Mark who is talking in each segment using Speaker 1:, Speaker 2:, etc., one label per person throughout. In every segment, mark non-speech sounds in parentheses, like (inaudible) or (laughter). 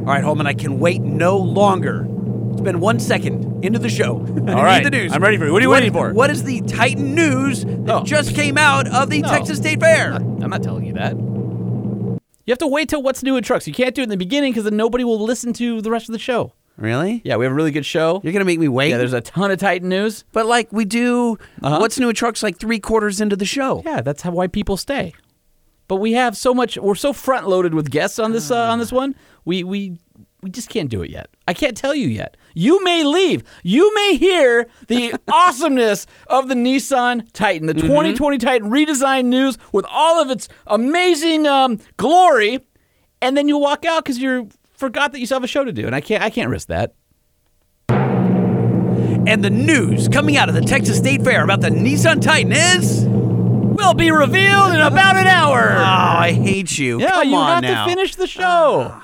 Speaker 1: All right, Holman, I can wait no longer. It's been one second into the show. (laughs)
Speaker 2: All right,
Speaker 1: the news.
Speaker 2: I'm ready for you. What are you waiting for?
Speaker 1: What is the Titan news that
Speaker 2: Oh.
Speaker 1: just came out of the
Speaker 2: No.
Speaker 1: Texas State Fair?
Speaker 2: I'm not telling you that. You have to wait till what's new in trucks. You can't do it in the beginning because then nobody will listen to the rest of the show.
Speaker 1: Really?
Speaker 2: Yeah, we have a really good show.
Speaker 1: You're gonna make me wait?
Speaker 2: Yeah, there's a ton of Titan news.
Speaker 1: but like we do.
Speaker 2: Uh-huh.
Speaker 1: What's new in trucks? Like three quarters into the show.
Speaker 2: Yeah, that's how why people stay. But we have so much. We're so front loaded with guests on this uh, on this one. We we we just can't do it yet. I can't tell you yet. You may leave. You may hear the (laughs) awesomeness of the Nissan Titan, the 2020 Titan redesign news with all of its amazing um, glory, and then you walk out because you forgot that you still have a show to do, and I can't. I can't risk that.
Speaker 1: And the news coming out of the Texas State Fair about the Nissan Titan is.
Speaker 2: Will be revealed in about an hour.
Speaker 1: Oh, I hate you.
Speaker 2: yeah,
Speaker 1: Come
Speaker 2: you
Speaker 1: on
Speaker 2: have
Speaker 1: now.
Speaker 2: to finish the show.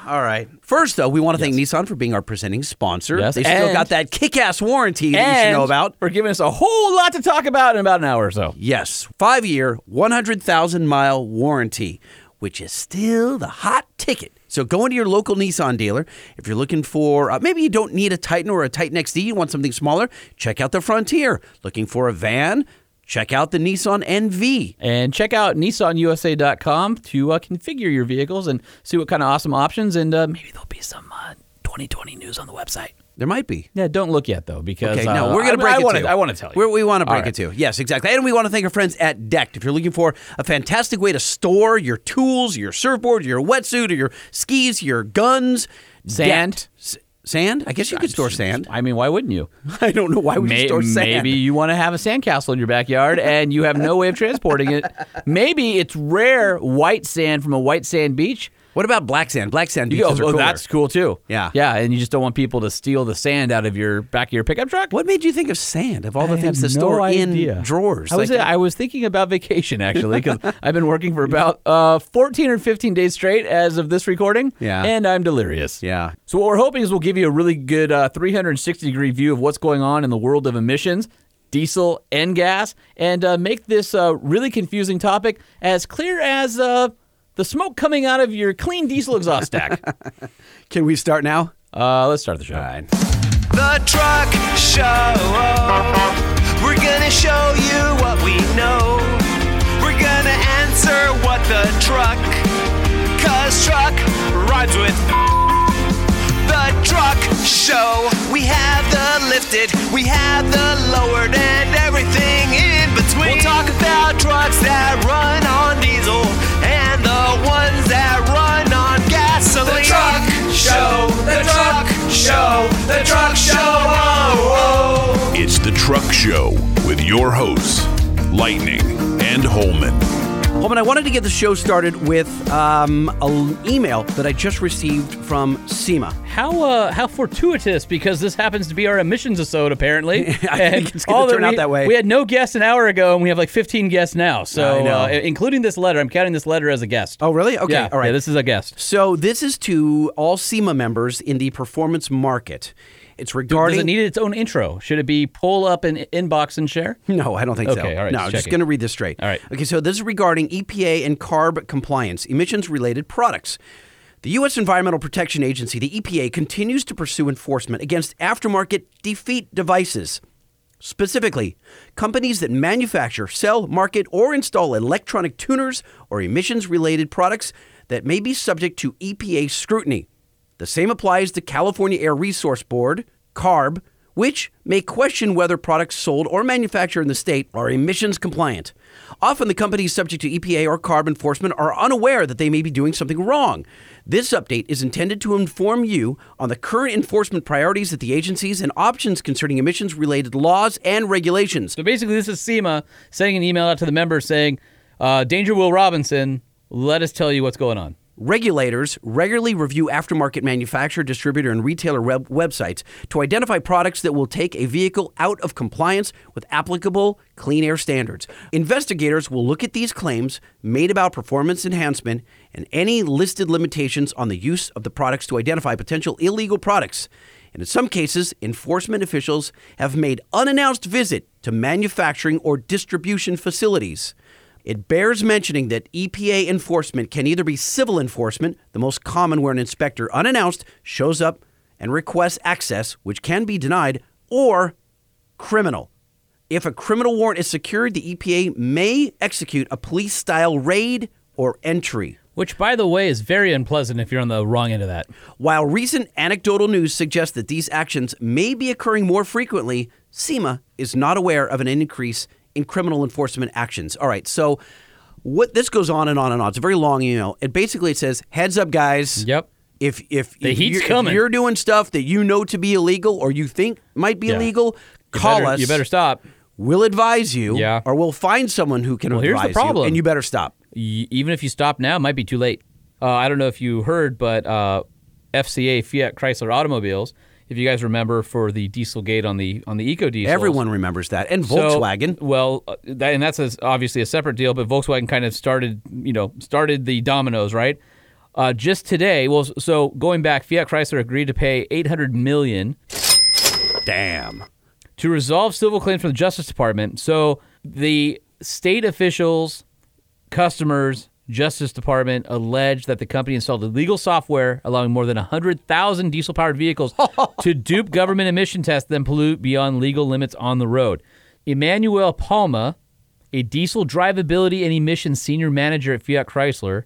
Speaker 1: All right. First, though, we want to thank Nissan for being our presenting sponsor.
Speaker 2: Yes,
Speaker 1: They still
Speaker 2: and-
Speaker 1: got that kick-ass warranty that you should know about.
Speaker 2: for giving us a whole lot to talk about in about an hour or so.
Speaker 1: Yes, five-year, 100,000 mile warranty, which is still the hot ticket. So go into your local Nissan dealer. If you're looking for, uh, maybe you don't need a Titan or a Titan XD, you want something smaller, check out the Frontier. Looking for a van, check out the Nissan NV.
Speaker 2: And check out NissanUSA.com to uh, configure your vehicles and see what kind of awesome options. And uh, maybe there'll be some uh, 2020 news on the website.
Speaker 1: There might be.
Speaker 2: Yeah, don't look yet though, because
Speaker 1: Okay,
Speaker 2: uh,
Speaker 1: no, we're going
Speaker 2: I-
Speaker 1: to break
Speaker 2: I
Speaker 1: it
Speaker 2: wanna,
Speaker 1: to.
Speaker 2: I want to tell you.
Speaker 1: We're, we want to break
Speaker 2: right.
Speaker 1: it too. Yes, exactly. And we want to thank our friends at Decked. If you're looking for a fantastic way to store your tools, your surfboard, your wetsuit, or your skis, your guns,
Speaker 2: Sand.
Speaker 1: Decked. Sand? I guess you could store sand.
Speaker 2: I mean, why wouldn't you? (laughs)
Speaker 1: I don't know why we
Speaker 2: May-
Speaker 1: store sand.
Speaker 2: Maybe you want to have a sandcastle in your backyard and you have no way of transporting it. (laughs) Maybe it's rare white sand from a white sand beach.
Speaker 1: What about black sand? Black sand
Speaker 2: You go,
Speaker 1: beaches are
Speaker 2: oh,
Speaker 1: cooler.
Speaker 2: that's cool too.
Speaker 1: Yeah.
Speaker 2: yeah, and you just don't want people to steal the sand out of your back of your pickup truck.
Speaker 1: What made you think of sand of all the
Speaker 2: I
Speaker 1: things to
Speaker 2: no
Speaker 1: store
Speaker 2: idea.
Speaker 1: in drawers?
Speaker 2: I was
Speaker 1: Like-
Speaker 2: I was thinking about vacation actually because (laughs) I've been working for about uh, 14 or 15 days straight as of this recording.
Speaker 1: Yeah.
Speaker 2: and I'm delirious.
Speaker 1: yeah.
Speaker 2: So what we're hoping is we'll give you a really good uh, 360 degree view of what's going on in the world of emissions. Diesel and gas, and uh, make this uh, really confusing topic as clear as uh, the smoke coming out of your clean diesel exhaust stack. (laughs)
Speaker 1: Can we start now?
Speaker 2: uh, let's start the show.
Speaker 1: All right.
Speaker 3: The Truck Show. We're gonna show you what we know. We're gonna answer what the truck. Cause truck rhymes with the truck show. We have the lifted, we have the lowered, and everything in between. We'll talk about trucks that run on diesel and the ones that run on gasoline. The truck show, the truck show, the truck show. Oh, oh.
Speaker 4: It's the Truck Show with your hosts, Lightning and Holman.
Speaker 1: Holman, I wanted to get the show started with um, an email that I just received from SEMA.
Speaker 2: How uh, how fortuitous because this happens to be our emissions episode apparently. (laughs)
Speaker 1: I think it's gonna
Speaker 2: all
Speaker 1: turn out
Speaker 2: we,
Speaker 1: that way.
Speaker 2: We had no guests an hour ago, and we have like 15 guests now. So. Uh, including this letter, I'm counting this letter as a guest.
Speaker 1: Oh, really? Okay.
Speaker 2: yeah,
Speaker 1: All right.
Speaker 2: Yeah, this is a guest.
Speaker 1: So this is to all SEMA members in the performance market. It's regarding.
Speaker 2: Does it need its own intro? Should it be pull up an inbox and share?
Speaker 1: No, I don't think so.
Speaker 2: Okay, all right,
Speaker 1: No,
Speaker 2: just
Speaker 1: I'm just going to read this straight.
Speaker 2: All right.
Speaker 1: Okay, so this is regarding EPA and CARB compliance, emissions related products. The U.S. Environmental Protection Agency, the EPA, continues to pursue enforcement against aftermarket defeat devices. Specifically, companies that manufacture, sell, market, or install electronic tuners or emissions related products that may be subject to EPA scrutiny. The same applies to California Air Resource Board, CARB, which may question whether products sold or manufactured in the state are emissions compliant. Often, the companies subject to EPA or CARB enforcement are unaware that they may be doing something wrong. This update is intended to inform you on the current enforcement priorities at the agencies and options concerning emissions related laws and regulations.
Speaker 2: So basically, this is SEMA sending an email out to the members saying, uh, "Danger Will Robinson, let us tell you what's going on."
Speaker 1: Regulators regularly review aftermarket manufacturer, distributor, and retailer web- websites to identify products that will take a vehicle out of compliance with applicable clean air standards. Investigators will look at these claims made about performance enhancement and any listed limitations on the use of the products to identify potential illegal products. And in some cases, enforcement officials have made unannounced visit to manufacturing or distribution facilities. It bears mentioning that EPA enforcement can either be civil enforcement, the most common where an inspector unannounced shows up and requests access, which can be denied, or criminal. If a criminal warrant is secured, the EPA may execute a police style raid or entry.
Speaker 2: Which, by the way, is very unpleasant if you're on the wrong end of that.
Speaker 1: While recent anecdotal news suggests that these actions may be occurring more frequently, SEMA is not aware of an increase in criminal enforcement actions. All right, so what this goes on and on and on. It's a very long email. And basically it says, heads up guys.
Speaker 2: Yep.
Speaker 1: If if,
Speaker 2: The
Speaker 1: if
Speaker 2: heat's
Speaker 1: you're, if you're doing stuff that you know to be illegal or you think might be
Speaker 2: Yeah.
Speaker 1: illegal,
Speaker 2: You
Speaker 1: call
Speaker 2: better-
Speaker 1: us.
Speaker 2: You better stop.
Speaker 1: We'll advise you,
Speaker 2: Yeah.
Speaker 1: or we'll find someone who can
Speaker 2: Well, here's the problem.
Speaker 1: you, and you better stop.
Speaker 2: Y- even if you stop now, it might be too late. Uh, I don't know if you heard, but uh, FCA Fiat Chrysler Automobiles, if you guys remember, for the Dieselgate on the on the Eco Diesel,
Speaker 1: Everyone remembers that, and Volkswagen.
Speaker 2: well, uh, that, and that's a, obviously a separate deal, but Volkswagen kind of started, you know, started the dominoes, right? Uh, just today, well, so going back, Fiat Chrysler agreed to pay 800 million
Speaker 1: Damn.
Speaker 2: to resolve civil claims from the Justice Department. So the state officials, customers, Justice Department alleged that the company installed illegal software allowing more than 100,000 diesel powered vehicles (laughs) to dupe government emission tests, then pollute beyond legal limits on the road. Emmanuel Palma, a diesel drivability and emissions senior manager at Fiat Chrysler,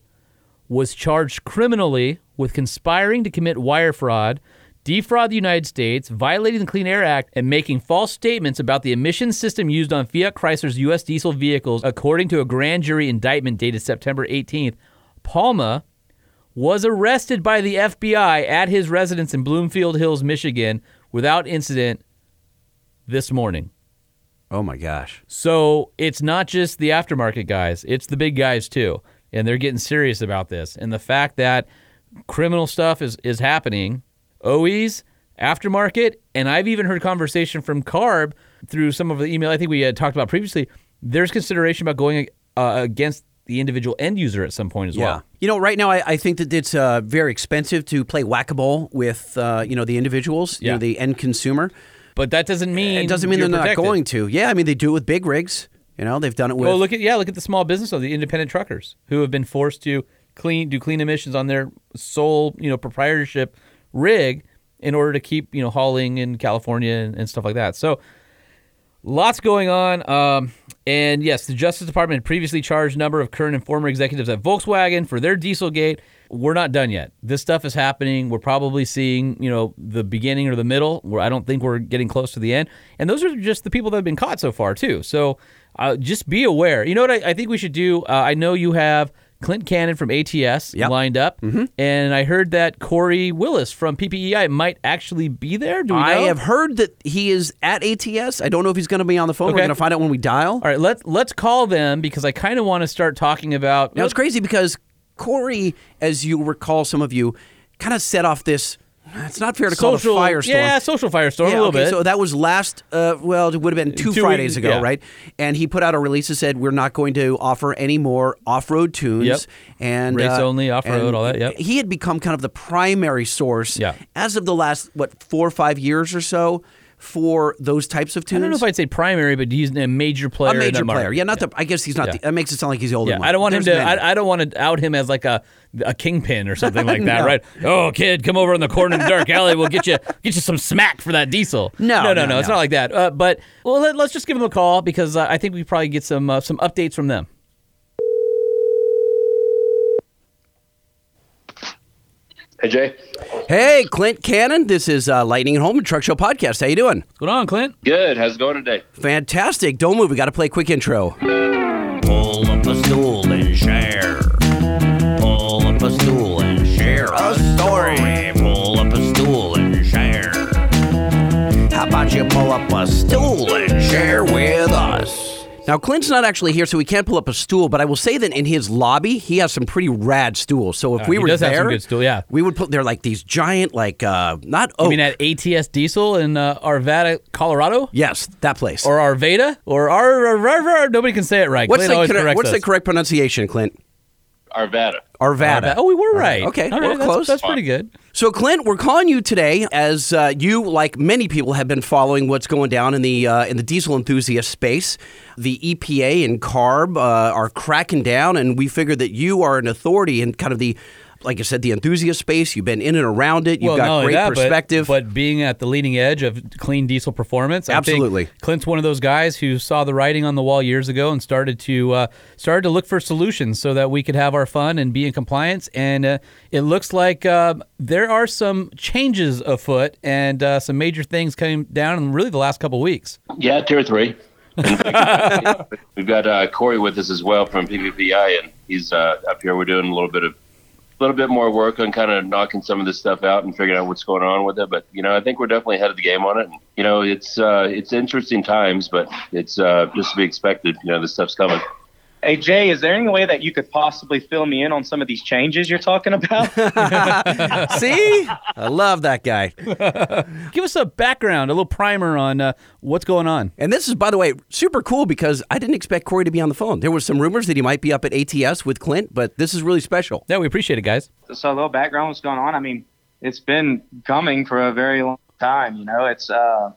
Speaker 2: was charged criminally with conspiring to commit wire fraud, defraud the United States, violating the Clean Air Act, and making false statements about the emission system used on Fiat Chrysler's U.S. diesel vehicles, according to a grand jury indictment dated September 18th. Palma was arrested by the FBI at his residence in Bloomfield Hills, Michigan, without incident this morning.
Speaker 1: Oh my gosh.
Speaker 2: So it's not just the aftermarket guys, it's the big guys too. And they're getting serious about this. And the fact that criminal stuff is, is happening, OEs, aftermarket, and I've even heard conversation from Carb through some of the email I think we had talked about previously. There's consideration about going uh, against the individual end user at some point as
Speaker 1: Yeah.
Speaker 2: well.
Speaker 1: You know, right now I, I think that it's uh, very expensive to play whack a mole with uh, you know the individuals, you
Speaker 2: Yeah.
Speaker 1: know, the end consumer.
Speaker 2: But that doesn't mean
Speaker 1: It doesn't mean they're not going to. Yeah, I mean they do it with big rigs. You know, they've done it with.
Speaker 2: Well, look at yeah, look at the small business of the independent truckers who have been forced to clean do clean emissions on their sole you know proprietorship rig in order to keep you know hauling in California and, and stuff like that. So lots going on. Um, and yes, the Justice Department previously charged a number of current and former executives at Volkswagen for their Dieselgate. We're not done yet. This stuff is happening. We're probably seeing, you know, the beginning or the middle. Where I don't think we're getting close to the end. And those are just the people that have been caught so far too. So uh, just be aware. You know what I, I think we should do? Uh, I know you have Clint Cannon from ATS
Speaker 1: Yep. Mm-hmm.
Speaker 2: lined up, and I heard that Corey Willis from PPEI might actually be there. Do we know?
Speaker 1: I have heard that he is at ATS. I don't know if he's going to be on the phone. We're going to find out when we dial.
Speaker 2: All right, let's let's call them because I kind of want to start talking about.
Speaker 1: Now it's crazy because Corey, as you recall, some of you kind of set off this. It's not fair to call it a
Speaker 2: social
Speaker 1: firestorm.
Speaker 2: Yeah, social firestorm
Speaker 1: Yeah,
Speaker 2: a little
Speaker 1: okay,
Speaker 2: bit.
Speaker 1: So that was last. Uh, well, it would have been two,
Speaker 2: Two
Speaker 1: Fridays
Speaker 2: weeks-
Speaker 1: ago,
Speaker 2: yeah.
Speaker 1: right? And he put out a release that said we're not going to offer any more off-road tunes
Speaker 2: Yep.
Speaker 1: and
Speaker 2: Race
Speaker 1: uh,
Speaker 2: only, off-road, all that, yep.
Speaker 1: He had become kind of the primary source.
Speaker 2: Yeah.
Speaker 1: As of the last what four or five years or so for those types of tunes.
Speaker 2: I don't know if I'd say primary, but he's a major player.
Speaker 1: a
Speaker 2: in
Speaker 1: major
Speaker 2: that market.
Speaker 1: player. Yeah, not the. I guess he's not.
Speaker 2: Yeah.
Speaker 1: The, that makes it sound like he's the older
Speaker 2: Yeah,
Speaker 1: one.
Speaker 2: I don't want him to. I, I don't want to out him as like a a kingpin or something like (laughs) that,
Speaker 1: No.
Speaker 2: right? Oh, kid, come over in the corner in the dark alley. We'll get you get you some smack for that diesel. (laughs)
Speaker 1: No,
Speaker 2: no, no,
Speaker 1: no,
Speaker 2: It's
Speaker 1: no.
Speaker 2: not like that. Uh, but well, let, us just give him a call because uh, I think we probably get some uh, some updates from them.
Speaker 5: Hey Jay,
Speaker 1: Hey, Clint Cannon. This is uh, Lightning and Home and Truck Show podcast. How you doing?
Speaker 2: What's going on, Clint?
Speaker 5: good. How's it going today?
Speaker 1: Fantastic. Don't move. We got to play a quick intro.
Speaker 6: Pull up a stool and share. Pull up a stool and share a story. Pull up a stool and share. How about you pull up a stool and share with us?
Speaker 1: Now, Clint's not actually here, so we can't pull up a stool. But I will say that in his lobby, he has some pretty rad stools. So if
Speaker 2: Uh,
Speaker 1: we
Speaker 2: he
Speaker 1: were
Speaker 2: does
Speaker 1: there,
Speaker 2: have some good stool, yeah.
Speaker 1: we would put. They're like these giant, like uh, not.
Speaker 2: I mean, at ATS Diesel in uh, Arvada, Colorado,
Speaker 1: yes, that place.
Speaker 2: or Arvada, or Ar- nobody can say it right.
Speaker 1: what's
Speaker 2: Clint
Speaker 1: the correct, what's the correct pronunciation, Clint?
Speaker 5: Arvada.
Speaker 1: Arvada.
Speaker 2: Oh, we were right.
Speaker 1: Okay,
Speaker 2: All
Speaker 1: well,
Speaker 2: right, that's,
Speaker 1: close.
Speaker 2: That's pretty good.
Speaker 1: So, Clint, we're calling you today as uh, you, like many people, have been following what's going down in the uh, in the diesel enthusiast space. The EPA and CARB uh, are cracking down, and we figured that you are an authority in kind of the, like I said, the enthusiast space. You've been in and around it. You've
Speaker 2: well, not
Speaker 1: got great
Speaker 2: that, but-
Speaker 1: perspective.
Speaker 2: But, being at the leading edge of clean diesel performance, I think
Speaker 1: Absolutely.
Speaker 2: Clint's one of those guys who saw the writing on the wall years ago and started to uh, started to look for solutions so that we could have our fun and be in compliance. And uh, it looks like uh, there are some changes afoot and uh, some major things coming down in really the last couple weeks.
Speaker 5: Yeah, two or three. (laughs) We've got uh, Corey with us as well from PPEI, and he's uh, up here. We're doing a little bit of a little bit more work on kind of knocking some of this stuff out and figuring out what's going on with it. But you know, I think we're definitely ahead of the game on it. You know, it's uh, it's interesting times, but it's uh, just to be expected. You know, this stuff's coming.
Speaker 7: Hey Jay, is there any way that you could possibly fill me in on some of these changes you're talking about? (laughs)
Speaker 1: See, I love that guy. (laughs)
Speaker 2: Give us a background, a little primer on uh, what's going on.
Speaker 1: And this is, by the way, super cool because I didn't expect Corey to be on the phone. There was some rumors that he might be up at ATS with Clint, but this is really special.
Speaker 2: Yeah, we appreciate it, guys.
Speaker 7: so a little background what's going on. I mean, it's been coming for a very long time. You know, it's uh,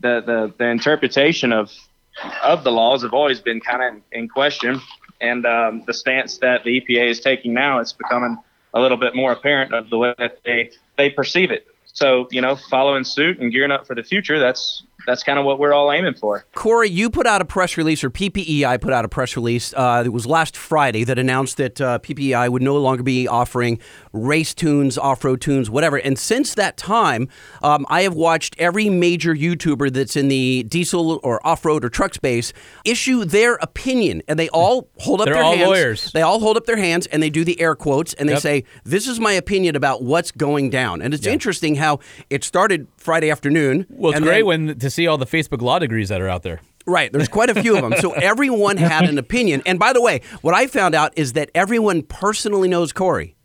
Speaker 7: the the the interpretation of of the laws have always been kind of in question, and um, the stance that the EPA is taking now, it's becoming a little bit more apparent of the way that they they perceive it. So you know, following suit and gearing up for the future. That's that's kind of what we're all aiming for.
Speaker 1: Corey, you put out a press release, or PPEI put out a press release. Uh, it was last Friday that announced that uh, PPEI would no longer be offering race tunes, off-road tunes, whatever. And since that time, um, I have watched every major YouTuber that's in the diesel or off-road or truck space issue their opinion, and they all hold up
Speaker 2: They're
Speaker 1: their
Speaker 2: all
Speaker 1: hands.
Speaker 2: lawyers.
Speaker 1: They all hold up their hands and they do the air quotes and they
Speaker 2: Yep.
Speaker 1: say, "This is my opinion about what's going down." And it's interesting how it started Friday afternoon.
Speaker 2: Well, it's great
Speaker 1: then-
Speaker 2: when to see all the Facebook law degrees that are out there.
Speaker 1: Right. There's quite a few of them. So (laughs) everyone had an opinion. And by the way, what I found out is that everyone personally knows Corey.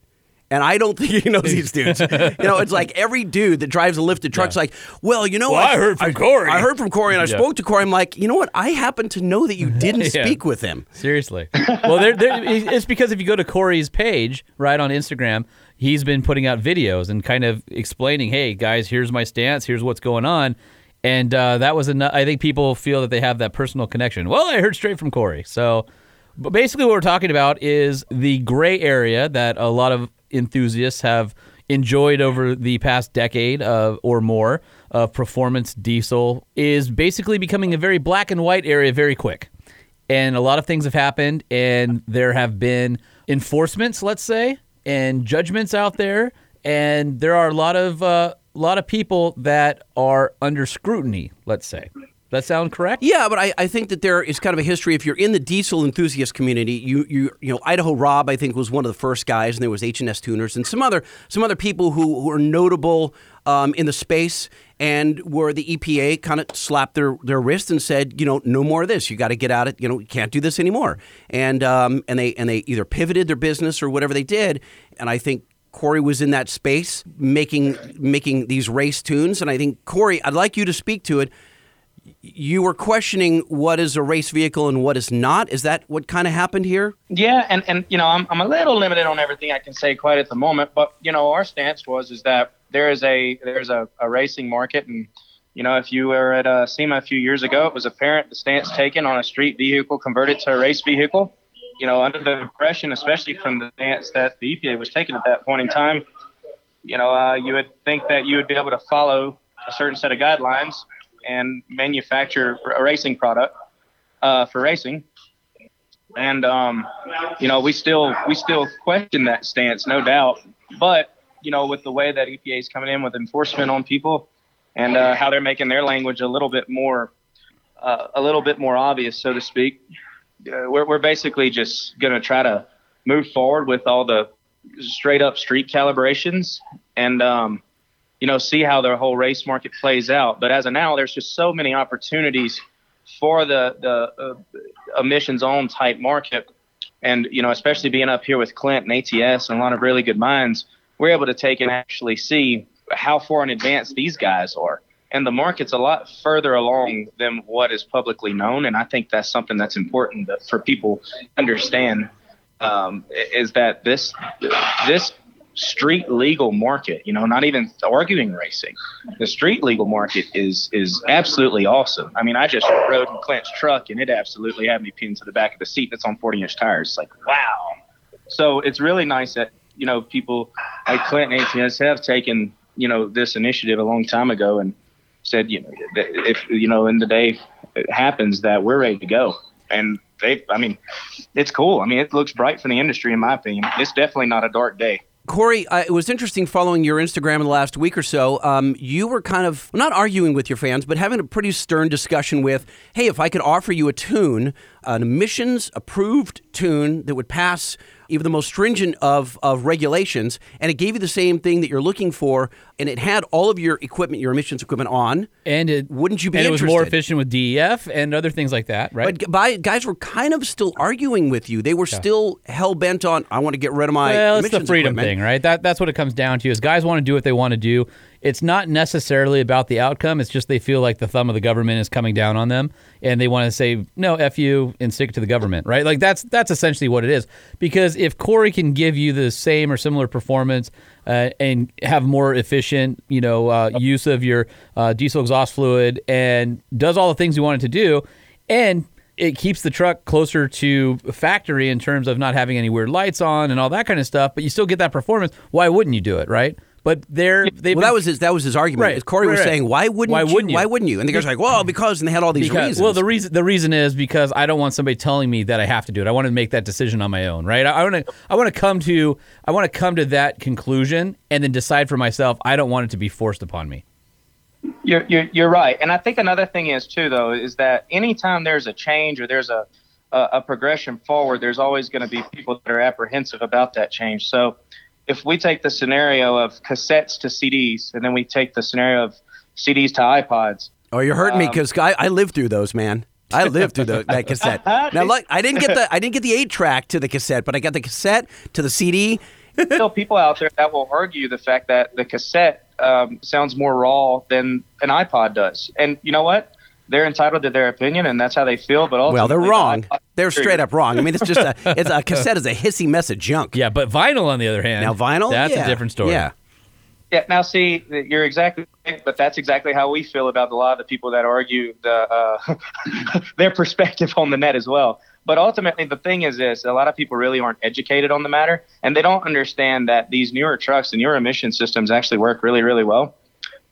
Speaker 1: And I don't think he knows these dudes. (laughs) You know, it's like every dude that drives a lifted truck's like, well, you know
Speaker 2: Well,
Speaker 1: what?
Speaker 2: I heard from Corey."
Speaker 1: I heard from Corey and I
Speaker 2: Yeah.
Speaker 1: spoke to Corey. I'm like, you know what? I happen to know that you (laughs) didn't
Speaker 2: Yeah.
Speaker 1: speak with him.
Speaker 2: Seriously. well, there, there, it's because if you go to Corey's page, right, on Instagram, he's been putting out videos and kind of explaining, hey, guys, here's my stance, here's what's going on. And uh, that was enough. I think people feel that they have that personal connection. Well, I heard straight from Corey. So, but basically, what we're talking about is the gray area that a lot of enthusiasts have enjoyed over the past decade uh, or more of performance diesel is basically becoming a very black and white area very quick and a lot of things have happened and there have been enforcements let's say and judgments out there and there are a lot of uh, a lot of people that are under scrutiny let's say that sound correct
Speaker 1: Yeah, but I, I think that there is kind of a history. If you're in the diesel enthusiast community, you you you know Idaho Rob I think was one of the first guys, and there was H and S Tuners and some other some other people who, who are notable um, in the space, and where the EPA kind of slapped their their wrist and said, you know, no more of this. You got to get out of you know, you can't do this anymore. And um, and they and they either pivoted their business or whatever they did. And I think Corey was in that space making making these race tunes, and I think Corey, I'd like you to speak to it you were questioning what is a race vehicle and what is not. Is that what kind of happened here?
Speaker 7: Yeah, and, and you know, I'm, I'm a little limited on everything I can say quite at the moment, but you know, our stance was is that there is a there's a, a racing market, and you know, if you were at uh, SEMA a few years ago, it was apparent the stance taken on a street vehicle converted to a race vehicle. You know, under the impression, especially from the stance that the EPA was taking at that point in time, you know, uh, you would think that you would be able to follow a certain set of guidelines and manufacture a racing product uh, for racing and um, you know we still we still question that stance, no doubt. But you know, with the way that EPA is coming in with enforcement on people and uh, how they're making their language a little bit more uh, a little bit more obvious, so to speak, we're we're basically just gonna try to move forward with all the straight up street calibrations and um, you know see how the whole race market plays out. But as of now, there's just so many opportunities for the the uh, emissions on type market, and you know especially being up here with Clint and ATS and a lot of really good minds, we're able to take and actually see how far in advance these guys are. And the market's a lot further along than what is publicly known, and I think that's something that's important for people to understand. um, is that this this street legal market, you know, not even arguing racing, the street legal market is is absolutely awesome. I mean, I just rode in Clint's truck and it absolutely had me pinned to the back of the seat. That's on 40 inch tires. It's like wow. So it's really nice that you know people like Clint and ATS have taken you know this initiative a long time ago and said you know if you know in the day it happens that we're ready to go and they I mean it's cool. I mean it looks bright for the industry in my opinion. It's definitely not a dark day.
Speaker 1: Corey, uh, it was interesting following your Instagram in the last week or so. Um, you were kind of not arguing with your fans, but having a pretty stern discussion with, hey, if I could offer you a tune, an emissions approved tune that would pass even the most stringent of, of regulations, and it gave you the same thing that you're looking for, and it had all of your equipment, your emissions equipment on.
Speaker 2: And it
Speaker 1: Wouldn't you be
Speaker 2: And it was more efficient with DEF and other things like that, right?
Speaker 1: But by, guys were kind of still arguing with you. They were still hell bent on, I want to get rid of my
Speaker 2: well, it's the freedom
Speaker 1: equipment.
Speaker 2: thing, right? That that's what it comes down to. Is guys want to do what they want to do. It's not necessarily about the outcome. It's just they feel like the thumb of the government is coming down on them, and they want to say no, f you, and stick to the government, right? Like that's that's essentially what it is. Because if Corey can give you the same or similar performance uh, and have more efficient, you know, uh, use of your uh, diesel exhaust fluid and does all the things you want it to do, and it keeps the truck closer to factory in terms of not having any weird lights on and all that kind of stuff, but you still get that performance. Why wouldn't you do it, right? But they're they
Speaker 1: Well, that was his. That was his argument.
Speaker 2: Right,
Speaker 1: is Corey was
Speaker 2: right, right.
Speaker 1: saying, "Why wouldn't
Speaker 2: Why
Speaker 1: you?
Speaker 2: wouldn't you?
Speaker 1: Why wouldn't you?" And the guy's like, "Well, because." And they had all these
Speaker 2: because,
Speaker 1: reasons.
Speaker 2: well the reason the reason is because I don't want somebody telling me that I have to do it. I want to make that decision on my own, right? I, I want to I want to come to I want to come to that conclusion and then decide for myself. I don't want it to be forced upon me.
Speaker 7: You're, you're you're right, and I think another thing is too though is that anytime there's a change or there's a a, a progression forward, there's always going to be people that are apprehensive about that change. So, if we take the scenario of cassettes to CDs, and then we take the scenario of CDs to iPods,
Speaker 1: oh, you're hurting
Speaker 2: Um,
Speaker 1: me because I, I lived through those, man. I lived through the, that cassette. (laughs) Now, look, I didn't get the I didn't get the eight track to the cassette, but I got the cassette to the CD.
Speaker 7: still people out there that will argue the fact that the cassette um, sounds more raw than an iPod does, and you know what? They're entitled to their opinion, and that's how they feel. But also
Speaker 1: Well, they're wrong. They're straight up wrong. I mean, it's just a (laughs) it's a cassette is a hissy mess of junk.
Speaker 2: Yeah, but vinyl on the other hand,
Speaker 1: Now vinyl,
Speaker 2: that's
Speaker 1: yeah,
Speaker 2: a different story.
Speaker 1: Yeah.
Speaker 7: Yeah. Now, see, you're exactly, right, but that's exactly how we feel about a lot of the people that argue the uh, (laughs) their perspective on the net as well. But ultimately, the thing is this: a lot of people really aren't educated on the matter, and they don't understand that these newer trucks and newer emission systems actually work really, really well,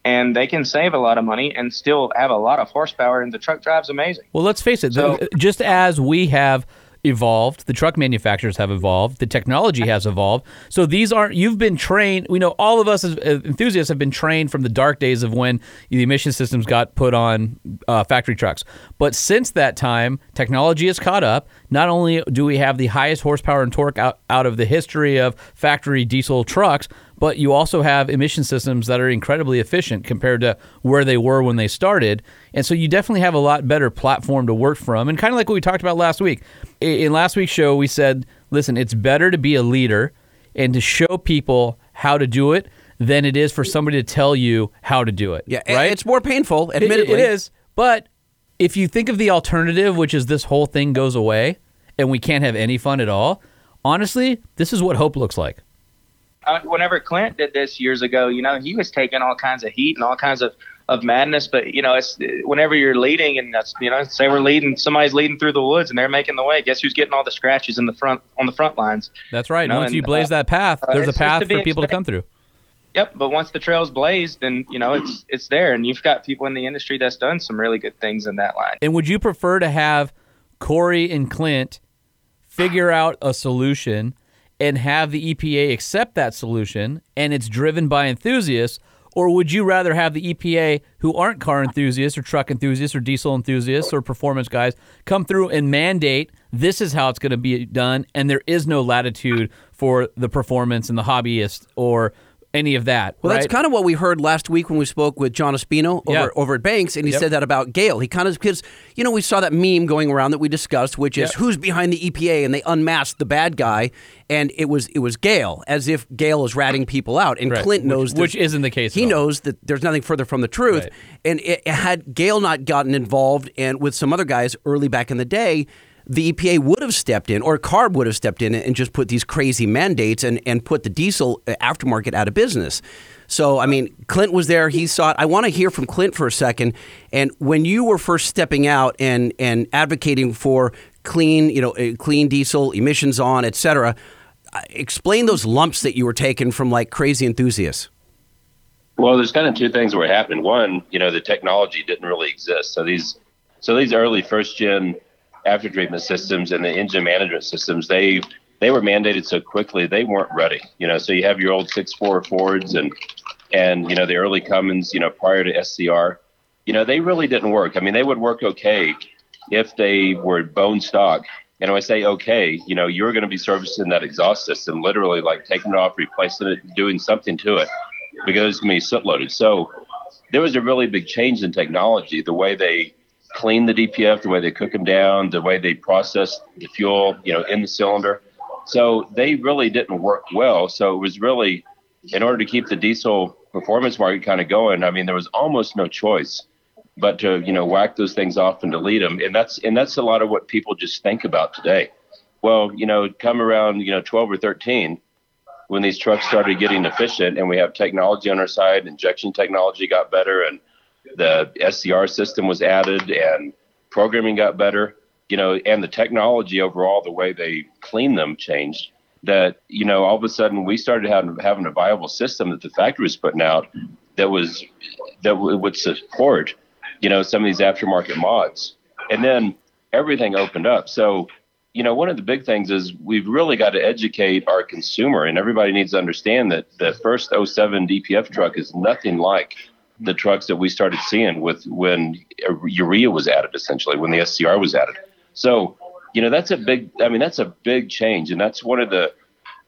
Speaker 7: and they can save a lot of money and still have a lot of horsepower, and the truck drives amazing.
Speaker 2: Well, let's face it.
Speaker 7: So-
Speaker 2: the- just as we have evolved, the truck manufacturers have evolved, the technology has evolved. So these aren't. You've been trained. We know all of us as uh, enthusiasts have been trained from the dark days of when the emission systems got put on uh, factory trucks. But since that time, technology has caught up. Not only do we have the highest horsepower and torque out, out of the history of factory diesel trucks, but you also have emission systems that are incredibly efficient compared to where they were when they started. And so you definitely have a lot better platform to work from. And kind of like what we talked about last week. In last week's show, we said, listen, it's better to be a leader and to show people how to do it than it is for somebody to tell you how to do it.
Speaker 1: Yeah,
Speaker 2: right?
Speaker 1: it's more painful,
Speaker 2: It-
Speaker 1: admittedly.
Speaker 2: it is. But if you think of the alternative, which is this whole thing goes away and we can't have any fun at all, honestly, this is what hope looks like.
Speaker 7: Uh, whenever Clint did this years ago, you know, he was taking all kinds of heat and all kinds of, of madness. But you know, it's whenever you're leading and that's you know, say we're leading, somebody's leading through the woods and they're making the way. Guess who's getting all the scratches in the front on the front lines?
Speaker 2: That's right.
Speaker 7: No,
Speaker 2: Once
Speaker 7: and,
Speaker 2: you blaze
Speaker 7: uh,
Speaker 2: that path,
Speaker 7: uh,
Speaker 2: there's a path for people to come through.
Speaker 7: Yep. But once the trail's blazed, then you know it's it's there, and you've got people in the industry that's done some really good things in that line.
Speaker 2: And would you prefer to have Corey and Clint figure out a solution and have the EPA accept that solution and it's driven by enthusiasts? Or would you rather have the EPA, who aren't car enthusiasts or truck enthusiasts or diesel enthusiasts or performance guys, come through and mandate this is how it's going to be done, and there is no latitude for the performance and the hobbyist or any of that?
Speaker 1: Well, that's kind of what we heard last week when we spoke with John Espino over,
Speaker 2: Yeah.
Speaker 1: over at Banks, and he
Speaker 2: Yep.
Speaker 1: said that about Gale. He kind of because you know we saw that meme going around that we discussed, which is
Speaker 2: Yep.
Speaker 1: who's behind the EPA, and they unmasked the bad guy, and it was it was Gale, as if Gale is ratting people out, and
Speaker 2: Right.
Speaker 1: Clint knows
Speaker 2: which
Speaker 1: there's-
Speaker 2: isn't the case
Speaker 1: He knows that there's nothing further from the truth,
Speaker 2: Right.
Speaker 1: and it, had Gale not gotten involved, and with some other guys early back in the day. The EPA would have stepped in, or CARB would have stepped in and just put these crazy mandates and, and put the diesel uh, aftermarket out of business. So, I mean, Clint was there. He saw it. I want to hear from Clint for a second. And when you were first stepping out and, and advocating for clean, you know, uh, clean diesel, emissions on, et cetera, uh, explain those lumps that you were taking from like crazy enthusiasts.
Speaker 5: Well, there's kind of two things that were happening. One, you know, the technology didn't really exist. So these, so these early first gen after treatment systems and the engine management systems, they they were mandated so quickly they weren't ready. You know, so you have your old six four Fords and and you know the early Cummins, you know, prior to SCR, you know, they really didn't work. I mean, they would work okay if they were bone stock. And when I say okay, you know, you're going to be servicing that exhaust system, literally like taking it off, replacing it, doing something to it because it's going to be soot loaded. So there was a really big change in technology, the way they clean the DPF, the way they cook them down, the way they process the fuel, you know, in the cylinder. So they really didn't work well. So it was really, in order to keep the diesel performance market kind of going, I mean, there was almost no choice but to, you know, whack those things off and delete them. And that's, and that's a lot of what people just think about today. Well, you know, come around, you know, 12 or 13, when these trucks started getting efficient and we have technology on our side, injection technology got better and the SCR system was added and programming got better, you know, and the technology overall, the way they clean them changed. That you know, all of a sudden we started having having a viable system that the factory was putting out that was that w- would support, you know, some of these aftermarket mods, and then everything opened up. So, you know, one of the big things is we've really got to educate our consumer, and everybody needs to understand that the first 07 DPF truck is nothing like the trucks that we started seeing with when urea was added, essentially when the SCR was added. So, you know, that's a big. I mean, that's a big change, and that's one of the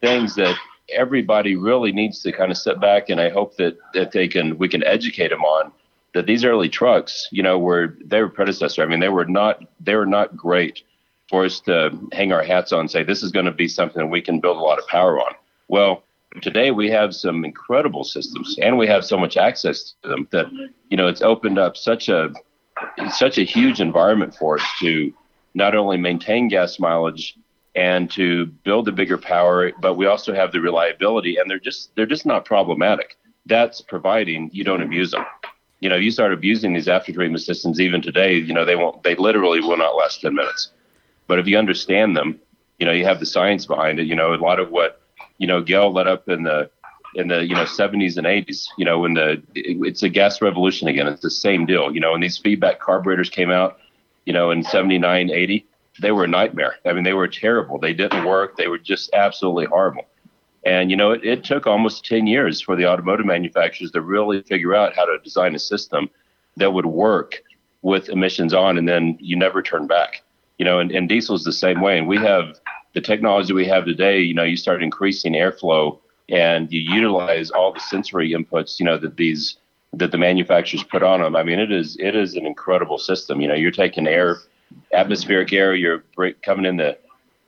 Speaker 5: things that everybody really needs to kind of step back. And I hope that that they can we can educate them on that these early trucks, you know, were they were predecessor. I mean, they were not they were not great for us to hang our hats on and say this is going to be something that we can build a lot of power on. Well, today we have some incredible systems and we have so much access to them that you know it's opened up such a such a huge environment for us to not only maintain gas mileage and to build a bigger power but we also have the reliability and they're just they're just not problematic. That's providing you don't abuse them. You know you start abusing these after treatment systems even today you know they won't they literally will not last 10 minutes. But if you understand them you know you have the science behind it you know a lot of what you know, Gale led up in the in the you know 70s and 80s. You know, when the it, it's a gas revolution again. It's the same deal. You know, when these feedback carburetors came out, you know, in 79, 80, they were a nightmare. I mean, they were terrible. They didn't work. They were just absolutely horrible. And you know, it, it took almost 10 years for the automotive manufacturers to really figure out how to design a system that would work with emissions on, and then you never turn back. You know, and, and diesel is the same way. And we have the technology we have today, you know, you start increasing airflow and you utilize all the sensory inputs, you know, that these that the manufacturers put on them. I mean, it is it is an incredible system. You know, you're taking air, atmospheric air, you're coming in the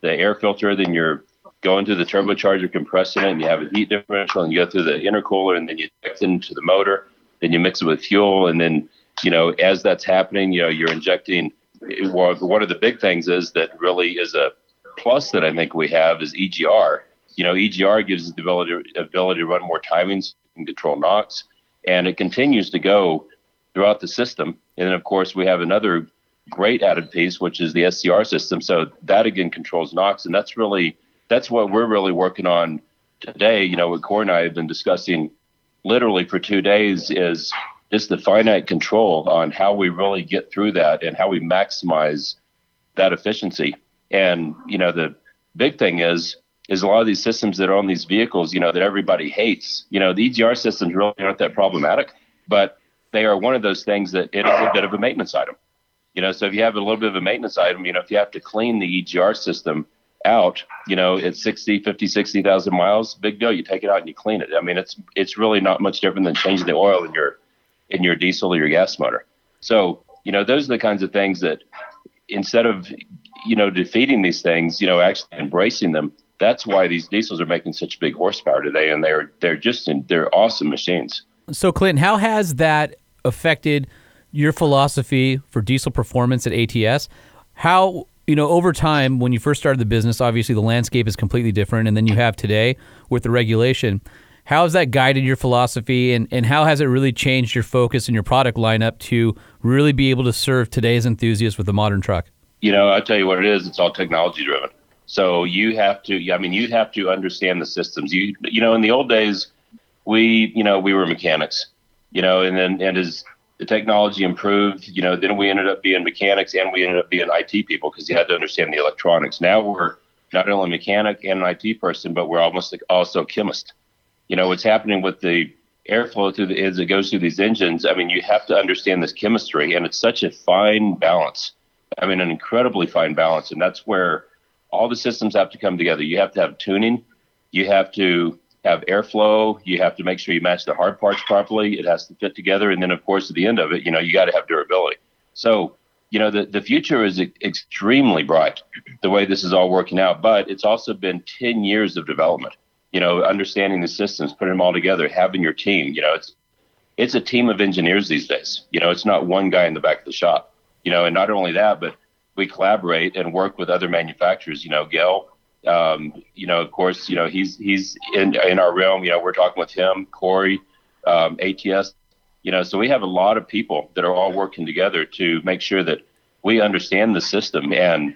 Speaker 5: the air filter, then you're going to the turbocharger, compressing it, and you have a heat differential, and you go through the intercooler, and then you inject it into the motor, then you mix it with fuel, and then you know, as that's happening, you know, you're injecting. One of the big things is that really is a plus that I think we have is EGR. You know, EGR gives us the ability, ability to run more timings and control NOx, and it continues to go throughout the system. And then, of course, we have another great added piece, which is the SCR system. So that again controls NOx, and that's really that's what we're really working on today. You know, what Corey and I have been discussing literally for two days is just the finite control on how we really get through that and how we maximize that efficiency. And you know, the big thing is is a lot of these systems that are on these vehicles, you know, that everybody hates. You know, the EGR systems really aren't that problematic, but they are one of those things that it is a bit of a maintenance item. You know, so if you have a little bit of a maintenance item, you know, if you have to clean the EGR system out, you know, at 60, 50, 60,000 miles, big deal. You take it out and you clean it. I mean, it's it's really not much different than changing the oil in your in your diesel or your gas motor. So, you know, those are the kinds of things that instead of you know, defeating these things, you know, actually embracing them. That's why these diesels are making such big horsepower today, and they're they're just in, they're awesome machines.
Speaker 2: So, Clinton, how has that affected your philosophy for diesel performance at ATS? How you know, over time, when you first started the business, obviously the landscape is completely different, and then you have today with the regulation. How has that guided your philosophy, and, and how has it really changed your focus and your product lineup to really be able to serve today's enthusiasts with a modern truck?
Speaker 5: You know, I tell you what it is. It's all technology driven. So you have to. I mean, you have to understand the systems. You you know, in the old days, we you know we were mechanics. You know, and then and as the technology improved, you know, then we ended up being mechanics and we ended up being IT people because you had to understand the electronics. Now we're not only mechanic and an IT person, but we're almost like also chemist. You know, what's happening with the airflow through the as it goes through these engines. I mean, you have to understand this chemistry, and it's such a fine balance. I mean, an incredibly fine balance, and that's where all the systems have to come together. You have to have tuning, you have to have airflow, you have to make sure you match the hard parts properly. It has to fit together, and then of course at the end of it, you know, you got to have durability. So, you know, the the future is extremely bright. The way this is all working out, but it's also been ten years of development. You know, understanding the systems, putting them all together, having your team. You know, it's it's a team of engineers these days. You know, it's not one guy in the back of the shop. You know, and not only that, but we collaborate and work with other manufacturers. You know, Gale, um, you know, of course, you know, he's he's in in our realm. You know, we're talking with him, Corey, um, ATS. You know, so we have a lot of people that are all working together to make sure that we understand the system, and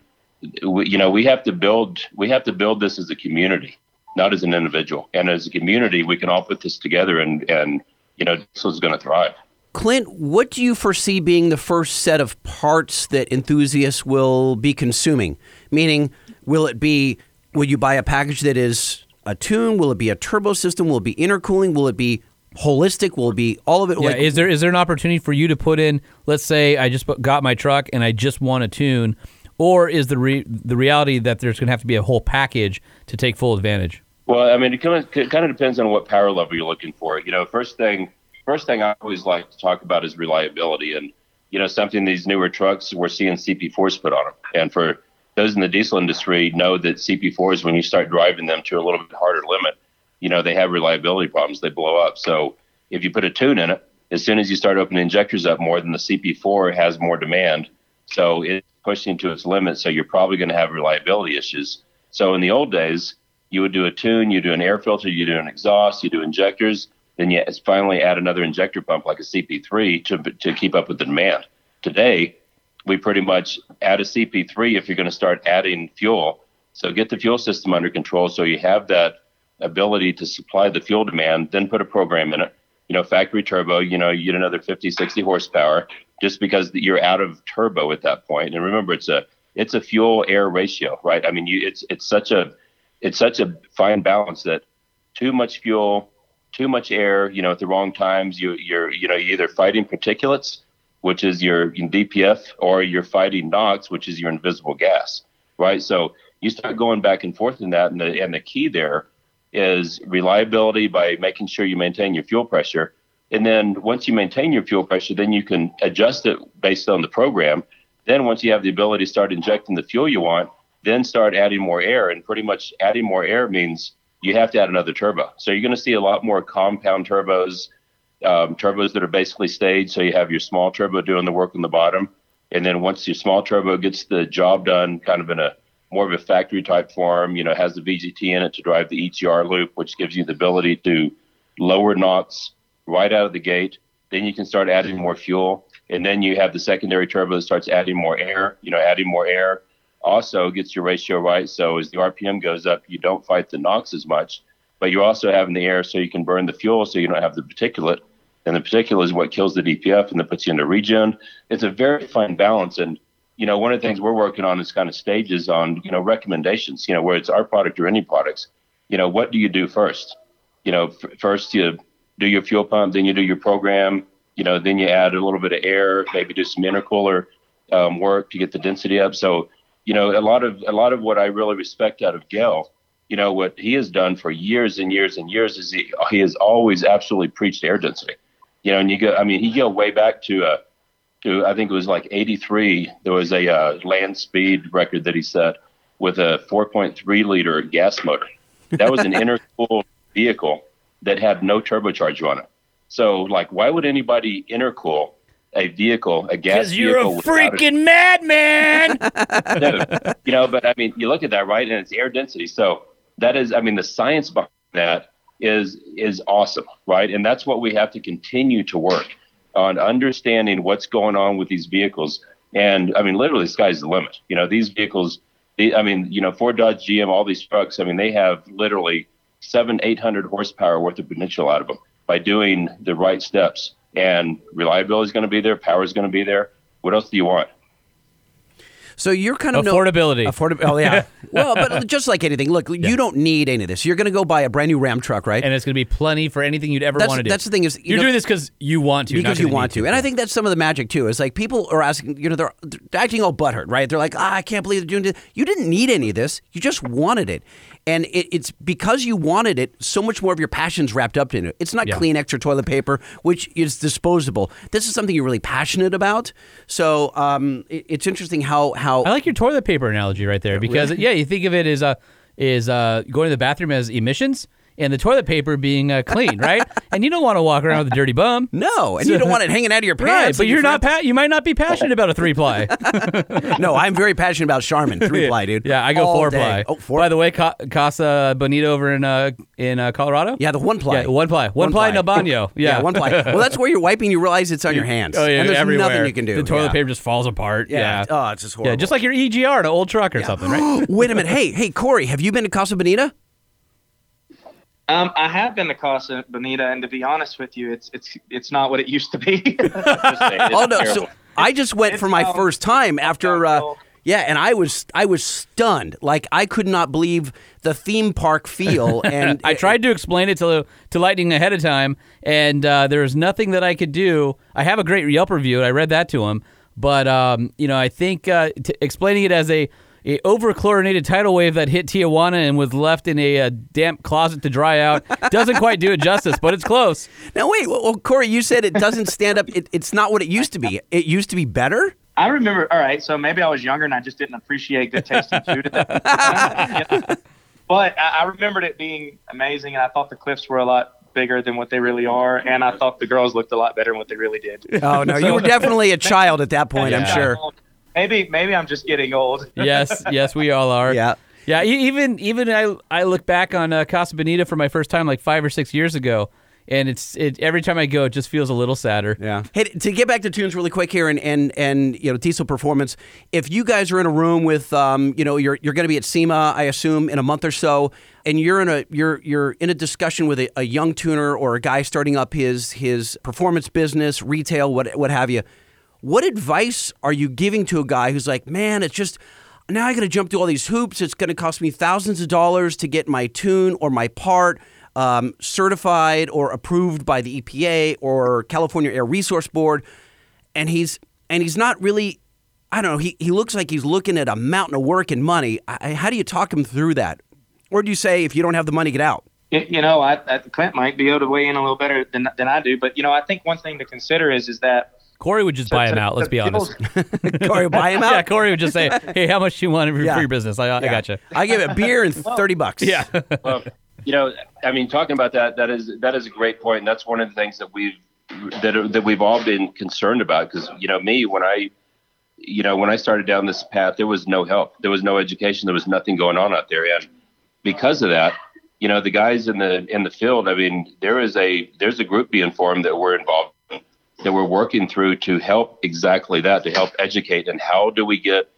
Speaker 5: we, you know, we have to build we have to build this as a community, not as an individual. And as a community, we can all put this together, and and you know, this is going to thrive.
Speaker 1: Clint, what do you foresee being the first set of parts that enthusiasts will be consuming? Meaning, will it be, will you buy a package that is a tune? Will it be a turbo system? Will it be intercooling? Will it be holistic? Will it be all of it?
Speaker 2: Yeah,
Speaker 1: Like,
Speaker 2: is there is there an opportunity for you to put in? Let's say I just got my truck and I just want a tune, or is the re- the reality that there's going to have to be a whole package to take full advantage?
Speaker 5: Well, I mean, it kind of, it kind of depends on what power level you're looking for. You know, first thing, first thing I always like to talk about is reliability, and you know, something these newer trucks we're seeing CP4s put on them, and for those in the diesel industry know that CP4s when you start driving them to a little bit harder limit, you know, they have reliability problems. They blow up. So if you put a tune in it, as soon as you start opening injectors up more, then the CP4 has more demand. So it's pushing to its limit. So you're probably going to have reliability issues. So in the old days, you would do a tune, you do an air filter, you do an exhaust, you do injectors, then you finally add another injector pump like a CP3 to to keep up with the demand. Today, we pretty much add a CP3 if you're going to start adding fuel. So get the fuel system under control so you have that ability to supply the fuel demand, then put a program in it. You know, factory turbo, you know, you get another 50, 60 horsepower just because you're out of turbo at that point. And remember, it's a it's a fuel air ratio, right? I mean, you it's it's such a it's such a fine balance that too much fuel, too much air, you know, at the wrong times, you you're you know you're either fighting particulates, which is your DPF, or you're fighting NOx, which is your invisible gas, right? So you start going back and forth in that, and the and the key there is reliability by making sure you maintain your fuel pressure. And then once you maintain your fuel pressure, then you can adjust it based on the program. Then once you have the ability to start injecting the fuel you want, then start adding more air. And pretty much adding more air means you have to add another turbo. So you're going to see a lot more compound turbos, um, turbos that are basically staged. So you have your small turbo doing the work on the bottom. And then once your small turbo gets the job done kind of in a more of a factory type form, you know, has the VGT in it to drive the EGR loop, which gives you the ability to lower NOx right out of the gate. Then you can start adding more fuel. And then you have the secondary turbo that starts adding more air, you know, adding more air also gets your ratio right. So as the RPM goes up, you don't fight the NOx as much, but you're also having the air so you can burn the fuel so you don't have the particulate. And the particulate is what kills the DPF and that puts you into regen. It's a very fine balance. And you know, one of the things we're working on is kind of stages on, you know, recommendations, you know, where it's our product or any products, you know, what do you do first? You know, f- first you do your fuel pump, then you do your program, you know, then you add a little bit of air, maybe do some intercooler um, work to get the density up. So, you know, a lot of a lot of what I really respect out of Gale, you know, what he has done for years and years and years is he he has always absolutely preached air density. You know, and you go, I mean, he go way back to uh, to I think it was like '83. There was a uh, land speed record that he set with a 4.3 liter gas motor. That was an intercooled (laughs) vehicle that had no turbocharger on it. So, like, why would anybody intercool a vehicle, a gas
Speaker 2: Because you're a
Speaker 5: vehicle, without
Speaker 2: freaking madman. (laughs)
Speaker 5: no, you know, but I mean, you look at that, right? And it's air density. So that is, I mean, the science behind that is is awesome, right? And that's what we have to continue to work on understanding what's going on with these vehicles. And I mean, literally, the sky's the limit. You know, these vehicles. the- I mean, you know, Ford, Dodge, GM, all these trucks. I mean, they have literally seven, eight hundred horsepower worth of potential out of them by doing the right steps. And reliability is going to be there. Power is going to be there. What else do you want?
Speaker 1: So you're kind of no-
Speaker 2: Affordability.
Speaker 1: Affordability. Oh yeah. (laughs) well, but just like anything, look, you don't need any of this. You're going to go buy a brand new Ram truck, right?
Speaker 2: and it's going to be plenty for anything you'd ever want to do.
Speaker 1: that's the thing is, you
Speaker 2: you're
Speaker 1: know-
Speaker 2: doing this because you want to, not
Speaker 1: because you want
Speaker 2: need
Speaker 1: to. And I think that's some of the magic too. Is like people are asking, you know, they're, they're acting all butthurt, right? They're like, ah, I can't believe they're doing this. You didn't need any of this. You just wanted it. And it, it's because you wanted it, so much more of your passion's wrapped up in it. It's not
Speaker 2: Yeah.
Speaker 1: Kleenex or toilet paper, which is disposable. This is something you're really passionate about. So um, it, it's interesting how how
Speaker 2: I like your toilet paper analogy right there because yeah, you think of it as uh, is uh, going to the bathroom as emissions and the toilet paper being uh, clean, right? (laughs) and you don't want to walk around with a dirty bum.
Speaker 1: no, and you don't want it hanging out of your pants.
Speaker 2: Right, but you're not. Pa- you might not be passionate about a three ply. (laughs)
Speaker 1: no, I'm very passionate about Charmin three ply, dude. (laughs)
Speaker 2: yeah, I go
Speaker 1: All
Speaker 2: four
Speaker 1: day.
Speaker 2: ply.
Speaker 1: Oh, four.
Speaker 2: By the way, Ca- Casa Bonita over in uh, in uh, Colorado.
Speaker 1: yeah, the one ply.
Speaker 2: Yeah, one ply. One, ply, no baño. Yeah.
Speaker 1: one ply. Well, that's where you're wiping. You realize it's on your hands.
Speaker 2: Oh yeah,
Speaker 1: and there's
Speaker 2: everywhere.
Speaker 1: nothing you can do.
Speaker 2: The toilet
Speaker 1: yeah.
Speaker 2: paper just falls apart.
Speaker 1: Yeah.
Speaker 2: Yeah.
Speaker 1: Oh, it's just horrible.
Speaker 2: Yeah, just like your EGR, an old truck or something, right? (gasps)
Speaker 1: Wait a minute. Hey, hey, Kory, have you been to Casa Bonita?
Speaker 7: Um, I have been to Casa Bonita, and to be honest with you, it's it's it's not what it used to be. (laughs) (laughs)
Speaker 1: Oh no. So I just went
Speaker 7: It's,
Speaker 1: for my
Speaker 7: um,
Speaker 1: first time after. Uh, yeah, and I was I was stunned. Like I could not believe the theme park feel. (laughs) And
Speaker 2: I tried to explain it to to Lightning ahead of time, and uh, there was nothing that I could do. I have a great Yelp review, and I read that to him. But um, you know, I think uh, t- explaining it as a a over-chlorinated tidal wave that hit Tijuana and was left in a, uh damp closet to dry out doesn't quite do it justice, but it's close.
Speaker 1: Now wait, well, well, Kory, you said it doesn't stand up. It, it's not what it used to be. It used to be better.
Speaker 7: I remember. All right, so maybe I was younger and I just didn't appreciate good tasting food at that time. But I, I remembered it being amazing, and I thought the cliffs were a lot bigger than what they really are, and I thought the girls looked a lot better than what they really did.
Speaker 1: Oh no, you were (laughs) definitely a child at that point. I'm
Speaker 2: Yeah.
Speaker 1: sure.
Speaker 7: Maybe maybe I'm just getting old. (laughs)
Speaker 2: Yes, yes, we all are.
Speaker 1: Yeah.
Speaker 2: Yeah, even even I I look back on uh, Casa Bonita for my first time like five or six years ago, and it's it every time I go, it just feels a little sadder.
Speaker 1: Yeah. Hey, to get back to tunes really quick here, and and and you know, Diesel Performance. If you guys are in a room with, um, you know, you're you're going to be at SEMA, I assume, in a month or so, and you're in a you're you're in a discussion with a, a young tuner or a guy starting up his his performance business, retail, what what have you. What advice are you giving to a guy who's like, man, it's just now I got to jump through all these hoops. It's going to cost me thousands of dollars to get my tune or my part um, certified or approved by the EPA or California Air Resource Board, and he's and he's not really. I don't know. He he looks like he's looking at a mountain of work and money. I, how do you talk him through that, or do you say if you don't have the money, get out?
Speaker 7: You you know, I, I, Clint might be able to weigh in a little better than, than I do, but you know, I think one thing to consider is is that
Speaker 2: Kory would just buy him
Speaker 7: to-
Speaker 2: out. Let's
Speaker 7: to
Speaker 2: be honest.
Speaker 7: people's- (laughs)
Speaker 1: Kory, buy him (laughs) out.
Speaker 2: Yeah, Kory would just say, "Hey, how much do you want for
Speaker 1: Yeah.
Speaker 2: your business? I, I
Speaker 1: Yeah.
Speaker 2: gotcha."
Speaker 1: I give it beer and thirty bucks.
Speaker 2: Yeah, (laughs)
Speaker 5: well, you know, I mean, talking about that, that is that is a great point, and that's one of the things that we've that that we've all been concerned about. Because you know, me when I, you know, when I started down this path, there was no help, there was no education, there was nothing going on out there, and because of that, you know, the guys in the in the field, I mean, there is a there's a group being formed that we're involved in, that we're working through to help exactly that, to help educate, and how do we get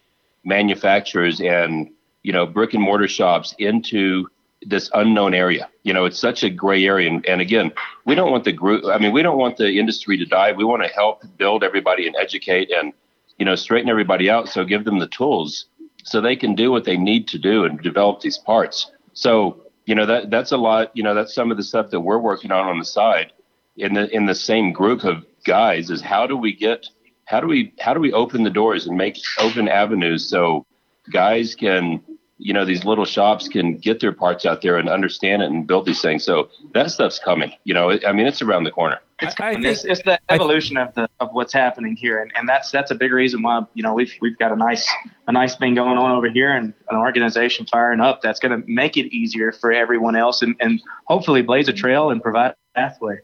Speaker 5: manufacturers and you know brick and mortar shops into this unknown area. You know, it's such a gray area. And, and again, we don't want the group, I mean, we don't want the industry to die. We want to help build everybody and educate and, you know, straighten everybody out. So give them the tools so they can do what they need to do and develop these parts. So, you know, that that's a lot, you know, that's some of the stuff that we're working on on the side in the, in the same group of guys is how do we get, how do we, how do we open the doors and make open avenues so guys can, you know these little shops can get their parts out there and understand it and build these things. So that stuff's coming you know i mean it's around the corner.
Speaker 2: I, I
Speaker 7: And
Speaker 2: think
Speaker 7: it's, it's the evolution of the of what's happening here, and, and that's that's a big reason why you know we've we've got a nice a nice thing going on over here, and an organization firing up that's going to make it easier for everyone else, and, and hopefully blaze a trail and provide a pathway.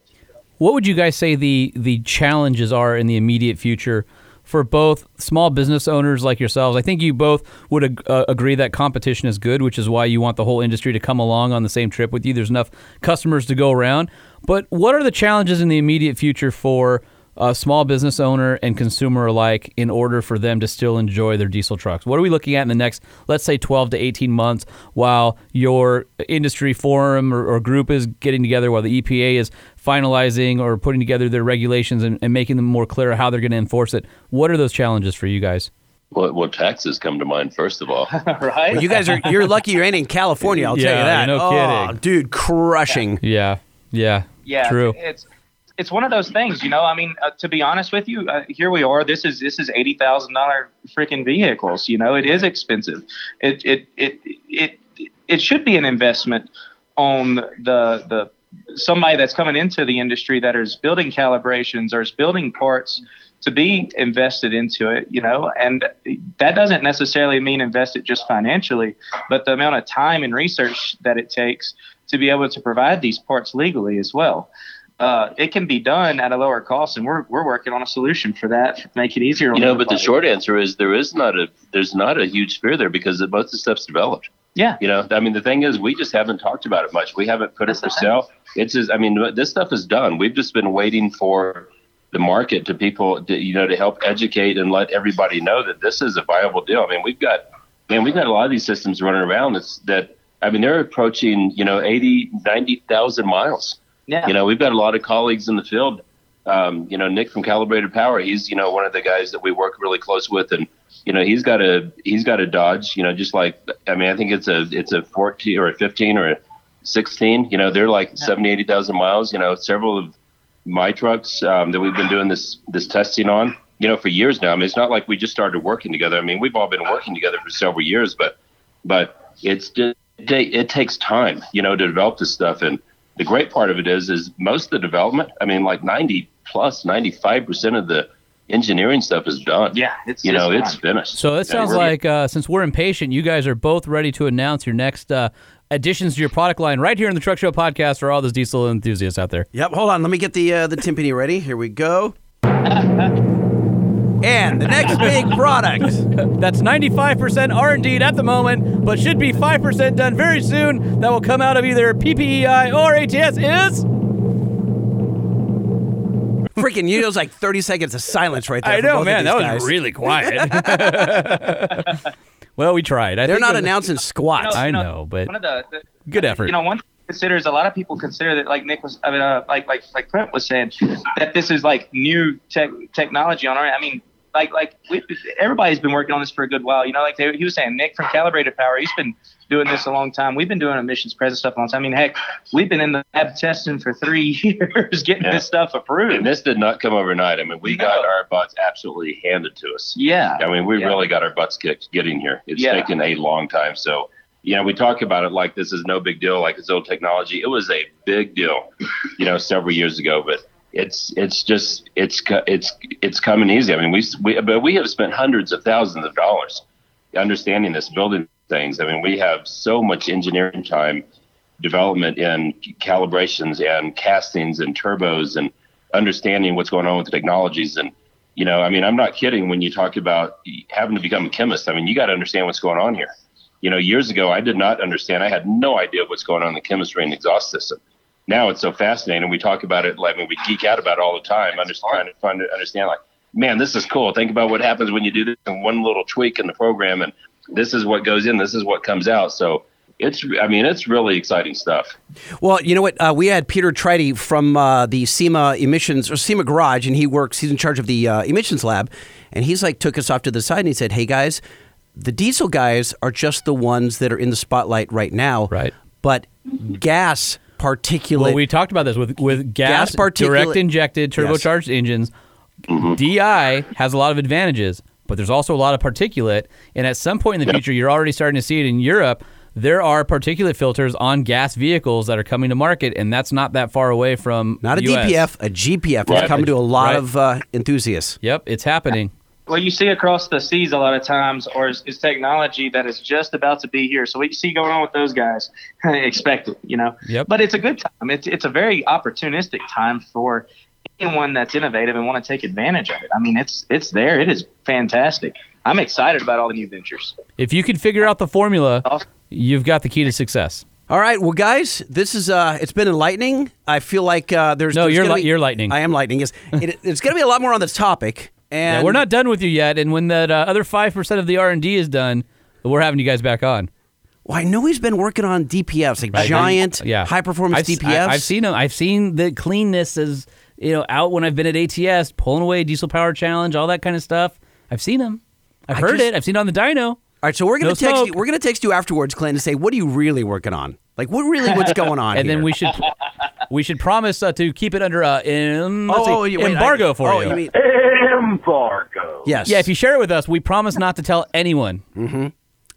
Speaker 2: What would you guys say the the challenges are in the immediate future for both small business owners like yourselves? I think you both would ag- uh, agree that competition is good, which is why you want the whole industry to come along on the same trip with you. There's enough customers to go around. But what are the challenges in the immediate future for a small business owner and consumer alike in order for them to still enjoy their diesel trucks? What are we looking at in the next, let's say, 12 to 18 months while your industry forum or, or group is getting together, while the EPA is finalizing or putting together their regulations and, and making them more clear how they're going to enforce it? What are those challenges for you guys?
Speaker 5: Well, well, taxes come to mind first of all. (laughs)
Speaker 7: right?
Speaker 1: Well, you guys are you're lucky you ain't in California. I'll tell you that.
Speaker 2: no
Speaker 1: oh,
Speaker 2: kidding.
Speaker 1: dude, crushing.
Speaker 2: Yeah, yeah,
Speaker 7: yeah
Speaker 2: true.
Speaker 7: it's it's one of those things you know i mean uh, to be honest with you uh, here we are this is this is eighty thousand dollar freaking vehicles you know it is expensive it it it it it should be an investment on the the somebody that's coming into the industry that is building calibrations or is building parts to be invested into it, you know, and that doesn't necessarily mean invest it just financially, but the amount of time and research that it takes to be able to provide these parts legally as well. Uh, it can be done at a lower cost, and we're we're working on a solution for that to make it easier.
Speaker 5: You know, but the short answer is there is not a there's not a huge fear there because most of the stuff's developed.
Speaker 7: yeah,
Speaker 5: You know, I mean, the thing is, we just haven't talked about it much. We haven't put
Speaker 7: That's
Speaker 5: it for sale. It's just, I mean, this stuff is done. We've just been waiting for the market to people, to, you know, to help educate and let everybody know that this is a viable deal. I mean, we've got, man, we've got a lot of these systems running around. That's that. I mean, they're approaching, you know, 80, 90,000 miles.
Speaker 7: Yeah,
Speaker 5: You know, we've got a lot of colleagues in the field. Um, you know, Nick from Calibrated Power, he's you know one of the guys that we work really close with, and you know he's got a he's got a Dodge. You know, just like I mean, I think it's a it's a 14 or a 15 or a 16. You know, they're like 70, 80,000 miles. You know, several of my trucks um, that we've been doing this this testing on. You know, for years now. I mean, it's not like we just started working together. I mean, we've all been working together for several years, but but it's just it, it takes time, you know, to develop this stuff. And the great part of it is, is most of the development. I mean, like ninety plus, ninety five percent of the engineering stuff is done.
Speaker 7: yeah. It's
Speaker 5: you know,
Speaker 7: done.
Speaker 5: it's finished.
Speaker 2: So it sounds
Speaker 5: we're-
Speaker 2: like uh, since we're impatient, you guys are both ready to announce your next uh, additions to your product line right here in the Truck Show podcast for all those diesel enthusiasts out there.
Speaker 1: Yep. Hold on. Let me get the uh, the timpani ready. Here we go. (laughs) And the next big product.
Speaker 2: That's 95% R&D at the moment, but should be 5% done very soon. That will come out of either PPEI or ATS is
Speaker 1: Freaking, you know, it was like 30 seconds of silence right there.
Speaker 2: I know, man. That
Speaker 1: guys.
Speaker 2: was really quiet. (laughs) well, we tried. I
Speaker 1: They're
Speaker 2: think
Speaker 1: not
Speaker 2: it was-
Speaker 1: announcing squats.
Speaker 2: I
Speaker 7: You
Speaker 2: know, but
Speaker 7: one of the, the
Speaker 2: good effort.
Speaker 7: You know, one thing considers a lot of people consider that, like Nick was, I mean, uh, like like like Clint was saying, that this is like new tech technology on our. I mean, like like we, everybody's been working on this for a good while. You know, like they, he was saying, Nick from Calibrated Power, he's been doing this a long time. We've been doing emissions present stuff a long time. I mean, heck, we've been in the lab testing for three (laughs) years getting
Speaker 5: Yeah.
Speaker 7: this stuff approved.
Speaker 5: and this did not come overnight. I mean, we
Speaker 7: No.
Speaker 5: got our butts absolutely handed to us.
Speaker 7: yeah,
Speaker 5: I mean, we
Speaker 7: Yeah.
Speaker 5: really got our butts kicked getting here. It's
Speaker 7: Yeah.
Speaker 5: taken a long time. So, you know, we talk about it like this is no big deal, like it's old technology. It was a big deal, you know, several years ago, but it's it's just it's it's it's coming easy. I mean, we we but we have spent hundreds of thousands of dollars understanding this, building things. I mean, we have so much engineering time, development in calibrations and castings and turbos and understanding what's going on with the technologies and you know, I mean, I'm not kidding when you talk about having to become a chemist. I mean, you got to understand what's going on here. You know, years ago, I did not understand. I had no idea what's going on in the chemistry and exhaust system. Now it's so fascinating. And we talk about it like I mean, we geek out about it all the time. I'm just trying to find to understand, like, man, this is cool. Think about what happens when you do this and one little tweak in the program, and this is what goes in, this is what comes out. So it's, I mean, it's really exciting stuff.
Speaker 1: Well, you know what? Uh, we had Peter Treydte from uh, the SEMA emissions or SEMA garage, and he works. He's in charge of the uh, emissions lab, and he's like took us off to the side and he said, "Hey guys, the diesel guys are just the ones that are in the spotlight right now,
Speaker 2: Right.
Speaker 1: But gas particulate.
Speaker 2: Well, we talked about this with with gas,
Speaker 1: Gas particulate-
Speaker 2: direct injected turbocharged engines. DI has a lot of advantages, but there's also a lot of particulate. And at some point in the future, you're already starting to see it in Europe. There are particulate filters on gas vehicles that are coming to market, and that's not that far away from
Speaker 1: not a
Speaker 2: US.
Speaker 1: DPF, a GPF.
Speaker 5: Right.
Speaker 1: It's coming to a lot
Speaker 2: Right.
Speaker 1: of uh, enthusiasts.
Speaker 2: Yep, it's happening.
Speaker 7: What you see across the seas a lot of times, or is, is technology that is just about to be here. So what you see going on with those guys, (laughs) expect it, you know.
Speaker 2: Yep.
Speaker 7: But it's a good time. It's it's a very opportunistic time for anyone that's innovative and want to take advantage of it. I mean, it's it's there. It is fantastic. I'm excited about all the new ventures.
Speaker 2: If you can figure out the formula,
Speaker 7: Awesome.
Speaker 2: you've got the key to success.
Speaker 1: All right, well, guys, this is uh, it's been enlightening. I feel like uh, there's
Speaker 2: No,
Speaker 1: there's
Speaker 2: you're
Speaker 1: gonna
Speaker 2: li-
Speaker 1: be-
Speaker 2: you're lightning.
Speaker 1: I am lightning. Yes, it, it's going to be a lot more on this topic, and
Speaker 2: Yeah, we're not done with you yet, and when that uh, other five percent of the R and D is done, we're having you guys back on.
Speaker 1: Well, I know he's been working on DPFs, like
Speaker 2: Right.
Speaker 1: giant,
Speaker 2: yeah,
Speaker 1: high performance
Speaker 2: I've,
Speaker 1: DPFs.
Speaker 2: I, have seen them. I've seen the cleanness as you know out when I've been at ATS, pulling away diesel power challenge, all that kind of stuff. I've seen them. I've
Speaker 1: I
Speaker 2: heard
Speaker 1: just-
Speaker 2: it. I've seen it on the dyno.
Speaker 1: All right, so we're going
Speaker 2: No
Speaker 1: to text
Speaker 2: smoke.
Speaker 1: you. We're to text you afterwards, Clint, and say, "What are you really working on? Like, what really what's going on?" (laughs)
Speaker 2: and then we should we should promise uh, to keep it under uh, in,
Speaker 1: Oh,
Speaker 2: see,
Speaker 1: oh, wait,
Speaker 2: embargo
Speaker 1: I-
Speaker 2: for
Speaker 1: oh,
Speaker 2: you.
Speaker 1: mean
Speaker 8: Embargo.
Speaker 1: yes?
Speaker 2: yeah, if you share it with us, we promise not to tell anyone.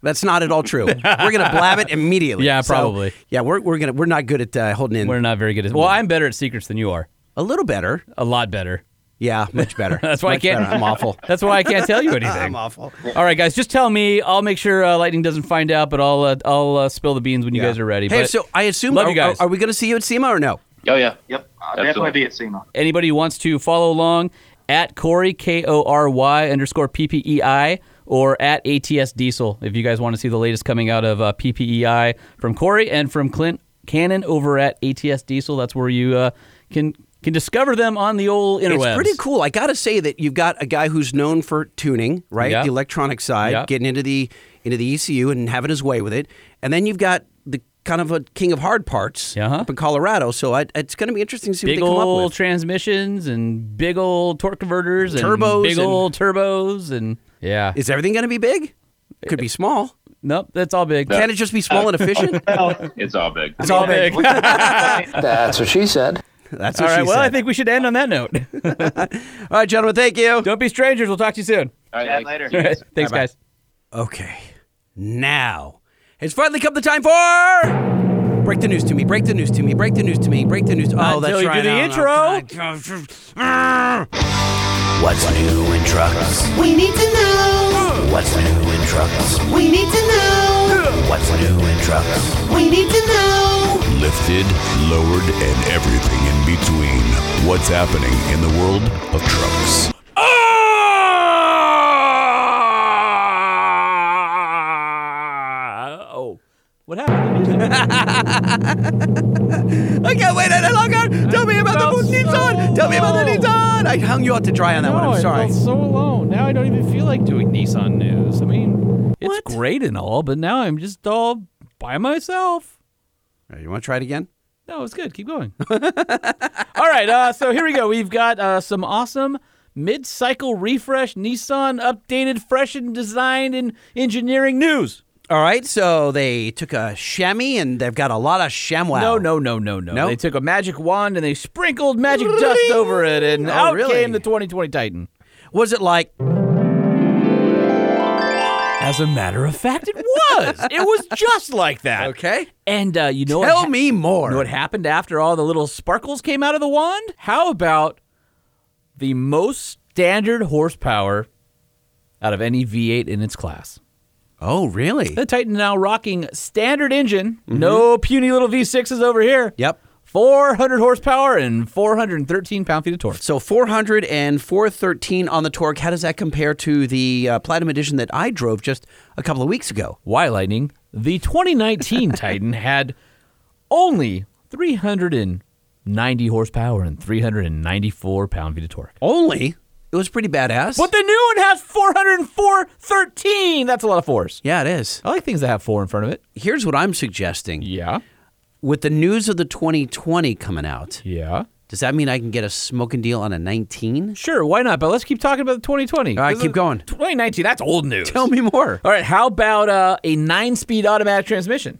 Speaker 1: That's not at all true. we're going to blab it immediately. (laughs)
Speaker 2: Yeah,
Speaker 1: So,
Speaker 2: probably.
Speaker 1: yeah, we're we're gonna we're not good at uh, holding in.
Speaker 2: We're not very good at. Well, I'm better at secrets than you are.
Speaker 1: a little better.
Speaker 2: A lot better.
Speaker 1: Yeah, much better. (laughs)
Speaker 2: That's why
Speaker 1: Much
Speaker 2: I can't.
Speaker 1: better. I'm awful. (laughs)
Speaker 2: That's why I can't tell you (laughs) anything.
Speaker 1: I'm awful.
Speaker 2: All right, guys, just tell me. I'll make sure uh, Lightning doesn't find out, but I'll uh, I'll uh, spill the beans when you
Speaker 1: Yeah.
Speaker 2: guys are ready.
Speaker 1: Hey,
Speaker 2: but
Speaker 1: so I assume
Speaker 2: love
Speaker 1: are,
Speaker 2: you guys.
Speaker 1: Are, are we going to see you at SEMA or no?
Speaker 5: Oh yeah.
Speaker 7: Yep, I'll definitely be at SEMA.
Speaker 2: anybody who wants to follow along at Kory K O R Y underscore P P E I or at ATS Diesel if you guys want to see the latest coming out of uh, PPEI from Kory and from Clint Cannon over at ATS Diesel. That's where you uh, can can discover them on the old interwebs.
Speaker 1: It's pretty cool. I got to say that you've got a guy who's known for tuning, right?
Speaker 2: Yeah.
Speaker 1: The electronic side,
Speaker 2: Yeah.
Speaker 1: getting into the into the ECU and having his way with it. And then you've got the kind of a king of hard parts
Speaker 2: Uh-huh.
Speaker 1: up in Colorado. So I, it's going to be interesting to see
Speaker 2: Big
Speaker 1: what they come up
Speaker 2: old
Speaker 1: with.
Speaker 2: transmissions and big old torque converters and
Speaker 1: Turbos
Speaker 2: big
Speaker 1: and-
Speaker 2: old turbos and yeah.
Speaker 1: Is everything going to be big? Could be small.
Speaker 2: nope, that's all big.
Speaker 1: Can it just be small and efficient? (laughs)
Speaker 5: It's all big.
Speaker 2: It's all big. (laughs)
Speaker 8: That's what she said.
Speaker 1: That's what
Speaker 2: right.
Speaker 1: she
Speaker 2: Well, I think we should end on that note. (laughs)
Speaker 1: All right, gentlemen, thank you.
Speaker 2: Don't be strangers. We'll talk to you soon.
Speaker 5: All right,
Speaker 7: Chat
Speaker 5: thanks.
Speaker 7: later.
Speaker 2: Thanks,
Speaker 1: Bye-bye.
Speaker 2: guys.
Speaker 1: Okay, now it's finally come the time for break the news to me. Break the news to me. Break the news to me. Break the news. To, oh,
Speaker 2: Until
Speaker 1: that's
Speaker 2: you do
Speaker 1: right.
Speaker 2: the
Speaker 1: Oh,
Speaker 2: intro.
Speaker 6: What's new in trucks?
Speaker 9: We need to know.
Speaker 6: What's new in trucks?
Speaker 9: We need to know.
Speaker 6: What's new in trucks?
Speaker 9: We need to know.
Speaker 4: Lifted, lowered, and everything in between. What's happening in the world of trucks?
Speaker 2: Oh, what happened? to? (laughs)
Speaker 1: I can't wait any longer. Tell me about the Nissan. Tell me about the Nissan. I hung you out to dry on that one. I'm
Speaker 2: I
Speaker 1: sorry.
Speaker 2: felt so alone. Now I don't even feel like doing Nissan news. I mean, it's
Speaker 1: What?
Speaker 2: great and all, but now I'm just all by myself.
Speaker 1: You want to try it again?
Speaker 2: No, it's good. Keep going. (laughs) all right. Uh, so here we go. We've got uh, some awesome mid-cycle refresh Nissan updated, freshened, designed, and engineering news.
Speaker 1: All right. So they took a chamois and they've got a lot of chamois.
Speaker 2: No, no, no, no, no.
Speaker 1: No?
Speaker 2: They took a magic wand and they sprinkled magic dust over it, and
Speaker 1: Oh,
Speaker 2: out
Speaker 1: really?
Speaker 2: came the 2020 Titan.
Speaker 1: Was it like?
Speaker 2: As a matter of fact, it was. (laughs) it was just like that.
Speaker 1: Okay.
Speaker 2: And uh, you know what?
Speaker 1: Tell me more.
Speaker 2: You know what happened after all the little sparkles came out of the wand? How about the most standard horsepower out of any V8 in its class?
Speaker 1: Oh, really?
Speaker 2: The Titan now rocking standard engine, no puny little V6s over here.
Speaker 1: Yep.
Speaker 2: 400 horsepower and 413 pound feet of torque.
Speaker 1: So 400 and 413 on the torque. How does that compare to the uh, Platinum Edition that I drove just a couple of weeks ago?
Speaker 2: Why Lightning? The 2019 (laughs) Titan had only 390 horsepower and 394 pound feet of torque.
Speaker 1: Only. It was pretty badass.
Speaker 2: But the new one has 404 13. That's a lot of fours.
Speaker 1: Yeah, it is.
Speaker 2: I like things that have four in front of it.
Speaker 1: Here's what I'm suggesting.
Speaker 2: Yeah.
Speaker 1: With the news of the 2020 coming out,
Speaker 2: Yeah.
Speaker 1: does that mean I can get a smoking deal on a 19?
Speaker 2: Sure, why not? But let's keep talking about the 2020.
Speaker 1: All right, keep going.
Speaker 2: 2019, that's old news.
Speaker 1: Tell me more.
Speaker 2: All right, how about uh, a nine speed automatic transmission?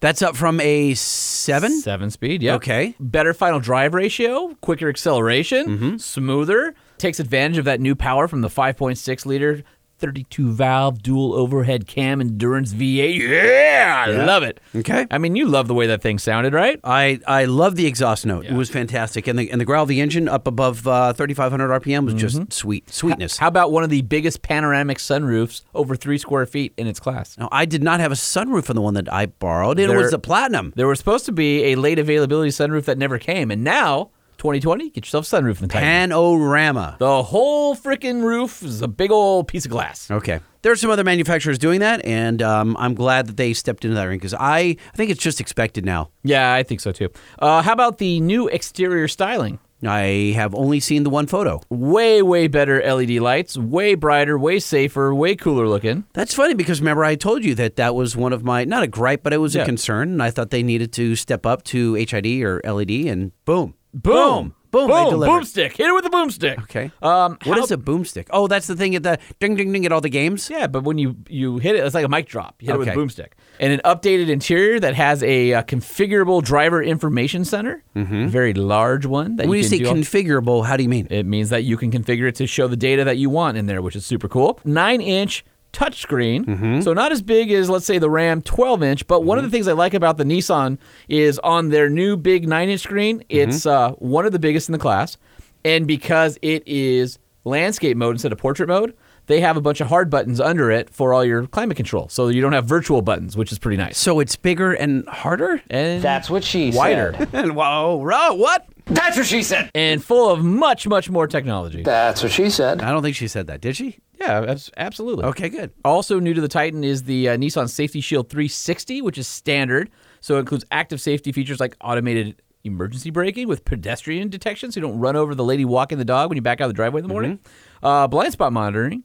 Speaker 1: That's up from a 7?
Speaker 2: Seven speed, yeah.
Speaker 1: Okay.
Speaker 2: Better final drive ratio, quicker acceleration,
Speaker 1: Mm-hmm.
Speaker 2: smoother. Takes advantage of that new power from the 5.6 liter 32 valve dual overhead cam endurance V8. Yeah, I love it.
Speaker 1: Okay.
Speaker 2: I mean, you love the way that thing sounded, right?
Speaker 1: I, I love the exhaust note. It was fantastic, and the and the growl of the engine up above uh, 3,500 RPM was just sweet sweetness.
Speaker 2: How about one of the biggest panoramic sunroofs over three square feet in its class?
Speaker 1: Now, I did not have a sunroof on the one that I borrowed. It
Speaker 2: There-
Speaker 1: was the platinum.
Speaker 2: There was supposed to be a late availability sunroof that never came, and now 2020, get yourself a sunroof in the Titan.
Speaker 1: Panorama.
Speaker 2: The whole freaking roof is a big old piece of glass.
Speaker 1: Okay. There are some other manufacturers doing that, and um, I'm glad that they stepped into that ring because I, I think it's just expected now.
Speaker 2: Yeah, I think so too. Uh, how about the new exterior styling?
Speaker 1: I have only seen the one photo.
Speaker 2: Way, way better LED lights, way brighter, way safer, way cooler looking.
Speaker 1: That's funny because remember I told you that that was one of my not a gripe, but it was
Speaker 2: Yeah.
Speaker 1: a concern, and I thought they needed to step up to HID or LED, and boom,
Speaker 2: Boom.
Speaker 1: boom,
Speaker 2: Boom. Boomstick. Hit it with a boomstick.
Speaker 1: Okay.
Speaker 2: Um,
Speaker 1: What
Speaker 2: how-
Speaker 1: is a boomstick? Oh, that's the thing at the ding ding ding at all the games.
Speaker 2: Yeah, but when you you hit it, it's like a mic drop. You hit it with a boomstick. And an updated interior that has a uh, configurable driver information center, mm-hmm. very large one. That
Speaker 1: When you,
Speaker 2: can
Speaker 1: say
Speaker 2: do all-
Speaker 1: configurable, how do you mean?
Speaker 2: It means that you can configure it to show the data that you want in there, which is super cool. Nine inch touchscreen.
Speaker 1: Mm-hmm.
Speaker 2: So not as big as let's say the Ram 12 inch, but one of the things I like about the Nissan is on their new big nine inch screen,
Speaker 1: Mm-hmm.
Speaker 2: it's uh, one of the biggest in the class. And because it is landscape mode instead of portrait mode, they have a bunch of hard buttons under it for all your climate control. So you don't have virtual buttons, which is pretty nice.
Speaker 1: So it's bigger and harder.
Speaker 2: And
Speaker 8: That's what she
Speaker 2: wider
Speaker 8: said. (laughs)
Speaker 1: And whoa, whoa, what?
Speaker 8: That's what she said.
Speaker 2: and full of much, much more technology.
Speaker 8: That's what she said.
Speaker 1: I don't think she said that, did she?
Speaker 2: Yeah, absolutely.
Speaker 1: Okay, good.
Speaker 2: Also new to the Titan is the uh, Nissan Safety Shield 360, which is standard. So it includes active safety features like automated emergency braking with pedestrian detection, so you don't run over the lady walking the dog when you back out of the driveway in the morning. Uh, blind spot monitoring,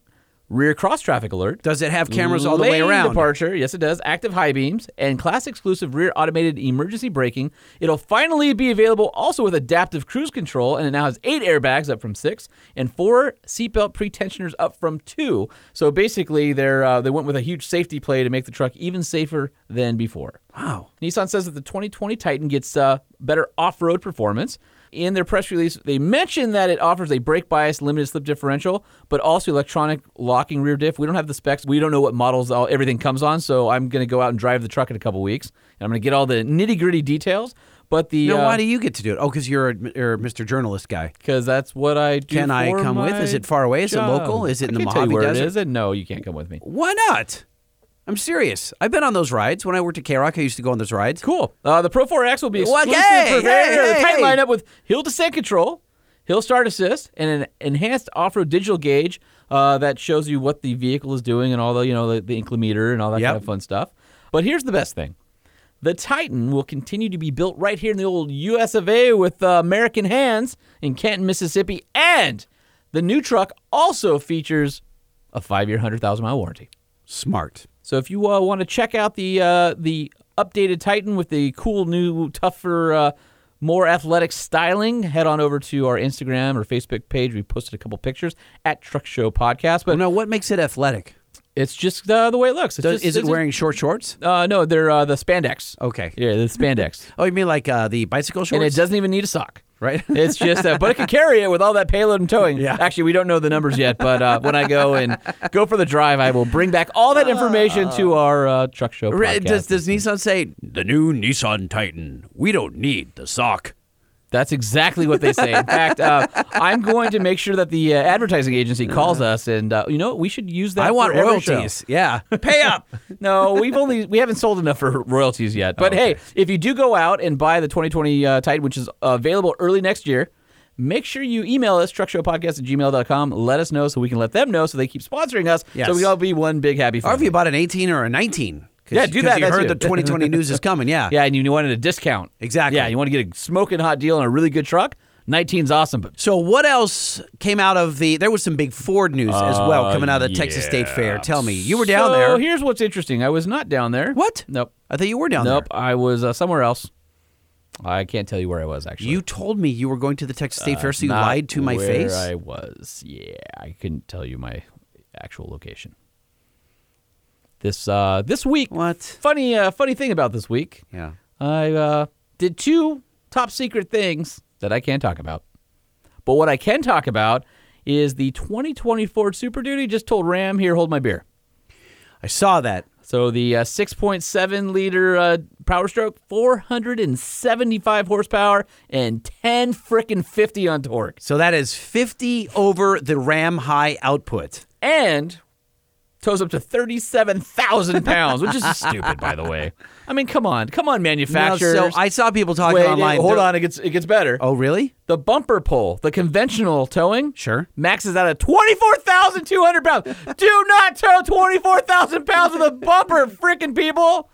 Speaker 2: rear cross traffic alert.
Speaker 1: Does it have cameras all the way around?
Speaker 2: Departure, yes, it does. Active high beams and class exclusive rear automated emergency braking. It'll finally be available also with adaptive cruise control, and it now has eight airbags up from six and four seatbelt pretensioners up from two. So basically, they're uh, they went with a huge safety play to make the truck even safer than before.
Speaker 1: Wow.
Speaker 2: Nissan says that the 2020 Titan gets uh, better off-road performance. In their press release, they mention that it offers a brake bias limited slip differential, but also electronic locking rear diff. We don't have the specs. We don't know what models all, everything comes on, so I'm going to go out and drive the truck in a couple weeks, and I'm going to get all the nitty-gritty details. But the
Speaker 1: Now,
Speaker 2: uh,
Speaker 1: why do you get to do it? Oh, because you're, a, you're a Mr. Journalist guy.
Speaker 2: because that's what I do.
Speaker 1: Can I come with? Is it far away? Is it local? Is it in
Speaker 2: I
Speaker 1: the
Speaker 2: can't tell you
Speaker 1: Mojave Desert?
Speaker 2: It is, and no, you can't come with me.
Speaker 1: Why not? I'm serious. I've been on those rides. When I worked at K Rock, I used to go on those rides.
Speaker 2: Cool. Uh, the Pro 4X will be exclusive
Speaker 1: Hey,
Speaker 2: for very
Speaker 1: hey,
Speaker 2: the
Speaker 1: hey,
Speaker 2: tight
Speaker 1: hey.
Speaker 2: lineup with hill descent control, hill start assist, and an enhanced off-road digital gauge uh, that shows you what the vehicle is doing and all the you know the, the inclinometer and all that
Speaker 1: Yep.
Speaker 2: kind of fun stuff. But here's the best thing: the Titan will continue to be built right here in the old U.S. of A. with uh, American hands in Canton, Mississippi, and the new truck also features a five-year, hundred thousand mile warranty.
Speaker 1: Smart.
Speaker 2: So if you uh, want to check out the uh, the updated Titan with the cool new, tougher, uh, more athletic styling, head on over to our Instagram or Facebook page. We posted a couple pictures at Truck Show Podcast, but
Speaker 1: Well, now, what makes it athletic?
Speaker 2: it's just uh, the way it looks. It's
Speaker 1: Does,
Speaker 2: just,
Speaker 1: is it wearing short shorts?
Speaker 2: Uh, no, they're uh, the spandex.
Speaker 1: Okay.
Speaker 2: Yeah, the spandex,
Speaker 1: Oh, you mean like uh, the bicycle shorts?
Speaker 2: and it doesn't even need a sock.
Speaker 1: Right? (laughs)
Speaker 2: It's just, uh, but it can carry it with all that payload and towing.
Speaker 1: Yeah.
Speaker 2: Actually, we don't know the numbers yet, but uh, when I go and go for the drive, I will bring back all that information to our uh, truck show. Podcast.
Speaker 1: does, does Nissan say the new Nissan Titan? We don't need the sock.
Speaker 2: That's exactly what they say. In (laughs) fact, uh, I'm going to make sure that the uh, advertising agency calls us, and uh, you know we should use that.
Speaker 1: I want
Speaker 2: for every show.
Speaker 1: royalties. Yeah, (laughs) pay up.
Speaker 2: No, we've only we haven't sold enough for royalties yet. But hey, if you do go out and buy the 2020 uh, Titan, which is available early next year, make sure you email us truckshowpodcast at gmail.com. Let us know so we can let them know so they keep sponsoring us.
Speaker 1: Yes.
Speaker 2: So we all be one big happy
Speaker 1: or if you bought an 18 or a 19.
Speaker 2: Yeah, do that,
Speaker 1: You heard
Speaker 2: too.
Speaker 1: the 2020 (laughs) news is coming. Yeah.
Speaker 2: yeah, and you wanted a discount.
Speaker 1: Exactly.
Speaker 2: Yeah, you want to get a smoking hot deal on a really good truck. 19's awesome, but
Speaker 1: So what else came out of the? There was some big Ford news as well coming out of the Texas State Fair. Tell me, you were down
Speaker 2: Uh, so
Speaker 1: there.
Speaker 2: here's what's interesting. I was not down there.
Speaker 1: What?
Speaker 2: Nope.
Speaker 1: I thought you were down
Speaker 2: Nope. I was uh, somewhere else. I can't tell you where I was actually.
Speaker 1: You told me you were going to the Texas State Fair, so you lied to my
Speaker 2: where
Speaker 1: face.
Speaker 2: I was. Yeah, I couldn't tell you my actual location. This uh this week.
Speaker 1: What?
Speaker 2: Funny uh funny thing about this week.
Speaker 1: Yeah.
Speaker 2: I uh did two top secret things that I can't talk about. But what I can talk about is the 2020 Ford Super Duty. Just told Ram, here, hold my beer.
Speaker 1: I saw that.
Speaker 2: So the uh, 6.7 liter uh, Power Stroke, 475 horsepower, and 10 freaking 50 on torque.
Speaker 1: So that is 50 over the Ram high output.
Speaker 2: And tows up to 37,000 (laughs) pounds, which is stupid, by the way. I mean, come on. Come on, manufacturers.
Speaker 1: so I saw people talking
Speaker 2: Wait,
Speaker 1: online.
Speaker 2: hold
Speaker 1: They're-
Speaker 2: on. It gets, it gets better.
Speaker 1: Oh, really?
Speaker 2: The bumper pull, the conventional towing,
Speaker 1: Sure.
Speaker 2: maxes out at 24,200 pounds. Do not tow 24,000 pounds with a bumper, freaking people.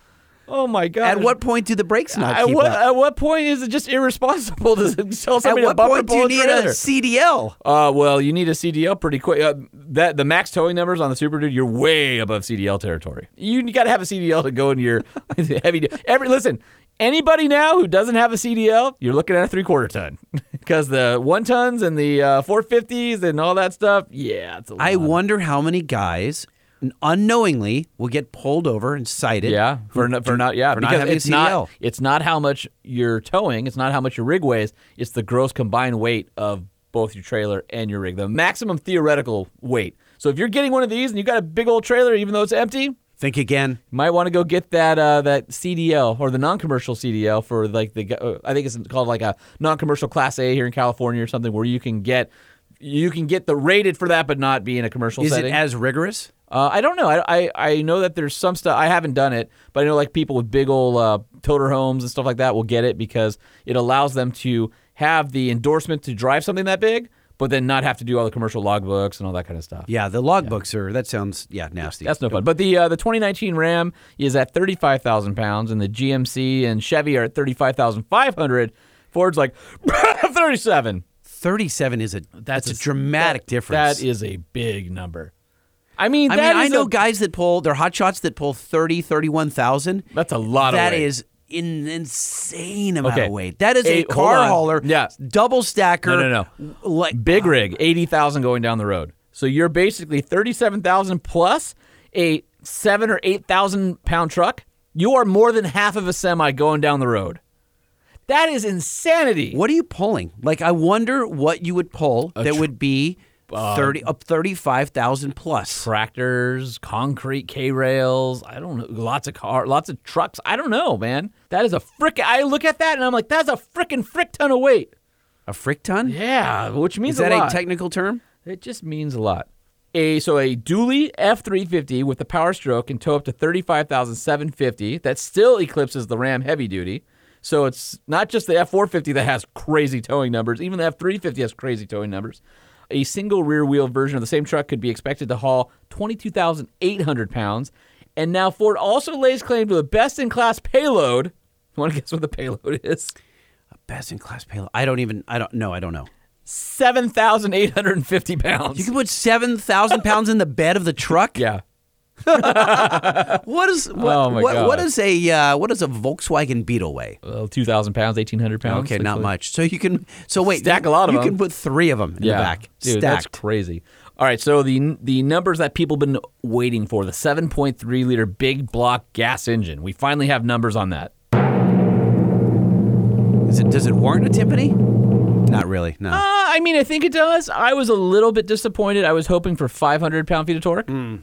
Speaker 2: Oh my God.
Speaker 1: At what point do the brakes not
Speaker 2: At
Speaker 1: keep
Speaker 2: what,
Speaker 1: up?
Speaker 2: at what point is it just irresponsible to (laughs) tell
Speaker 1: At
Speaker 2: somebody to
Speaker 1: what
Speaker 2: bumper
Speaker 1: point do you need
Speaker 2: trailer?
Speaker 1: a CDL?
Speaker 2: Uh, well, you need a CDL pretty quick. Uh, that the max towing numbers on the Super Duty, you're way above CDL territory. You, got to have a CDL to go in your (laughs) heavy. Every listen, anybody now who doesn't have a CDL, you're looking at a three quarter ton (laughs) because the one tons and the uh, 450s and all that stuff. Yeah, it's a
Speaker 1: I wonder how many guys unknowingly will get pulled over and cited.
Speaker 2: Yeah, for not, for not yeah
Speaker 1: for not
Speaker 2: because
Speaker 1: having a
Speaker 2: it's not it's not how much you're towing, it's not how much your rig weighs, it's the gross combined weight of both your trailer and your rig, the maximum theoretical weight. So if you're getting one of these and you got a big old trailer, even though it's empty,
Speaker 1: Think again.
Speaker 2: might want to go get that uh, that CDL or the non-commercial CDL for like the uh, I think it's called like a non-commercial Class A here in California or something where you can get you can get the rated for that, but not be in a commercial
Speaker 1: Is
Speaker 2: setting.
Speaker 1: it as rigorous?
Speaker 2: Uh, I don't know. I, I I know that there's some stuff. I haven't done it, but I know like people with big old uh, toter homes and stuff like that will get it because it allows them to have the endorsement to drive something that big, but then not have to do all the commercial logbooks and all that kind of stuff.
Speaker 1: Yeah, the logbooks are. That sounds yeah nasty.
Speaker 2: That's no fun. But the uh, the 2019 Ram is at 35,000 pounds, and the GMC and Chevy are at 35,500. Ford's like (laughs) 37.
Speaker 1: Thirty-seven is a that's, a dramatic
Speaker 2: that-
Speaker 1: difference.
Speaker 2: That is a big number. I mean,
Speaker 1: I mean, I know
Speaker 2: a-
Speaker 1: guys that pull. They're hot shots that pull 30, 31,000.
Speaker 2: That's a lot of
Speaker 1: That is an insane amount
Speaker 2: Okay.
Speaker 1: of weight. That is a,
Speaker 2: hold
Speaker 1: car hauler.
Speaker 2: Yeah.
Speaker 1: double stacker.
Speaker 2: No, no, no.
Speaker 1: Like
Speaker 2: Big uh, rig, 80,000 going down the road. So you're basically 37,000 plus a 7 or 8,000 pound truck. You are more than half of a semi going down the road. That is insanity.
Speaker 1: What are you pulling? Like, I wonder what you would pull that would be thirty um, up thirty-five thousand plus.
Speaker 2: Tractors, concrete K rails, I don't know, lots of car, lots of trucks. I don't know, man. That is a frick. I look at that and I'm like, that's a frickin' frick ton of weight.
Speaker 1: A frick ton?
Speaker 2: Yeah, which means
Speaker 1: Is that
Speaker 2: a
Speaker 1: a, technical term?
Speaker 2: It just means a lot. A so a dually F350 with the Power Stroke can tow up to 35,750. That still eclipses the Ram Heavy Duty. So it's not just the F450 that has crazy towing numbers. Even the F350 has crazy towing numbers. A single rear wheel version of the same truck could be expected to haul 22,800 pounds. And now Ford also lays claim to the best in class payload. You want to guess what the payload is?
Speaker 1: A best in class payload. I don't even. I don't know. I don't know.
Speaker 2: 7,850 pounds.
Speaker 1: You can put seven thousand pounds in the bed of the truck. (laughs)
Speaker 2: yeah. (laughs)
Speaker 1: What is what?
Speaker 2: Oh, my
Speaker 1: what,
Speaker 2: God.
Speaker 1: what is a uh, what does a Volkswagen Beetle weigh?
Speaker 2: Well, 2,000 pounds, 1,800 pounds.
Speaker 1: Okay, not
Speaker 2: so-
Speaker 1: much. So you can. So wait,
Speaker 2: Stack a lot of
Speaker 1: You
Speaker 2: them.
Speaker 1: can put three of them in
Speaker 2: yeah.
Speaker 1: the back.
Speaker 2: Dude, that's crazy. All right, so the the numbers that people have been waiting for the 7.3 liter big block gas engine. We finally have numbers on that.
Speaker 1: Is it? Does it warrant a Tiffany? Not really. No.
Speaker 2: Uh, I mean, I think it does. I was a little bit disappointed. I was hoping for 500 pound feet of torque,
Speaker 1: Hmm.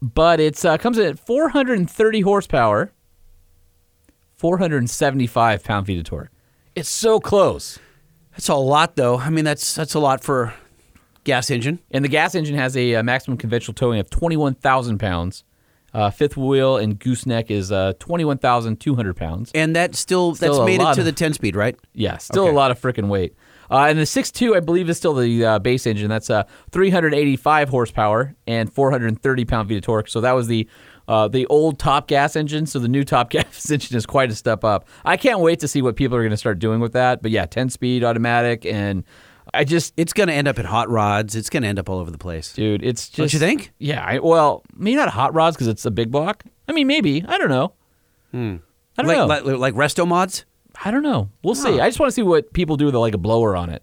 Speaker 2: But it uh, comes in at 430 horsepower, 475 pound feet of torque. It's so close.
Speaker 1: That's a lot, though. I mean, that's that's a lot for gas engine.
Speaker 2: And the gas engine has a, uh maximum conventional towing of 21,000 pounds. Uh, fifth wheel and gooseneck is uh, 21,200 pounds.
Speaker 1: And that still,
Speaker 2: Still
Speaker 1: that's made it to
Speaker 2: of-
Speaker 1: the 10 speed, right?
Speaker 2: Yeah, still
Speaker 1: Okay.
Speaker 2: a lot of freaking weight. Uh, and the 6.2, I believe, is still the uh, base engine. That's uh, 385 horsepower and 430 pound feet of torque. So that was the uh, the old top gas engine. So the new top (laughs) gas engine is quite a step up. I can't wait to see what people are going to start doing with that. But yeah, 10 speed automatic, and I just
Speaker 1: It's going to end up at hot rods. It's going to end up all over the place.
Speaker 2: dude, it's just
Speaker 1: Don't you think?
Speaker 2: Yeah, I, well, maybe not hot rods because it's a big block. I mean, maybe I don't know. I don't
Speaker 1: Hmm. like,
Speaker 2: know.
Speaker 1: like like resto mods.
Speaker 2: I don't know. We'll see. I just want to see what people do with like a blower on it.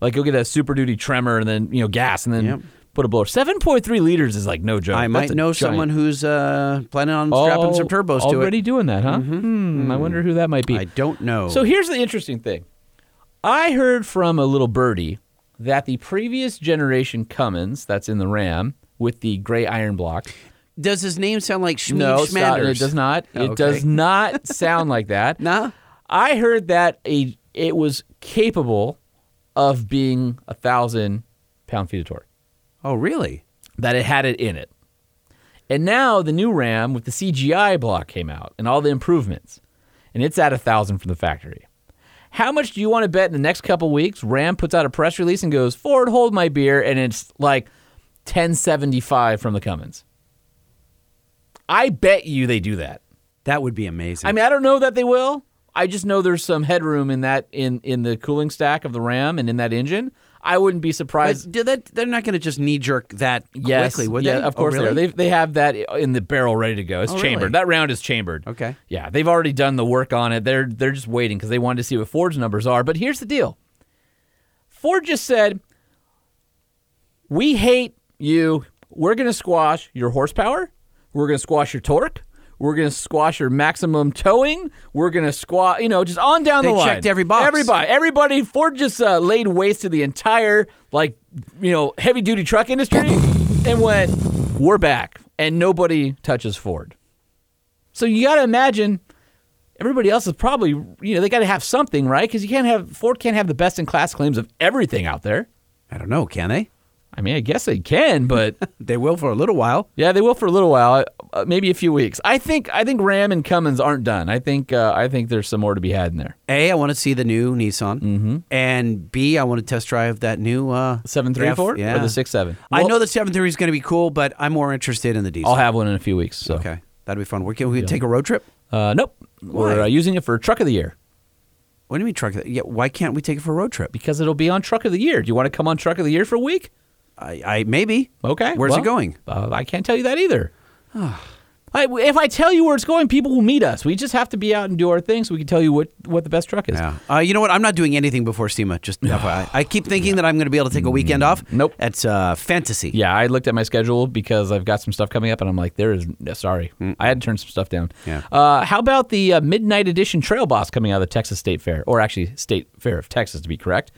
Speaker 2: Like you'll get a super duty tremor and then you know gas and then
Speaker 1: Yep.
Speaker 2: put a blower. Seven point three liters is like no joke.
Speaker 1: I
Speaker 2: That's
Speaker 1: might know
Speaker 2: giant-
Speaker 1: someone who's uh, planning on strapping some turbos to it.
Speaker 2: already doing that, huh? Hmm, I wonder who that might be.
Speaker 1: I don't know.
Speaker 2: So here's the interesting thing. I heard from a little birdie that the previous generation Cummins, that's in the Ram, with the gray iron block.
Speaker 1: Does his name sound like Schmeed
Speaker 2: no,
Speaker 1: Schmanders?
Speaker 2: it does not.
Speaker 1: Oh,
Speaker 2: It
Speaker 1: okay.
Speaker 2: does not sound like that. (laughs)
Speaker 1: Nah.
Speaker 2: I heard that a it was capable of being a thousand pound feet of torque.
Speaker 1: Oh, really?
Speaker 2: That it had it in it. And now the new Ram with the CGI block came out and all the improvements, and it's at a thousand from the factory. How much do you want to bet in the next couple weeks Ram puts out a press release and goes, Ford, hold my beer, and it's like 1075 from the Cummins? I bet you they do that.
Speaker 1: That would be amazing.
Speaker 2: I mean, I don't know that they will. I just know there's some headroom in that in in the cooling stack of the Ram and in that engine. I wouldn't be surprised.
Speaker 1: but that, they're not going to just knee jerk that
Speaker 2: yes,
Speaker 1: quickly, would
Speaker 2: yeah,
Speaker 1: they?
Speaker 2: of oh, course
Speaker 1: oh,
Speaker 2: they are. They they have that in the barrel ready to go. It's
Speaker 1: Oh,
Speaker 2: chambered.
Speaker 1: really?
Speaker 2: That round is chambered.
Speaker 1: Okay.
Speaker 2: Yeah, they've already done the work on it. They're they're just waiting because they wanted to see what Ford's numbers are. But here's the deal. Ford just said, "We hate you. We're going to squash your horsepower. We're going to squash your torque. We're going to squash your maximum towing. We're going to squash, you know, just on down
Speaker 1: They
Speaker 2: the line.
Speaker 1: They checked every box.
Speaker 2: Everybody, everybody. Ford just uh, laid waste to the entire, like, you know, heavy duty truck industry and went, we're back. And nobody touches Ford. So you got to imagine everybody else is probably, you know, they got to have something, right? Because you can't have, Ford can't have the best in class claims of everything out there.
Speaker 1: I don't know. Can they?
Speaker 2: I mean, I guess they can, but (laughs)
Speaker 1: They will for a little while.
Speaker 2: yeah, they will for a little while, uh, maybe a few weeks. I think I think Ram and Cummins aren't done. I think uh, I think there's some more to be had in there.
Speaker 1: A, I want to see the new Nissan, mm-hmm. and B, I want to test drive that new uh,
Speaker 2: Seven three
Speaker 1: F-
Speaker 2: four
Speaker 1: yeah.
Speaker 2: or the six seven.
Speaker 1: I know the 730 is going to be cool, but I'm more interested in the diesel.
Speaker 2: I'll have one in a few weeks. So.
Speaker 1: Okay, that'd be fun. We can we take a road trip.
Speaker 2: Uh, nope, we're uh, using it for truck of the year
Speaker 1: What do you mean truck? Yeah, why can't we take it for a road trip?
Speaker 2: because it'll be on truck of the year. Do you want to come on truck of the year for a week?
Speaker 1: I, I maybe.
Speaker 2: Okay.
Speaker 1: Where's
Speaker 2: well,
Speaker 1: it going?
Speaker 2: Uh, I can't tell you that either. (sighs) I, if I tell you where it's going, people will meet us. We just have to be out and do our thing so we can tell you what, what the best truck is.
Speaker 1: Yeah. Uh, you know what? I'm not doing anything before SEMA. Just (sighs) FYI. I keep thinking that I'm going to be able to take a weekend off.
Speaker 2: Nope.
Speaker 1: That's uh, fantasy.
Speaker 2: Yeah, I looked at my schedule because I've got some stuff coming up, and I'm like, there is sorry, I had to turn some stuff down.
Speaker 1: Yeah.
Speaker 2: Uh, how about the uh, midnight edition Trail Boss coming out of the Texas State Fair, or actually State Fair of Texas to be correct?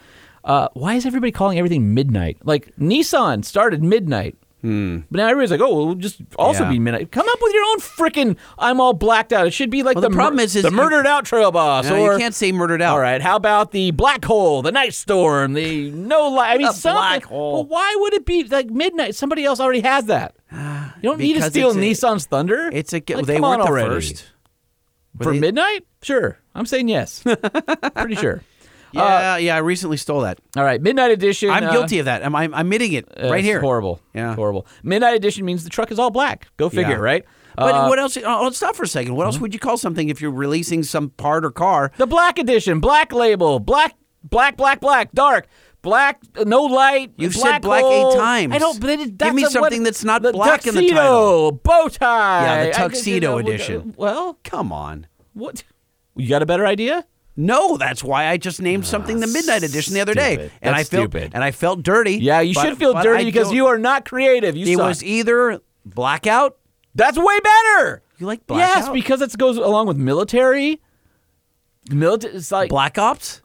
Speaker 2: Uh, why is everybody calling everything midnight? Like Nissan started midnight. But now everybody's like, oh, well, it'll just also
Speaker 1: Yeah.
Speaker 2: be midnight. Come up with your own freaking. I'm all blacked out. It should be like
Speaker 1: Well,
Speaker 2: the,
Speaker 1: the problem is- is
Speaker 2: the
Speaker 1: you-
Speaker 2: murdered out Trail Boss.
Speaker 1: No,
Speaker 2: or
Speaker 1: you can't say murdered out.
Speaker 2: all right. How about the black hole, the night storm, the no light? I mean,
Speaker 1: The
Speaker 2: something.
Speaker 1: black hole.
Speaker 2: Well, why would it be like midnight? Somebody else already has that. (sighs) You don't need to
Speaker 1: Because
Speaker 2: steal
Speaker 1: it's a-
Speaker 2: Nissan's thunder.
Speaker 1: It's a.
Speaker 2: Like,
Speaker 1: they
Speaker 2: come
Speaker 1: weren't the
Speaker 2: already.
Speaker 1: first. Were
Speaker 2: for
Speaker 1: they-
Speaker 2: midnight. Sure, I'm saying yes. (laughs) Pretty sure.
Speaker 1: Yeah, yeah. I recently stole that.
Speaker 2: All right, midnight edition.
Speaker 1: I'm
Speaker 2: uh,
Speaker 1: guilty of that. I'm, I'm admitting it
Speaker 2: uh,
Speaker 1: right
Speaker 2: it's
Speaker 1: here.
Speaker 2: Horrible.
Speaker 1: Yeah.
Speaker 2: horrible. Midnight edition means the truck is all black. Go figure,
Speaker 1: Yeah.
Speaker 2: right?
Speaker 1: But
Speaker 2: Uh,
Speaker 1: what else? Oh, let's stop for a second. What else would you call something if you're releasing some part or car?
Speaker 2: The black edition, black label, black, black, black, black, dark, black, uh, no light.
Speaker 1: You've
Speaker 2: black
Speaker 1: said black eight
Speaker 2: hole.
Speaker 1: times.
Speaker 2: I don't. But it,
Speaker 1: Give me
Speaker 2: a- what-
Speaker 1: something that's not
Speaker 2: the
Speaker 1: black in the
Speaker 2: tuxedo,
Speaker 1: title.
Speaker 2: bow tie.
Speaker 1: Yeah, the
Speaker 2: I-
Speaker 1: tuxedo
Speaker 2: I-
Speaker 1: edition.
Speaker 2: Well,
Speaker 1: Come on.
Speaker 2: what? You got a better idea?
Speaker 1: No, that's why I just named ah, something the midnight edition the other day,
Speaker 2: stupid.
Speaker 1: and
Speaker 2: That's
Speaker 1: I felt
Speaker 2: stupid.
Speaker 1: and I felt dirty.
Speaker 2: Yeah, you
Speaker 1: but-
Speaker 2: should feel
Speaker 1: but
Speaker 2: dirty
Speaker 1: I
Speaker 2: because
Speaker 1: don't-
Speaker 2: you are not creative. You
Speaker 1: It
Speaker 2: suck.
Speaker 1: was either blackout.
Speaker 2: That's way better.
Speaker 1: You like blackout?
Speaker 2: Yes, because it goes along with military. Military. It's like
Speaker 1: Black Ops.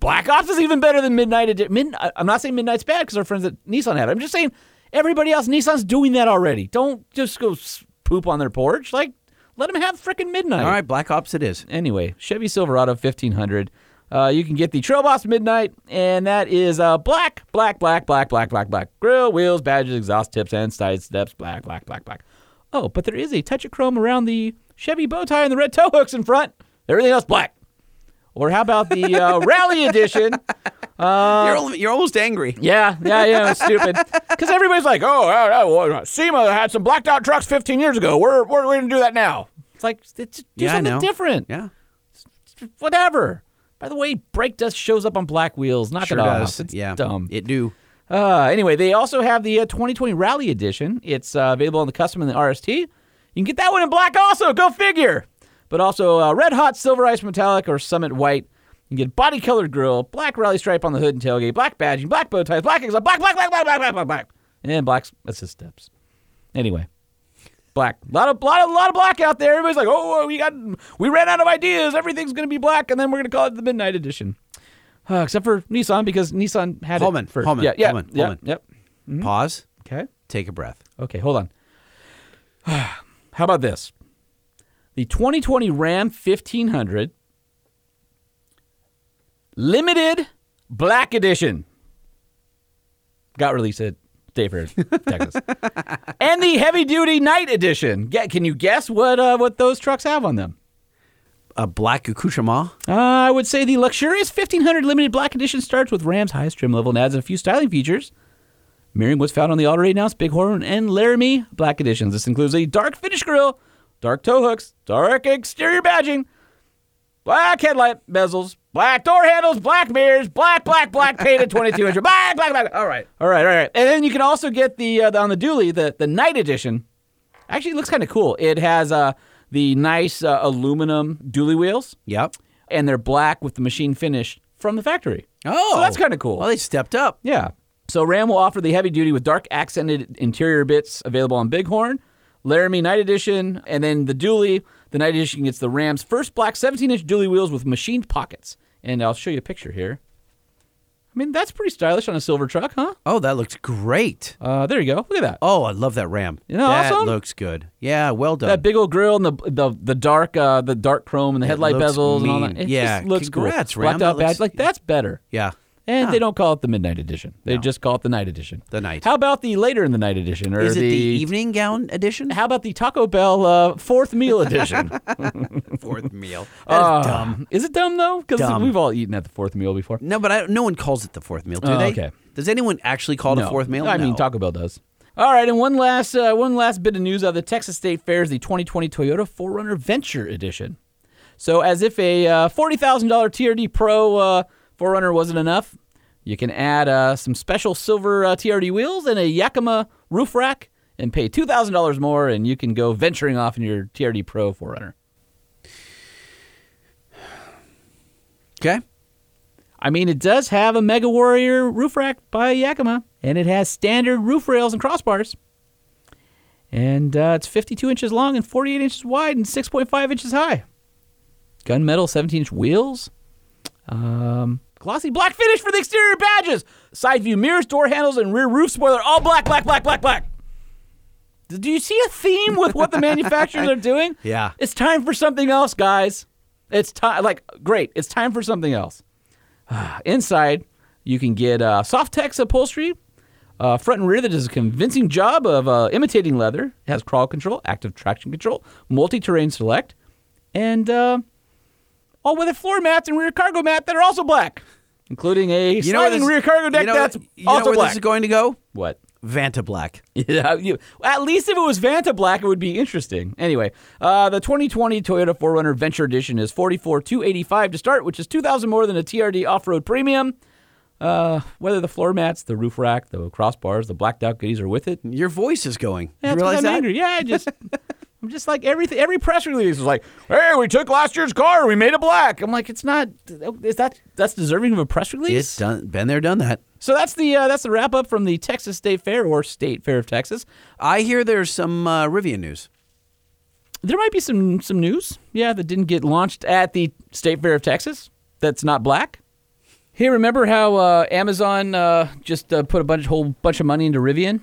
Speaker 2: Black Ops is even better than Midnight Edition. Mid- I'm not saying Midnight's bad because our friends at Nissan have it. I'm just saying everybody else, Nissan's doing that already. Don't just go s- poop on their porch. Like, let them have frickin' Midnight.
Speaker 1: All right, Black Ops. It is.
Speaker 2: Anyway, Chevy Silverado 1500. Uh, you can get the Trail Boss Midnight, and that is uh, black, black, black, black, black, black, black. Grill, wheels, badges, exhaust tips, and side steps, black, black, black, black. Oh, but there is a touch of chrome around the Chevy bow tie and the red tow hooks in front. Everything else black. Or how about the uh, (laughs) Rally Edition?
Speaker 1: you're, al- you're almost angry.
Speaker 2: Yeah, yeah, yeah, it's stupid. (laughs) Because everybody's like, oh, yeah, well, SEMA had some blacked out trucks 15 years ago. We're, we're going to do that now. It's like, it's, do
Speaker 1: Yeah,
Speaker 2: something different.
Speaker 1: Yeah,
Speaker 2: Whatever. By the way, brake dust shows up on black wheels. Knock
Speaker 1: sure
Speaker 2: it off.
Speaker 1: does.
Speaker 2: It's
Speaker 1: yeah,
Speaker 2: dumb.
Speaker 1: It do.
Speaker 2: Uh, anyway, they also have the uh, 2020 Rally Edition. It's uh, available on the Custom and the RST. You can get that one in black also. Go figure. But also uh, Red Hot Silver Ice Metallic or Summit White. You get body colored grill, black rally stripe on the hood and tailgate, black badging, black bow ties, black exhaust, black, black, black, black, black, black, black, black, and black assist steps. Anyway, black. A lot of, lot of, lot of black out there. Everybody's like, oh, we got, we ran out of ideas. Everything's gonna be black, and then we're gonna call it the Midnight Edition. Uh, (sighs) except for Nissan because Nissan had
Speaker 1: Holman,
Speaker 2: it first.
Speaker 1: Holman,
Speaker 2: yeah, yeah,
Speaker 1: Holman,
Speaker 2: yeah,
Speaker 1: Holman.
Speaker 2: Yep.
Speaker 1: Pause.
Speaker 2: Okay.
Speaker 1: Take a breath.
Speaker 2: Okay, hold on. (sighs) How about this? The 2020 Ram 1500 limited black edition got released at Fair, Texas, (laughs) and the heavy duty night edition. Get, can you guess what uh, what those trucks have on them?
Speaker 1: A black accoutrement.
Speaker 2: Uh, I would say the luxurious 1500 limited black edition starts with Ram's highest trim level and adds a few styling features. Mirroring what's found on the already announced Bighorn and Laramie black editions. This includes a dark finish grille, dark tow hooks, dark exterior badging, black headlight bezels, black door handles, black mirrors, black, black, black painted 22 inch, black, black, black. All right, all right, all right. And then you can also get the uh, on the dually the the night edition. Actually, it looks kind of cool. It has uh, the nice uh, aluminum dually wheels
Speaker 1: Yep.
Speaker 2: and they're black with the machine finish from the factory.
Speaker 1: Oh,
Speaker 2: So that's kind of cool.
Speaker 1: Well, they stepped up.
Speaker 2: yeah. So Ram will offer the heavy duty with dark accented interior bits available on Bighorn, Laramie Night Edition, and then the dually. The Night Edition gets the Ram's first black 17 inch dually wheels with machined pockets. And I'll show you a picture here. I mean, that's pretty stylish on a silver truck, huh?
Speaker 1: Oh, that looks great.
Speaker 2: Uh, there you go. Look at that.
Speaker 1: Oh, I love that Ram.
Speaker 2: Isn't that
Speaker 1: that
Speaker 2: awesome?
Speaker 1: looks good. Yeah, well done.
Speaker 2: That big old grill and the the the dark uh, the dark chrome and the headlight
Speaker 1: looks
Speaker 2: bezels and all that. It
Speaker 1: Yeah,
Speaker 2: just looks
Speaker 1: congrats,
Speaker 2: cool.
Speaker 1: Ram.
Speaker 2: Blacked out
Speaker 1: looks-
Speaker 2: badge, like that's better.
Speaker 1: yeah.
Speaker 2: And they don't call it the midnight edition. They
Speaker 1: No.
Speaker 2: just call it the night edition.
Speaker 1: The night.
Speaker 2: How about the later in the night edition, or
Speaker 1: Is it
Speaker 2: the,
Speaker 1: the evening gown edition?
Speaker 2: How about the Taco Bell uh, fourth meal edition? (laughs)
Speaker 1: Fourth meal. That is
Speaker 2: Uh,
Speaker 1: dumb.
Speaker 2: Is it dumb though? Because we've all eaten at the fourth meal before.
Speaker 1: No, but I, no one calls it the fourth meal, do
Speaker 2: Oh,
Speaker 1: they?
Speaker 2: okay.
Speaker 1: Does anyone actually call it
Speaker 2: no.
Speaker 1: a fourth meal?
Speaker 2: I mean,
Speaker 1: No.
Speaker 2: Taco Bell does. All right, and one last uh, one last bit of news out of the Texas State Fair is the 2020 Toyota 4Runner Venture Edition. So, as if a uh, forty thousand dollar TRD Pro 4Runner wasn't enough, you can add uh, some special silver uh, TRD wheels and a Yakima roof rack, and pay two thousand dollars more, and you can go venturing off in your TRD Pro 4Runner.
Speaker 1: Okay.
Speaker 2: I mean, it does have a Mega Warrior roof rack by Yakima, and it has standard roof rails and crossbars. And uh, it's 52 inches long and 48 inches wide and 6.5 inches high. Gunmetal 17 inch wheels. Um, glossy black finish for the exterior badges. Side view mirrors, door handles, and rear roof spoiler all black, black, black, black, black. Do you see a theme with what the manufacturers are doing? (laughs)
Speaker 1: Yeah.
Speaker 2: It's time for something else, guys. It's time, like, great. It's time for something else. (sighs) Inside, you can get uh, SofTex upholstery, uh, front and rear that does a convincing job of uh, imitating leather. It has crawl control, active traction control, multi-terrain select, and uh, all-weather floor mats and rear cargo mat that are also black, including a
Speaker 1: You know this-
Speaker 2: rear cargo deck
Speaker 1: you know,
Speaker 2: that's
Speaker 1: you know
Speaker 2: also
Speaker 1: where
Speaker 2: black.
Speaker 1: this is going to go?
Speaker 2: what?
Speaker 1: Vantablack. (laughs)
Speaker 2: Yeah, you, at least if it was Vantablack, it would be interesting. Anyway, uh, the 2020 Toyota 4Runner Venture Edition is 44,285 to start, which is 2,000 more than a TRD off-road premium. Uh, whether the floor mats, the roof rack, the crossbars, the blacked out goodies are with it.
Speaker 1: Your voice is going.
Speaker 2: Yeah,
Speaker 1: you realize
Speaker 2: I'm
Speaker 1: that?
Speaker 2: angry. Yeah, I just, (laughs) I'm just like everything. Every press release is like, "Hey, we took last year's car, we made it black." I'm like, it's not. Is that that's deserving of a press release?
Speaker 1: It's done. Been there, done that.
Speaker 2: So that's the uh, that's the wrap up from the Texas State Fair or State Fair of Texas.
Speaker 1: I hear there's some uh, Rivian news.
Speaker 2: There might be some some news, yeah, that didn't get launched at the State Fair of Texas. That's not black. Hey, remember how uh, Amazon uh, just uh, put a bunch whole bunch of money into Rivian?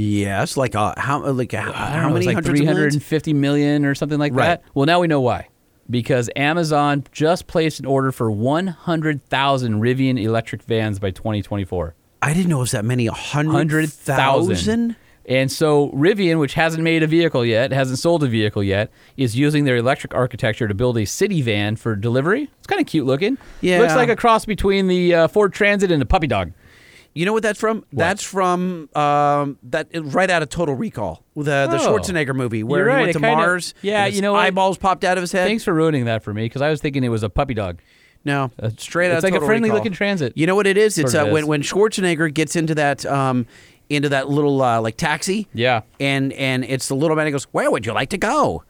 Speaker 1: Yes, like uh, how like how, how
Speaker 2: know,
Speaker 1: many
Speaker 2: like three hundred and fifty million or something like
Speaker 1: Right.
Speaker 2: that. Well, now we know why. Because Amazon just placed an order for one hundred thousand Rivian electric vans by twenty twenty four.
Speaker 1: I didn't know it was that many. A hundred thousand.
Speaker 2: And so Rivian, which hasn't made a vehicle yet, hasn't sold a vehicle yet, is using their electric architecture to build a city van for delivery. It's kind of cute looking.
Speaker 1: Yeah.
Speaker 2: looks like a cross between the uh, Ford Transit and a puppy dog.
Speaker 1: You know what that's from? That's from um, that right out of Total Recall, the the
Speaker 2: Oh.
Speaker 1: Schwarzenegger movie where
Speaker 2: right,
Speaker 1: he went to Mars.
Speaker 2: yeah,
Speaker 1: and his
Speaker 2: you know what?
Speaker 1: eyeballs popped out of his head.
Speaker 2: Thanks for ruining that for me because I was thinking it was a puppy dog.
Speaker 1: No, straight out. Of.
Speaker 2: It's
Speaker 1: of
Speaker 2: like a friendly
Speaker 1: Recall.
Speaker 2: looking transit.
Speaker 1: You know what it is? It's uh,
Speaker 2: of
Speaker 1: when when Schwarzenegger gets into that um, into that little uh, like taxi.
Speaker 2: Yeah.
Speaker 1: and and it's the little man who goes, "Where would you like to go?"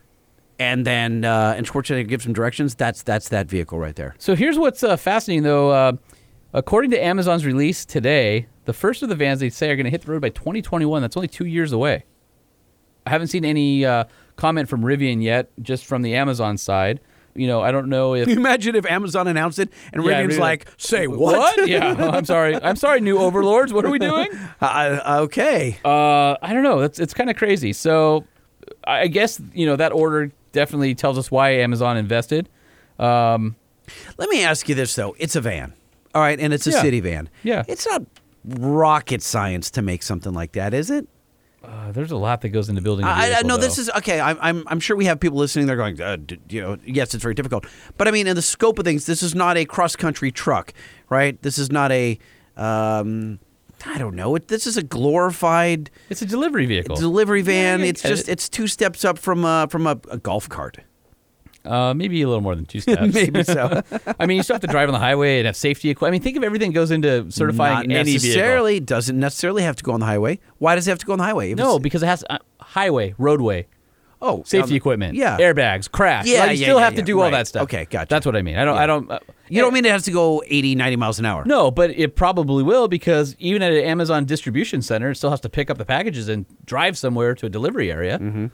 Speaker 1: And then uh, and Schwarzenegger gives him directions. That's that's that vehicle right there.
Speaker 2: So here's what's uh, fascinating, though. Uh, according to Amazon's release today, the first of the vans they say are going to hit the road by 2021. That's only two years away. I haven't seen any uh, comment from Rivian yet, just from the Amazon side. you know, I don't know if
Speaker 1: Can you imagine if Amazon announced it and
Speaker 2: Yeah,
Speaker 1: Rivian's
Speaker 2: really
Speaker 1: like, say what?
Speaker 2: What? Yeah, I'm sorry. I'm sorry, new overlords. What are we doing? (laughs)
Speaker 1: Uh, okay.
Speaker 2: Uh, I don't know. It's it's kind of crazy. So, I I guess you know that order definitely tells us why Amazon invested. Um,
Speaker 1: Let me ask you this though. It's a van. All right, and it's a
Speaker 2: Yeah.
Speaker 1: city van.
Speaker 2: Yeah.
Speaker 1: It's not rocket science to make something like that, is it?
Speaker 2: uh, there's a lot that goes into building. a
Speaker 1: I, I
Speaker 2: vehicle,
Speaker 1: know this
Speaker 2: though.
Speaker 1: is okay. I'm, I'm I'm sure we have people listening. They're going, uh, d- you know, yes, it's very difficult. But I mean, in the scope of things, this is not a cross country truck, right? This is not a, um, I don't know. It, this is a glorified
Speaker 2: It's a delivery vehicle.
Speaker 1: delivery van.
Speaker 2: Yeah, I
Speaker 1: it's
Speaker 2: get
Speaker 1: just
Speaker 2: it.
Speaker 1: it's two steps up from uh, from a, a golf cart.
Speaker 2: Uh, maybe a little more than two (laughs) steps.
Speaker 1: Maybe (laughs) so.
Speaker 2: I mean, you still have to drive on the highway and have safety equipment. I mean, think of everything that goes into certifying
Speaker 1: not
Speaker 2: any vehicle.
Speaker 1: necessarily doesn't necessarily have to go on the highway. Why does it have to go on the highway? If
Speaker 2: No,
Speaker 1: it's-
Speaker 2: because it has uh, highway, roadway,
Speaker 1: oh
Speaker 2: safety
Speaker 1: um,
Speaker 2: equipment,
Speaker 1: Yeah,
Speaker 2: airbags, crash.
Speaker 1: Yeah,
Speaker 2: Like, you
Speaker 1: yeah,
Speaker 2: still
Speaker 1: yeah,
Speaker 2: have to
Speaker 1: yeah,
Speaker 2: do all
Speaker 1: right.
Speaker 2: that stuff.
Speaker 1: Okay, gotcha.
Speaker 2: That's what I mean. I don't. I don't. Uh,
Speaker 1: You don't mean it has to go 80, 90 miles an hour?
Speaker 2: No, but it probably will because even at an Amazon distribution center, it still has to pick up the packages and drive somewhere to a delivery area. Mm-hmm.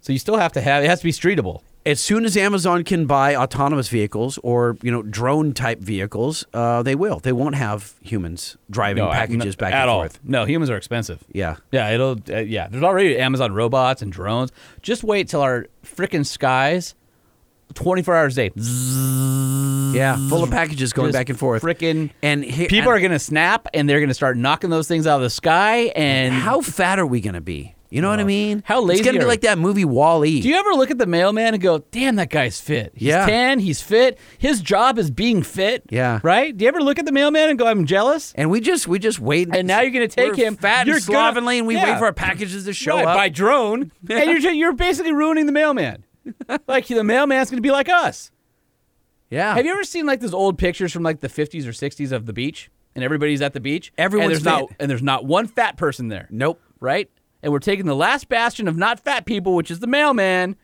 Speaker 2: So you still have to have it has to be streetable.
Speaker 1: As soon as Amazon can buy autonomous vehicles or you know drone type vehicles, uh, they will. They won't have humans driving
Speaker 2: No,
Speaker 1: packages back
Speaker 2: at
Speaker 1: and
Speaker 2: all.
Speaker 1: forth.
Speaker 2: No, humans are expensive.
Speaker 1: Yeah.
Speaker 2: Yeah, it'll. Uh, yeah, there's already Amazon robots and drones. Just wait till our freaking skies, 24 hours a day.
Speaker 1: Yeah, full of packages going
Speaker 2: Just
Speaker 1: back and forth.
Speaker 2: Frickin'
Speaker 1: and he-
Speaker 2: people
Speaker 1: and
Speaker 2: are gonna snap and they're gonna start knocking those things out of the sky. And
Speaker 1: How fat are we to be? You know what I mean?
Speaker 2: How lazy
Speaker 1: It's going to be like that movie Wall-E.
Speaker 2: Do you ever look at the mailman and go, "Damn, that guy's fit. He's
Speaker 1: Yeah.
Speaker 2: tan. He's fit. His job is being fit."
Speaker 1: Yeah.
Speaker 2: right. Do you ever look at the mailman and go, "I'm jealous"?
Speaker 1: and we just we just wait.
Speaker 2: And now you're gonna take
Speaker 1: We're
Speaker 2: him
Speaker 1: fat
Speaker 2: you're
Speaker 1: and
Speaker 2: gonna-
Speaker 1: slovenly, and we
Speaker 2: Yeah.
Speaker 1: wait for our packages to show
Speaker 2: Right,
Speaker 1: up.
Speaker 2: by drone, (laughs) and you're ju- you're basically ruining the mailman. (laughs) like the mailman's gonna be like us.
Speaker 1: yeah.
Speaker 2: Have you ever seen like those old pictures from like the 50s or 60s of the beach, and everybody's at the beach?
Speaker 1: Everyone's
Speaker 2: and there's not
Speaker 1: fit.
Speaker 2: and there's not one fat person there.
Speaker 1: Nope.
Speaker 2: right? And we're taking the last bastion of not fat people, which is the mailman,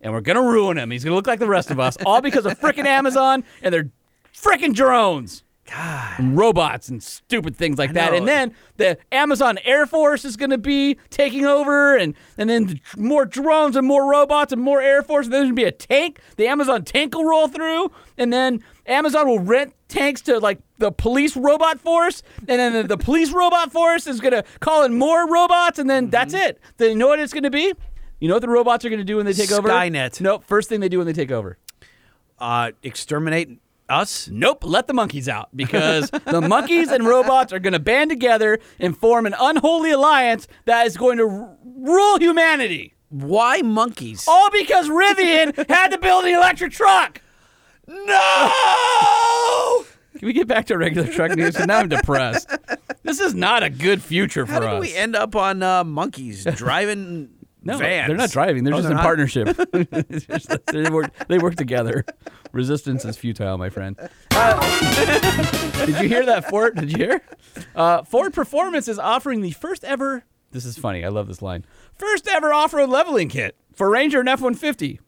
Speaker 2: and we're gonna ruin him. He's gonna look like the rest of us, all because of frickin' Amazon and their frickin' drones. God. And robots and stupid things like that. And then the Amazon Air Force is going to be taking over, and, and then the- more drones and more robots and more Air Force. And then there's going to be a tank. The Amazon tank will roll through, and then Amazon will rent tanks to like the police robot force, and then the, the police robot force is going to call in more robots, and then that's
Speaker 1: Mm-hmm.
Speaker 2: it. Then you know what it's going to be? You know what the robots are going to do when they take over?
Speaker 1: Skynet.
Speaker 2: Nope. First thing they do when they take over.
Speaker 1: Uh, exterminate us.
Speaker 2: Nope, let the monkeys out because the monkeys and robots are going to band together and form an unholy alliance that is going to r- rule humanity.
Speaker 1: Why monkeys?
Speaker 2: All because Rivian had to build an electric truck.
Speaker 1: no!
Speaker 2: Can we get back to regular truck news? 'Cause now I'm depressed. This is not a good future for
Speaker 1: How did
Speaker 2: us.
Speaker 1: we end up on uh, monkeys driving
Speaker 2: no,
Speaker 1: vans?
Speaker 2: they're not driving. They're
Speaker 1: Oh,
Speaker 2: just
Speaker 1: they're
Speaker 2: in
Speaker 1: not?
Speaker 2: partnership. (laughs) (laughs) they, work, they work together. Resistance is futile, my friend. (laughs) Uh, did you hear that, Ford? Did you hear? Uh, Ford Performance is offering the first ever. This is funny. I love this line. First ever off-road leveling kit for Ranger and F-150.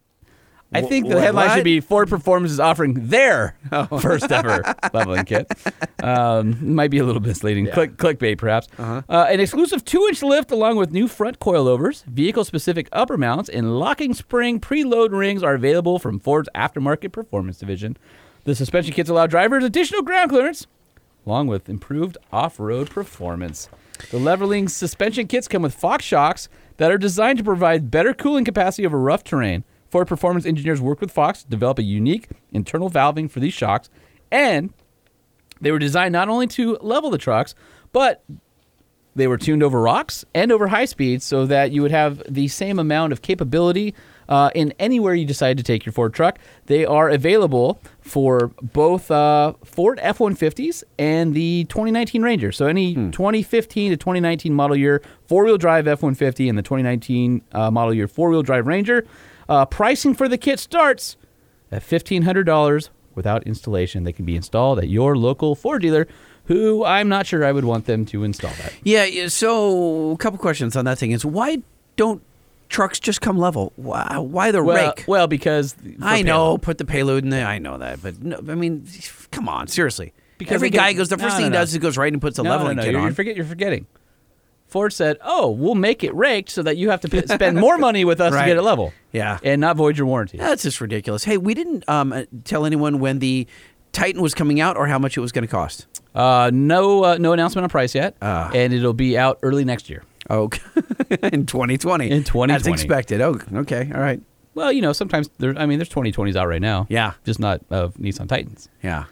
Speaker 2: I think the headline
Speaker 1: what?
Speaker 2: should be Ford Performance is offering their (laughs) first ever (laughs) leveling kit. Um, might be a little misleading. Click, clickbait, perhaps. uh an exclusive two inch lift along with new front coilovers, vehicle specific upper mounts, and locking spring preload rings are available from Ford's aftermarket performance division. The suspension kits allow drivers additional ground clearance along with improved off road performance. The leveling suspension kits come with Fox shocks that are designed to provide better cooling capacity over rough terrain. Ford Performance engineers worked with Fox to develop a unique internal valving for these shocks, and they were designed not only to level the trucks, but they were tuned over rocks and over high speeds so that you would have the same amount of capability uh, in anywhere you decide to take your Ford truck. They are available for both uh, Ford F 150s and the 2019 Ranger. So, any 2015 to 2019 model year four wheel drive F 150 and the 2019 uh, model year four wheel drive Ranger. Uh, pricing for the kit starts at $1,500 without installation. They can be installed at your local Ford dealer, who I'm not sure I would want them to install that.
Speaker 1: Yeah, so a couple questions on that thing is why don't trucks just come level? Why, why the
Speaker 2: Well,
Speaker 1: rake?
Speaker 2: well, because
Speaker 1: I know,
Speaker 2: payload.
Speaker 1: put the payload in there. I know that, but no, I mean, come on, seriously.
Speaker 2: Because
Speaker 1: every guy goes. The first
Speaker 2: no,
Speaker 1: thing
Speaker 2: no,
Speaker 1: he does is he goes right and puts a leveling
Speaker 2: no, no,
Speaker 1: kit on.
Speaker 2: You're, forget, you're forgetting. Ford said, "Oh, we'll make it raked so that you have to p- spend more money with us to get it level,
Speaker 1: Yeah.
Speaker 2: and not void your warranty."
Speaker 1: That's just ridiculous. Hey, we didn't um, uh, tell anyone when the Titan was coming out or how much it was going to cost.
Speaker 2: Uh, no, uh, no announcement on price yet,
Speaker 1: Ah.
Speaker 2: and it'll be out early next year.
Speaker 1: Oh, (laughs) in 2020.
Speaker 2: In 2020.
Speaker 1: That's expected. Oh, okay. All right.
Speaker 2: Well, you know, sometimes there. I mean, there's 2020s out right now.
Speaker 1: Yeah.
Speaker 2: just not of Nissan Titans.
Speaker 1: Yeah.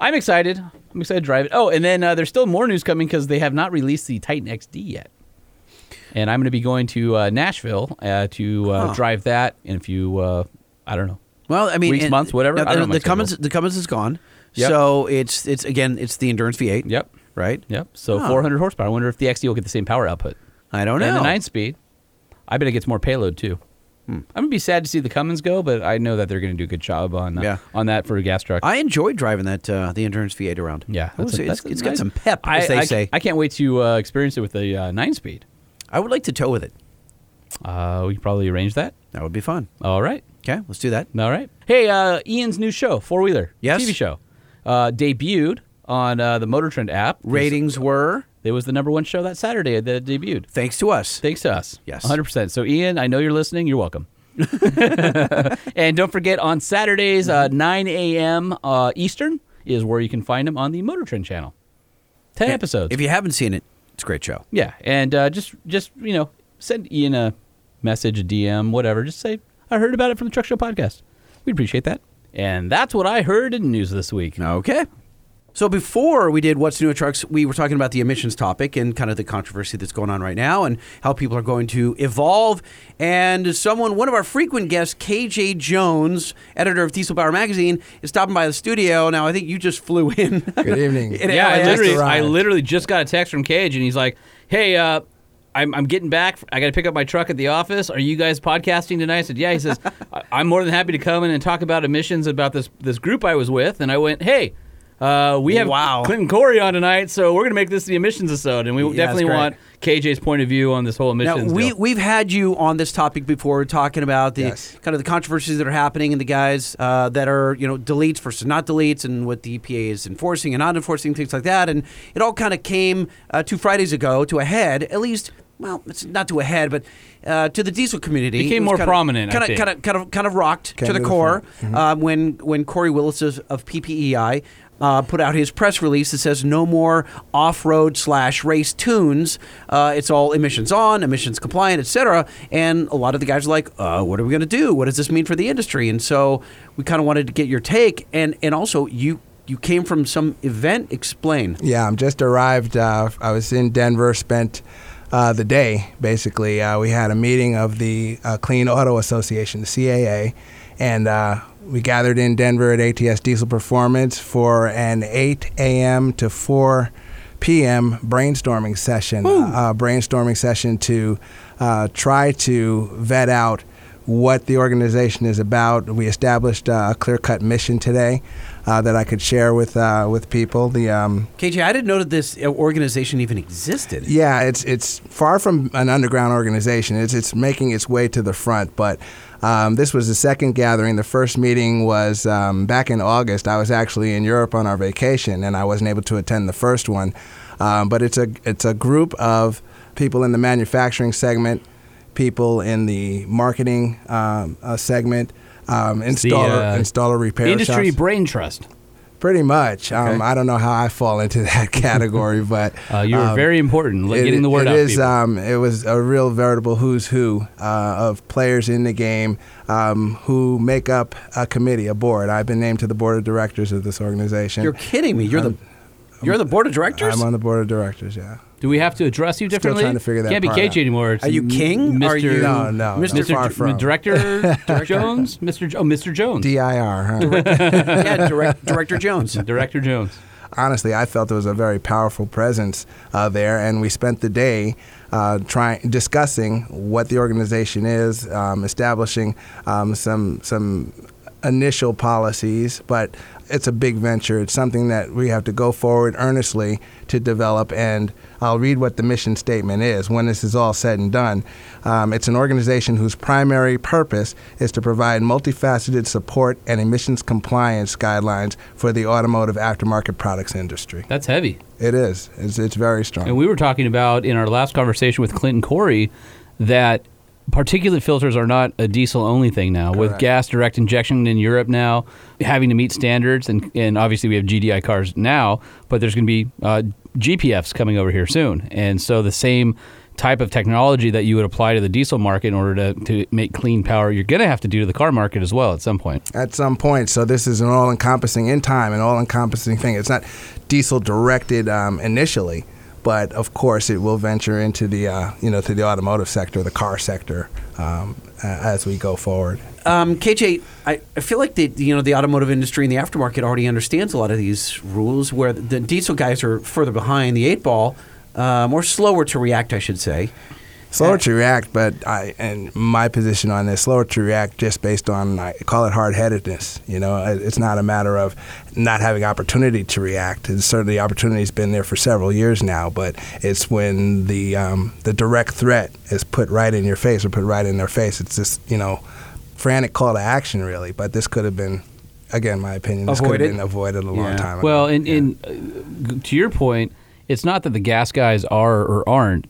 Speaker 2: I'm excited. I'm excited to drive it. Oh, and then uh, there's still more news coming because they have not released the Titan XD yet. And I'm going to be going to uh, Nashville uh, to uh,
Speaker 1: Huh.
Speaker 2: drive that in a few. Uh, I don't know.
Speaker 1: Well, I mean,
Speaker 2: Weeks,
Speaker 1: and-
Speaker 2: months, whatever.
Speaker 1: now,
Speaker 2: I don't know
Speaker 1: the Cummins, the Cummins is gone.
Speaker 2: Yep.
Speaker 1: So it's it's again it's the Endurance V8.
Speaker 2: Yep.
Speaker 1: Right.
Speaker 2: Yep. So
Speaker 1: Oh.
Speaker 2: 400 horsepower. I wonder if the XD will get the same power output.
Speaker 1: I don't know.
Speaker 2: And the nine speed. I bet it gets more payload too.
Speaker 1: Hmm.
Speaker 2: I'm gonna be sad to see the Cummins go, but I know that they're gonna do a good job on uh,
Speaker 1: Yeah.
Speaker 2: on that for a gas truck.
Speaker 1: I enjoyed driving that uh, the Endurance V8 around.
Speaker 2: yeah, that's a- that's
Speaker 1: it's, it's got some pep, as
Speaker 2: I,
Speaker 1: they
Speaker 2: I-
Speaker 1: say.
Speaker 2: I can't wait to uh, experience it with the uh, nine speed.
Speaker 1: I would like to tow with it.
Speaker 2: Uh, we could probably arrange that.
Speaker 1: That would be fun.
Speaker 2: All right.
Speaker 1: Okay, let's do that.
Speaker 2: All right. Hey, uh, Ian's new show, Four Wheeler,
Speaker 1: Yes.
Speaker 2: TV show, uh, debuted on uh, the Motor Trend app.
Speaker 1: Ratings were
Speaker 2: It was the number one show that Saturday that it debuted.
Speaker 1: thanks to us.
Speaker 2: Thanks to us.
Speaker 1: Yes.
Speaker 2: 100%. So, Ian, I know you're listening. You're welcome. (laughs) and don't forget, on Saturdays, uh, 9 a.m. Uh, Eastern is where you can find them on the Motor Trend channel. 10 episodes.
Speaker 1: If you haven't seen it, it's a great show.
Speaker 2: yeah. And uh, just, just, you know, send Ian a message, a DM, whatever. Just say, I heard about it from the Truck Show podcast. We'd appreciate that. And that's what I heard in news this week.
Speaker 1: Okay. So before we did what's new at trucks, we were talking about the emissions topic and kind of the controversy that's going on right now and how people are going to evolve. And someone, one of our frequent guests, KJ Jones, editor of Diesel Power Magazine, is stopping by the studio. Now I think you just flew in.
Speaker 10: Good evening. (laughs)
Speaker 1: In
Speaker 2: yeah, I literally, I literally just got a text from Cage, and he's like, "Hey, uh, I'm, I'm getting back. I got to pick up my truck at the office. Are you guys podcasting tonight?" I said, "Yeah." He says, (laughs) "I- "I'm more than happy to come in and talk about emissions about this this group I was with." And I went, "Hey." Uh, we have
Speaker 1: Wow.
Speaker 2: Clinton Corey on tonight, so we're going to make this the emissions episode, and we
Speaker 1: that's
Speaker 2: definitely want KJ's point of view on this whole
Speaker 1: Now
Speaker 2: emissions.
Speaker 1: we
Speaker 2: deal.
Speaker 1: we've had you on this topic before, talking about the
Speaker 10: Yes.
Speaker 1: kind of the controversies that are happening and the guys uh, that are you know deletes versus not deletes and what the EPA is enforcing and not enforcing things like that. And it all kind of came uh, two Fridays ago to a head, at least. Well, it's not to a head, but uh, to the diesel community,
Speaker 2: Became
Speaker 1: It was
Speaker 2: more
Speaker 1: kinda-
Speaker 2: prominent, I
Speaker 1: Kind of, kind of, kind of, kind of rocked
Speaker 10: Came
Speaker 1: to the
Speaker 10: to the
Speaker 1: core
Speaker 10: front.
Speaker 1: uh, when when Kory Willis of, of PPEI uh, put out his press release that says no more off-road slash race tunes. Uh, it's all emissions on, emissions compliant, etc. And a lot of the guys are like, uh, "What are we going to do? What does this mean for the industry?" And so we kind of wanted to get your take, and and also you you came from some event. Explain.
Speaker 10: Yeah, I'm just arrived. Uh, I was in Denver, spent uh, the day basically. Uh, we had a meeting of the uh, Clean Auto Association, the CAA, and uh, we gathered in Denver at ATS Diesel Performance for an 8 a.m. to 4 p.m. brainstorming session. Uh, brainstorming session to uh, try to vet out what the organization is about. We established uh, a clear-cut mission today uh, that I could share with uh, with people. The um,
Speaker 1: KJ, I didn't know that this uh, organization even existed.
Speaker 10: yeah, it's it's far from an underground organization. It's it's making its way to the front, but. Um, this was the second gathering. The first meeting was um, back in August. I was actually in Europe on our vacation, and I wasn't able to attend the first one. Um, but it's a it's a group of people in the manufacturing segment, people in the marketing um, uh, segment, um, installer
Speaker 2: uh,
Speaker 10: installer repair
Speaker 2: Industry
Speaker 10: shops.
Speaker 2: brain trust.
Speaker 10: Pretty much. Um,
Speaker 1: Okay.
Speaker 10: I don't know how I fall into (laughs) that category, (laughs) but
Speaker 2: Uh, you were
Speaker 10: um,
Speaker 2: very important. Like
Speaker 10: it-
Speaker 2: getting the word
Speaker 10: it
Speaker 2: out.
Speaker 10: is, um, it was a real veritable who's who uh, of players in the game um, who make up a committee, a board. I've been named to the board of directors of this organization.
Speaker 1: You're kidding me. You're the you're on the board of directors.
Speaker 10: I'm on the board of directors. Yeah.
Speaker 2: Do we have to address you differently?
Speaker 10: Still
Speaker 2: differently?
Speaker 10: trying to figure that
Speaker 2: Can't be
Speaker 10: part
Speaker 2: KJ
Speaker 10: out.
Speaker 2: anymore. It's
Speaker 1: Are you king?
Speaker 2: Mr.
Speaker 1: Are you-
Speaker 10: No, no,
Speaker 1: Mr.
Speaker 10: no,
Speaker 2: Mr.
Speaker 10: far from.
Speaker 2: Director (laughs) Jones, Mr. Jo- oh, Mr. Jones,
Speaker 10: DIR. Huh? (laughs)
Speaker 1: yeah, direct, Director Jones. (laughs)
Speaker 2: Director Jones.
Speaker 10: honestly, I felt there was a very powerful presence uh, there, and we spent the day uh, trying discussing what the organization is, um, establishing um, some some initial policies, but it's a big venture. It's something that we have to go forward earnestly to develop. And I'll read what the mission statement is when this is all said and done. Um, it's an organization whose primary purpose is to provide multifaceted support and emissions compliance guidelines for the automotive aftermarket products industry.
Speaker 2: That's heavy.
Speaker 10: It is. It's, it's very strong.
Speaker 2: And we were talking about in our last conversation with Clinton Corey that particulate filters are not a diesel only thing now. With gas direct injection in Europe now having to meet standards, and, and obviously we have GDI cars now, but there's going to be uh, GPFs coming over here soon. And so the same type of technology that you would apply to the diesel market in order to, to make clean power, you're going to have to do to the car market as well at some point.
Speaker 10: at some point. So this is an all-encompassing in time, an all-encompassing thing. It's not diesel directed um, initially, but of course it will venture into the uh, you know to the automotive sector, the car sector, um, as we go forward.
Speaker 1: Um, KJ, I, I feel like the you know the automotive industry and the aftermarket already understands a lot of these rules. Where the diesel guys are further behind the eight ball, um, or slower to react, I should say.
Speaker 10: Slower to react, but I and my position on this slower to react just based on I call it hard headedness. You know, it's not a matter of not having opportunity to react. And certainly, the opportunity's been there for several years now, but it's when the um, the direct threat is put right in your face or put right in their face. It's just you know, frantic call to action really. But this could have been, again, my opinion, this could
Speaker 1: Avoided?
Speaker 10: have been avoided a long
Speaker 1: Yeah.
Speaker 10: time ago.
Speaker 2: Well, in, in uh, to your point, it's not that the gas guys are or aren't.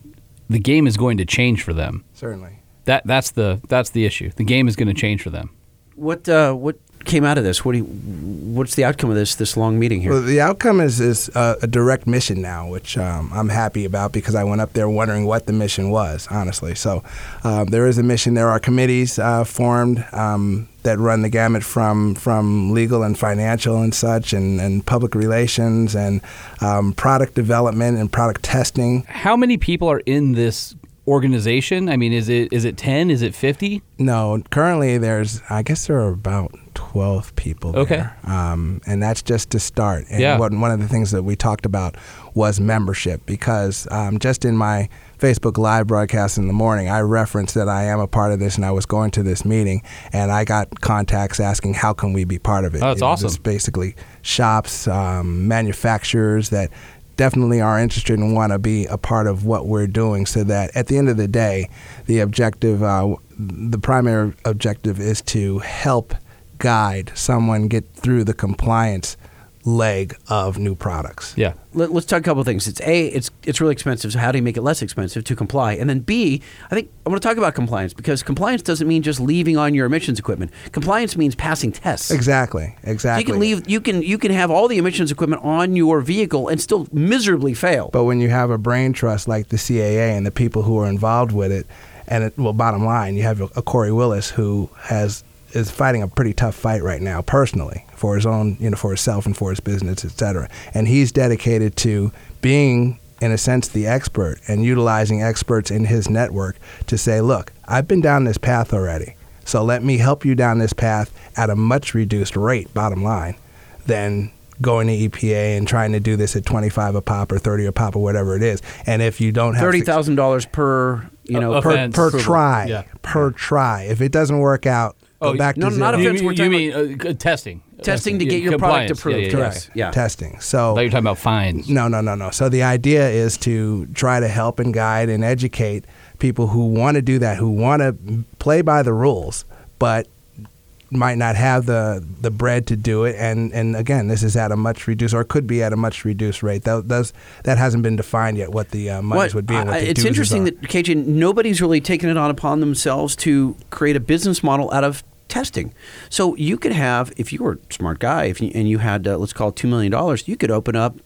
Speaker 2: The game is going to change for them.
Speaker 10: certainly.
Speaker 2: That that's the that's the issue. The game is going to change for them.
Speaker 1: What uh, what came out of this? What do you, what's the outcome of this this long meeting here?
Speaker 10: Well, the outcome is is a, a direct mission now, which um, I'm happy about because I went up there wondering what the mission was, honestly. So um, there is a mission. There are committees uh, formed um, that run the gamut from from legal and financial and such, and, and public relations and um, product development and product testing.
Speaker 2: How many people are in this organization? I mean, is it is it ten? Is it fifty?
Speaker 10: No, currently there's I guess there are about twelve people
Speaker 2: Okay.
Speaker 10: there, um, and that's just to start. And
Speaker 2: Yeah.
Speaker 10: what, one of the things that we talked about was membership because um, just in my Facebook Live broadcast in the morning, I referenced that I am a part of this and I was going to this meeting, and I got contacts asking how can we be part of it.
Speaker 2: Oh, that's
Speaker 10: You know,
Speaker 2: awesome.
Speaker 10: basically shops, um, manufacturers that definitely are interested and want to be a part of what we're doing so that at the end of the day the objective uh, the primary objective is to help guide someone get through the compliance leg of new products
Speaker 2: Yeah.
Speaker 1: Let, us talk a couple of things. It's a, it's it's really expensive. So how do you make it less expensive to comply? And then B, I think I want to talk about compliance because compliance doesn't mean just leaving on your emissions equipment. Compliance means passing tests.
Speaker 10: exactly
Speaker 1: So
Speaker 10: exactly
Speaker 1: you can leave. You can you can have all the emissions equipment on your vehicle and still miserably fail.
Speaker 10: But when you have a brain trust like the CAA and the people who are involved with it, and it, well, bottom line, you have a, a Kory Willis who has is fighting a pretty tough fight right now personally for his own, you know, for himself and for his business, et cetera. And he's dedicated to being, in a sense, the expert and utilizing experts in his network to say, look, I've been down this path already. So let me help you down this path at a much reduced rate, bottom line, than going to EPA and trying to do this at 25 a pop or 30 a pop or whatever it is. And if you don't have
Speaker 1: $30,000 per you know
Speaker 2: Uh,
Speaker 1: per,
Speaker 10: per try,
Speaker 2: Yeah.
Speaker 10: per try. If it doesn't work out, go
Speaker 2: Oh,
Speaker 10: back
Speaker 1: no,
Speaker 10: to
Speaker 1: not offense.
Speaker 2: You,
Speaker 1: we're
Speaker 2: you
Speaker 1: talking
Speaker 2: mean uh, testing?
Speaker 1: testing to
Speaker 2: Yeah,
Speaker 1: get your product approved.
Speaker 2: Yeah, yeah, yeah.
Speaker 1: Correct. Yeah.
Speaker 10: testing. So
Speaker 2: thought you're talking about fines.
Speaker 10: No, no, no, no. So the idea is to try to help and guide and educate people who want to do that, who want to play by the rules, but might not have the the bread to do it. And and again, this is at a much reduced, or could be at a much reduced rate. That does that hasn't been defined yet. What the uh, monies
Speaker 1: What-
Speaker 10: would be. And what
Speaker 1: I-
Speaker 10: the
Speaker 1: it's interesting
Speaker 10: are.
Speaker 1: that KJ, nobody's really taken it on upon themselves to create a business model out of testing. So you could have, if you were a smart guy, if you, and you had uh, let's call it two million dollars, you could open up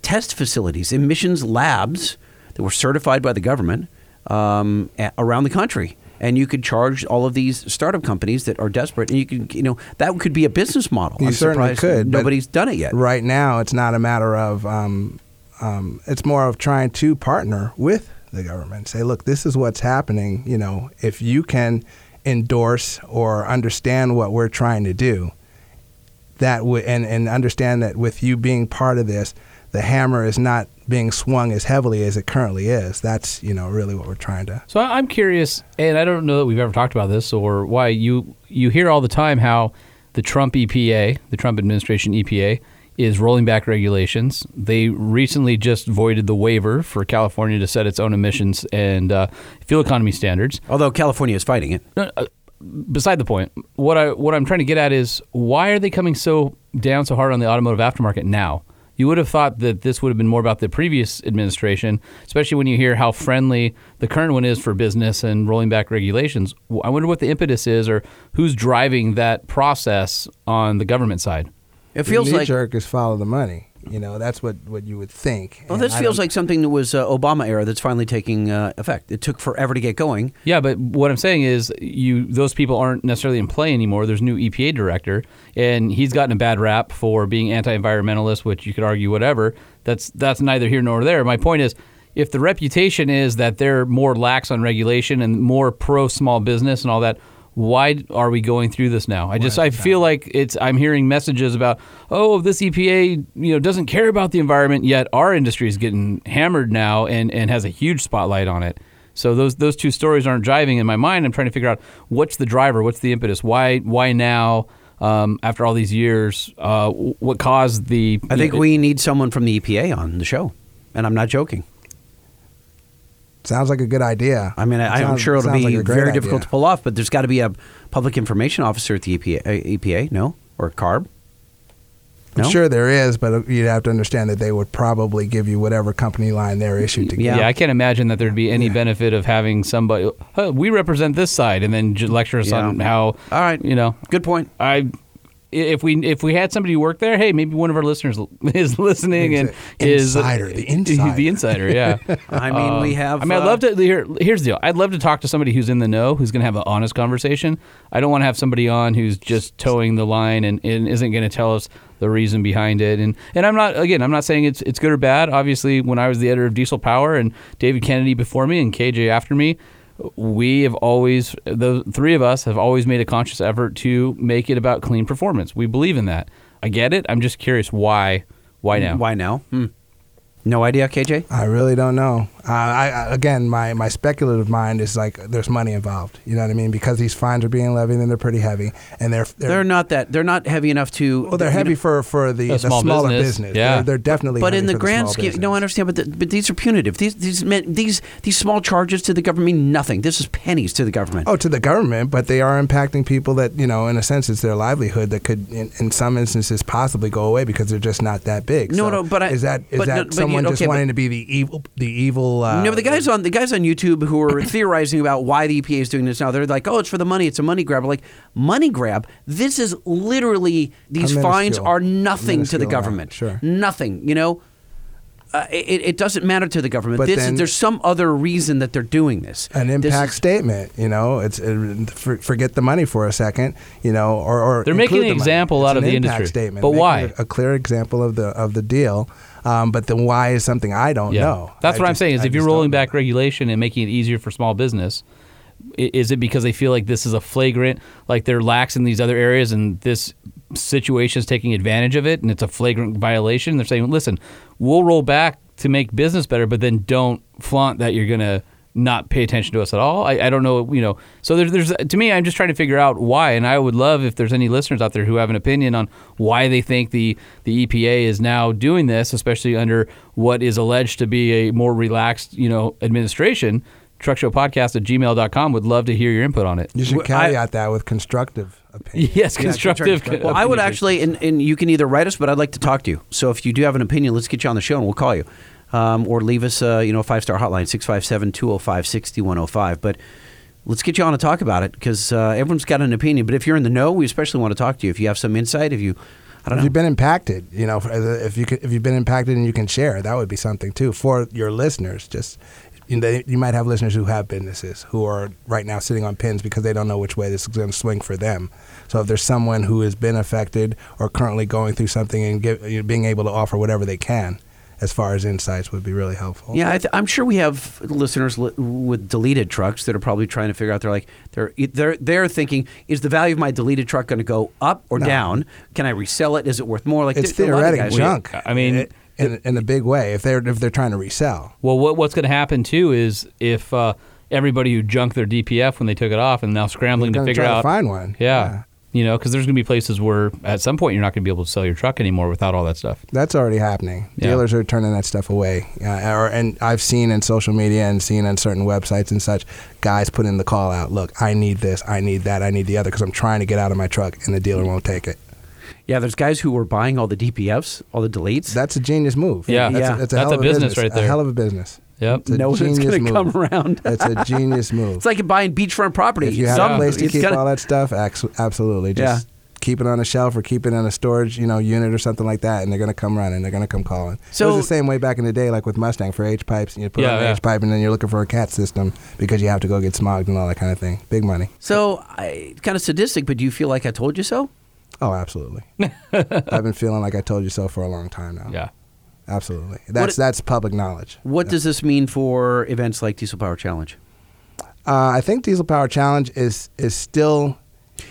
Speaker 1: test facilities, emissions labs that were certified by the government um, around the country. And you could charge all of these startup companies that are desperate, and you could, you know, that could be a business model.
Speaker 10: You
Speaker 1: I'm
Speaker 10: certainly could,
Speaker 1: Nobody's done it yet.
Speaker 10: Right now, it's not a matter of. Um, um, it's more of trying to partner with the government. Say, look, this is what's happening. You know, if you can endorse or understand what we're trying to do, that would and and understand that with you being part of this, the hammer is not being swung as heavily as it currently is. That's you know really what we're trying to.
Speaker 2: So I'm curious, and I don't know that we've ever talked about this or why you you hear all the time how the Trump EPA, the Trump administration EPA, is rolling back regulations. They recently just voided the waiver for California to set its own emissions and uh, fuel economy standards.
Speaker 1: Although California is fighting it.
Speaker 2: Uh, beside the point. What I what I'm trying to get at is why are they coming so down so hard on the automotive aftermarket now? You would have thought that this would have been more about the previous administration, especially when you hear how friendly the current one is for business and rolling back regulations. I wonder what the impetus is, or who's driving that process on the government side.
Speaker 1: It feels
Speaker 10: the
Speaker 1: like
Speaker 10: jerk is follow the money. You know, that's what, what you would think.
Speaker 1: well,
Speaker 10: And
Speaker 1: this
Speaker 10: I
Speaker 1: feels
Speaker 10: don't-
Speaker 1: like something that was uh, Obama era that's finally taking uh, effect. It took forever to get going.
Speaker 2: Yeah, but what I'm saying is, you those people aren't necessarily in play anymore. There's a new EPA director, and he's gotten a bad rap for being anti-environmentalist, which you could argue whatever. That's that's neither here nor there. My point is, if the reputation is that they're more lax on regulation and more pro small business and all that, why are we going through this now? I just I feel like it's I'm hearing messages about oh this EPA you know doesn't care about the environment yet our industry is getting hammered now and and has a huge spotlight on it. So those those two stories aren't driving in my mind. I'm trying to figure out what's the driver, what's the impetus, why why now um, after all these years, uh, what caused the?
Speaker 1: I think we need someone from the EPA on the show, and I'm not joking.
Speaker 10: Sounds like a good idea.
Speaker 1: I mean, I, I'm sure it'll be
Speaker 10: like a great
Speaker 1: very
Speaker 10: idea.
Speaker 1: difficult to pull off, but there's got to be a public information officer at the EPA, uh, EPA no, or CARB.
Speaker 10: I'm sure there is, but you'd have to understand that they would probably give you whatever company line they're issued to
Speaker 2: Yeah.
Speaker 10: give.
Speaker 2: I can't imagine that there'd be any benefit of having somebody. "Huh, we represent this side, and then lecture us on how.
Speaker 1: All right,
Speaker 2: You know,
Speaker 1: good point.
Speaker 2: I. If we if we had somebody who worked there, hey, maybe one of our listeners (laughs) is listening and is
Speaker 10: Insider, the insider. (laughs)
Speaker 2: the insider, yeah. (laughs)
Speaker 1: I mean, we
Speaker 2: Um,
Speaker 1: have.
Speaker 2: I mean, I'd
Speaker 1: uh,
Speaker 2: love to. Here, here's the deal. I'd love to talk to somebody who's in the know, who's going to have an honest conversation. I don't want to have somebody on who's just toeing the line and, and isn't going to tell us the reason behind it. And and I'm not again. I'm not saying it's it's good or bad. Obviously, when I was the editor of Diesel Power and David Kennedy before me and KJ after me. We have always, the three of us have always made a conscious effort to make it about clean performance. We believe in that. I get it. I'm just curious why, why now?
Speaker 1: Why now? Hmm. No idea, KJ.
Speaker 10: I really don't know. Uh, I, I again, my, my speculative mind is like there's money involved. You know what I mean? Because these fines are being levied and they're pretty heavy, and they're they're,
Speaker 1: They're not that. They're not heavy enough to.
Speaker 10: well, they're
Speaker 1: you know-
Speaker 10: heavy for for the,
Speaker 2: A
Speaker 10: the
Speaker 2: small
Speaker 10: smaller
Speaker 2: business,
Speaker 10: business.
Speaker 2: yeah.
Speaker 10: They're, they're definitely.
Speaker 1: But in the
Speaker 10: for
Speaker 1: grand
Speaker 10: small
Speaker 1: scheme,
Speaker 10: business.
Speaker 1: no, I understand. But, the, but these are punitive. These these meant these these small charges to the government mean nothing. This is pennies to the government.
Speaker 10: Oh, to the government, but they are impacting people that you know, in a sense, it's their livelihood that could, in, in some instances, possibly go away because they're just not that big.
Speaker 1: No,
Speaker 10: So
Speaker 1: no, but I-
Speaker 10: is that is
Speaker 1: but
Speaker 10: that
Speaker 1: no, but you-
Speaker 10: someone just
Speaker 1: okay, but-
Speaker 10: wanting to be the evil, the evil? Uh,
Speaker 1: no, but the guys on the guys on YouTube who are theorizing about why the EPA is doing this now, they're like, "Oh, it's for the money. It's a money grab." Like money grab. This is literally these fines are nothing to the
Speaker 10: minuscule amount,
Speaker 1: government.
Speaker 10: sure.
Speaker 1: nothing. You know, uh, it, it doesn't matter to the government.
Speaker 10: But
Speaker 1: this
Speaker 10: then-
Speaker 1: there's some other reason that they're doing this.
Speaker 10: an
Speaker 1: This
Speaker 10: impact
Speaker 1: is-
Speaker 10: statement. You know, it's it, for, forget the money for a second. You know, or, or
Speaker 2: They're making an
Speaker 10: the money.
Speaker 2: example
Speaker 10: It's
Speaker 2: out of
Speaker 10: an
Speaker 2: the
Speaker 10: impact
Speaker 2: industry.
Speaker 10: Statement.
Speaker 2: But why?
Speaker 10: A, a clear example of the of the deal. Um, but then why is something I don't know?
Speaker 2: That's
Speaker 10: I
Speaker 2: what I'm saying. Is
Speaker 10: I
Speaker 2: if you're rolling back regulation and making it easier for small business, is it because they feel like this is a flagrant, like they're lax in these other areas, and this situation is taking advantage of it, and it's a flagrant violation? They're saying, listen, we'll roll back to make business better, but then don't flaunt that you're gonna not pay attention to us at all. I, I don't know, you know. So there's, there's to me, I'm just trying to figure out why, and I would love if there's any listeners out there who have an opinion on why they think the the EPA is now doing this, especially under what is alleged to be a more relaxed, you know, administration. Truckshowpodcast at gmail.com would love to hear your input on it.
Speaker 10: You should
Speaker 1: I-
Speaker 10: caveat that with constructive opinion. (laughs)
Speaker 2: Yes, constructive.
Speaker 1: Well, I would actually, and, and you can either write us, but I'd like to talk to you. So if you do have an opinion, let's get you on the show and we'll call you. Um, or leave us, uh, you know, a five star hotline, 657 205 6105. But let's get you on to talk about it because uh, everyone's got an opinion. But if you're in the know, we especially want to talk to you. If you have some insight, if you, I don't
Speaker 10: If
Speaker 1: know.
Speaker 10: you've been impacted, you know, if you could, if you've been impacted and you can share, that would be something too for your listeners. Just you, know, you might have listeners who have businesses who are right now sitting on pins because they don't know which way this is going to swing for them. So if there's someone who has been affected or currently going through something and give, you know, being able to offer whatever they can as far as insights would be really helpful.
Speaker 1: Yeah, I th- I'm sure we have listeners li- with deleted trucks that are probably trying to figure out. They're like, they're they're they're thinking, is the value of my deleted truck going to go up or
Speaker 10: No.
Speaker 1: down? Can I resell it? Is it worth more? Like
Speaker 10: it's
Speaker 1: there- there are a lot of
Speaker 10: theoretic
Speaker 1: guys-
Speaker 10: junk.
Speaker 2: I mean,
Speaker 10: in, in, in a big way. If they're if they're trying to resell,
Speaker 2: Well, what, what's going to happen too is if uh, everybody who junked their DPF when they took it off and now scrambling to
Speaker 10: They're gonna
Speaker 2: figure
Speaker 10: try to
Speaker 2: out
Speaker 10: find one.
Speaker 2: Yeah.
Speaker 10: Yeah.
Speaker 2: You know, because there's going to be places where at some point you're not going to be able to sell your truck anymore without all that stuff.
Speaker 10: That's already happening.
Speaker 2: Yeah.
Speaker 10: Dealers are turning that stuff away. Uh, or, and I've seen in social media and seen on certain websites and such, guys putting the call out, look, I need this, I need that, I need the other, because I'm trying to get out of my truck, and the dealer won't take it.
Speaker 1: Yeah, there's guys who were buying all the DPFs, all the deletes.
Speaker 10: That's a genius move.
Speaker 2: Yeah.
Speaker 10: that's,
Speaker 1: Yeah.
Speaker 10: A, that's a
Speaker 2: That's
Speaker 10: hell
Speaker 2: a
Speaker 10: of
Speaker 2: business right there.
Speaker 10: A hell of a business.
Speaker 2: Yep.
Speaker 10: It's a
Speaker 1: no one's
Speaker 10: genius
Speaker 1: going to
Speaker 10: move.
Speaker 1: come around. (laughs)
Speaker 10: It's a genius (laughs) move.
Speaker 1: It's like buying beachfront property.
Speaker 10: if you have
Speaker 1: Some-
Speaker 10: a place to keep
Speaker 1: gotta-
Speaker 10: all that stuff, absolutely. Just keep it on a shelf or keep it in a storage, you know, unit or something like that, and they're gonna come running. They're gonna come calling.
Speaker 1: So, it
Speaker 10: was the same way back in the day, like with Mustang for H pipes. You put
Speaker 2: Yeah,
Speaker 10: on an
Speaker 2: yeah.
Speaker 10: H pipe, and then you're looking for a cat system because you have to go get smogged and all that kind of thing. Big money.
Speaker 1: So, I, kind of sadistic, but do you feel like I told you so?
Speaker 10: Oh, absolutely. (laughs) I've been feeling like I told you so for a long time now.
Speaker 2: Yeah.
Speaker 10: Absolutely. That's that's public knowledge.
Speaker 1: What does this mean for events like Diesel Power Challenge?
Speaker 10: Uh, I think Diesel Power Challenge is is still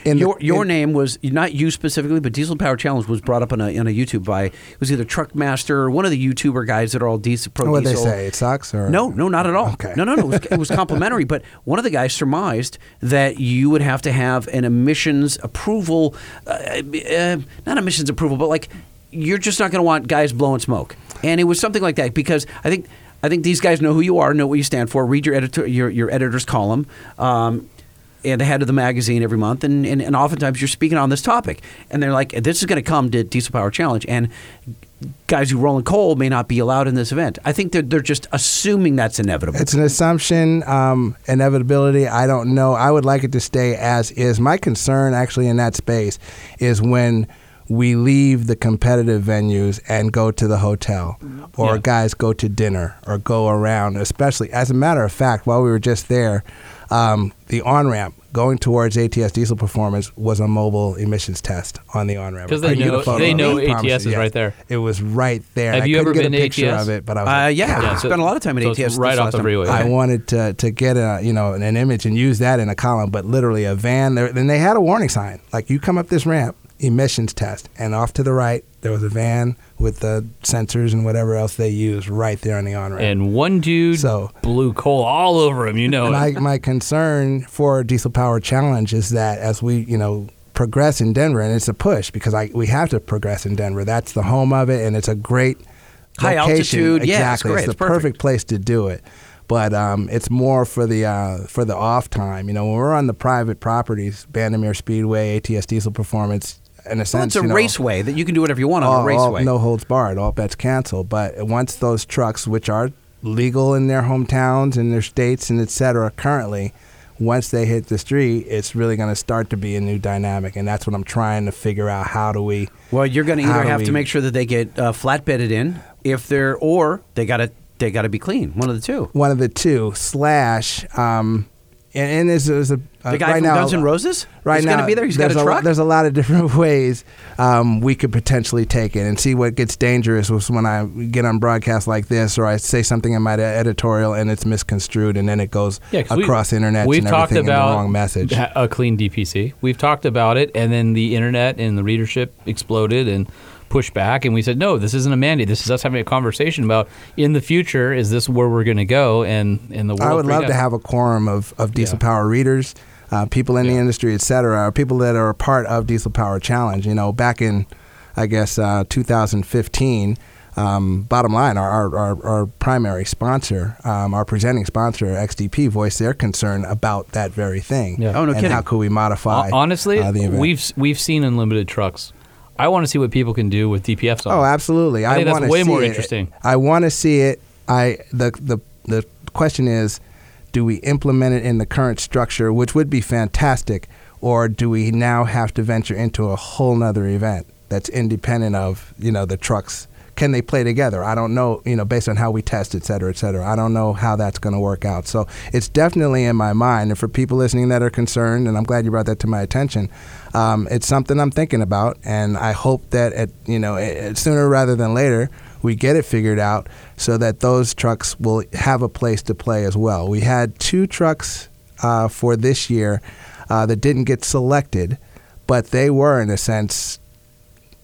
Speaker 10: in
Speaker 1: your
Speaker 10: the,
Speaker 1: your
Speaker 10: in-
Speaker 1: name was not you specifically, but Diesel Power Challenge was brought up on a on a YouTube by it was either Truckmaster or one of the YouTuber guys that are all diesel pro
Speaker 10: What they say? It sucks or
Speaker 1: No, no, not at all.
Speaker 10: Okay.
Speaker 1: No, no, no. It was, it was (laughs) complimentary. But one of the guys surmised that you would have to have an emissions approval, uh, uh, not emissions approval, but like you're just not going to want guys blowing smoke. And it was something like that because I think I think these guys know who you are, know what you stand for. Read your editor, your your editor's column. Um, and the head of the magazine every month, and, and, and oftentimes you're speaking on this topic, and they're like, "This is going to come to Diesel Power Challenge," and guys who roll in coal may not be allowed in this event. I think they're, they're just assuming that's inevitable.
Speaker 10: It's an assumption, um, inevitability. I don't know. I would like it to stay as is. My concern, actually, in that space, is when we leave the competitive venues and go to the hotel, or
Speaker 2: Yeah.
Speaker 10: guys go to dinner or go around. Especially, as a matter of fact, while we were just there, um, the on ramp going towards ATS Diesel Performance was a mobile emissions test on the on ramp.
Speaker 2: 'Cause they
Speaker 10: I can get a
Speaker 2: know- they know
Speaker 10: it, I promise
Speaker 2: ATS
Speaker 10: you.
Speaker 2: is
Speaker 10: Yes.
Speaker 2: right there.
Speaker 10: It was right there.
Speaker 2: Have
Speaker 10: I
Speaker 2: you
Speaker 10: couldn't
Speaker 2: ever
Speaker 10: get
Speaker 2: been
Speaker 10: a
Speaker 2: to
Speaker 10: picture
Speaker 2: ATS?
Speaker 10: of it? But I was
Speaker 1: Uh,
Speaker 10: like,
Speaker 1: yeah,
Speaker 2: Yeah,
Speaker 1: I spent a lot of time at
Speaker 2: so it's
Speaker 1: ATS.
Speaker 2: right
Speaker 1: this
Speaker 2: off
Speaker 1: last
Speaker 2: the
Speaker 1: time.
Speaker 2: freeway.
Speaker 10: I wanted to, to get a you know an image and use that in a column, but literally a van. There, and they had a warning sign like you come up this ramp, emissions test, and off to the right there was a van with the sensors and whatever else they use right there on the on ramp.
Speaker 2: And one dude
Speaker 10: So-
Speaker 2: blew coal all over him. You know. it.
Speaker 10: my my concern for Diesel Power Challenge is that as we you know progress in Denver, and it's a push because I we have to progress in Denver. That's the home of it, and it's a great
Speaker 1: High
Speaker 10: location.
Speaker 1: altitude. Yeah, it's
Speaker 10: exactly.
Speaker 1: great.
Speaker 10: the
Speaker 1: It's perfect.
Speaker 10: perfect place to do it. But um, it's more for the uh, for the off time. You know, when we're on the private properties, Bandimere Speedway, ATS Diesel Performance. In a
Speaker 1: Well, it's a
Speaker 10: you know,
Speaker 1: raceway that you can do whatever you want on
Speaker 10: all-
Speaker 1: a
Speaker 10: all-
Speaker 1: raceway.
Speaker 10: no holds barred, all bets canceled. But once those trucks, which are legal in their hometowns and their states and et cetera, currently, once they hit the street, it's really going to start to be a new dynamic, and that's what I'm trying to figure out. How do we?
Speaker 1: Well, you're going to either have to make sure that they get uh, flatbedded in, if they're, or they got to they got to be clean. One of the two.
Speaker 10: One of the two slash, um, and, and there's, there's a uh,
Speaker 1: The guy
Speaker 10: right
Speaker 1: from
Speaker 10: now,
Speaker 1: Guns N' Roses.
Speaker 10: Right
Speaker 1: He's
Speaker 10: now,
Speaker 1: going to be there. He's got
Speaker 10: there's
Speaker 1: a
Speaker 10: lot-
Speaker 1: truck.
Speaker 10: there's a lot of (laughs) different ways um, we could potentially take it, and see what gets dangerous was when I get on broadcast like this, or I say something in my editorial and it's misconstrued, and then it goes
Speaker 2: we-
Speaker 10: across the internet
Speaker 2: We've
Speaker 10: and
Speaker 2: talked
Speaker 10: everything
Speaker 2: about
Speaker 10: the wrong message.
Speaker 2: a clean DPC. We've talked about it, and then the internet and the readership exploded and pushed back, and we said, no, this isn't a mandate. This is us having a conversation about in the future, is this where we're going to go? And in the world,
Speaker 10: I would love to have a quorum of, of diesel
Speaker 2: Yeah.
Speaker 10: power readers, uh, people in the industry, et cetera, or people that are a part of Diesel Power Challenge. You know, back in, I guess, uh, 2015, um, bottom line, our, our, our, our primary sponsor, um, our presenting sponsor, XDP, voiced their concern about that very thing.
Speaker 2: Yeah.
Speaker 1: Oh, no
Speaker 10: and
Speaker 1: kidding.
Speaker 10: how could we modify?
Speaker 2: Honestly,
Speaker 10: uh, the event.
Speaker 2: we've we've seen unlimited trucks. I want to see what people can do with DPFs on.
Speaker 10: Oh, absolutely.
Speaker 2: I think that's way
Speaker 10: see
Speaker 2: more
Speaker 10: it.
Speaker 2: interesting.
Speaker 10: I want to see it. I the the the question is, do we implement it in the current structure, which would be fantastic, or do we now have to venture into a whole nother event that's independent of you know the trucks? Can they play together? I don't know. You know, based on how we test, et cetera, et cetera. I don't know how that's going to work out. So it's definitely in my mind. And for people listening that are concerned, and I'm glad you brought that to my attention, um, it's something I'm thinking about, and I hope that at you know eh, sooner rather than later we get it figured out so that those trucks will have a place to play as well. We had two trucks uh, for this year uh, that didn't get selected, but they were in a sense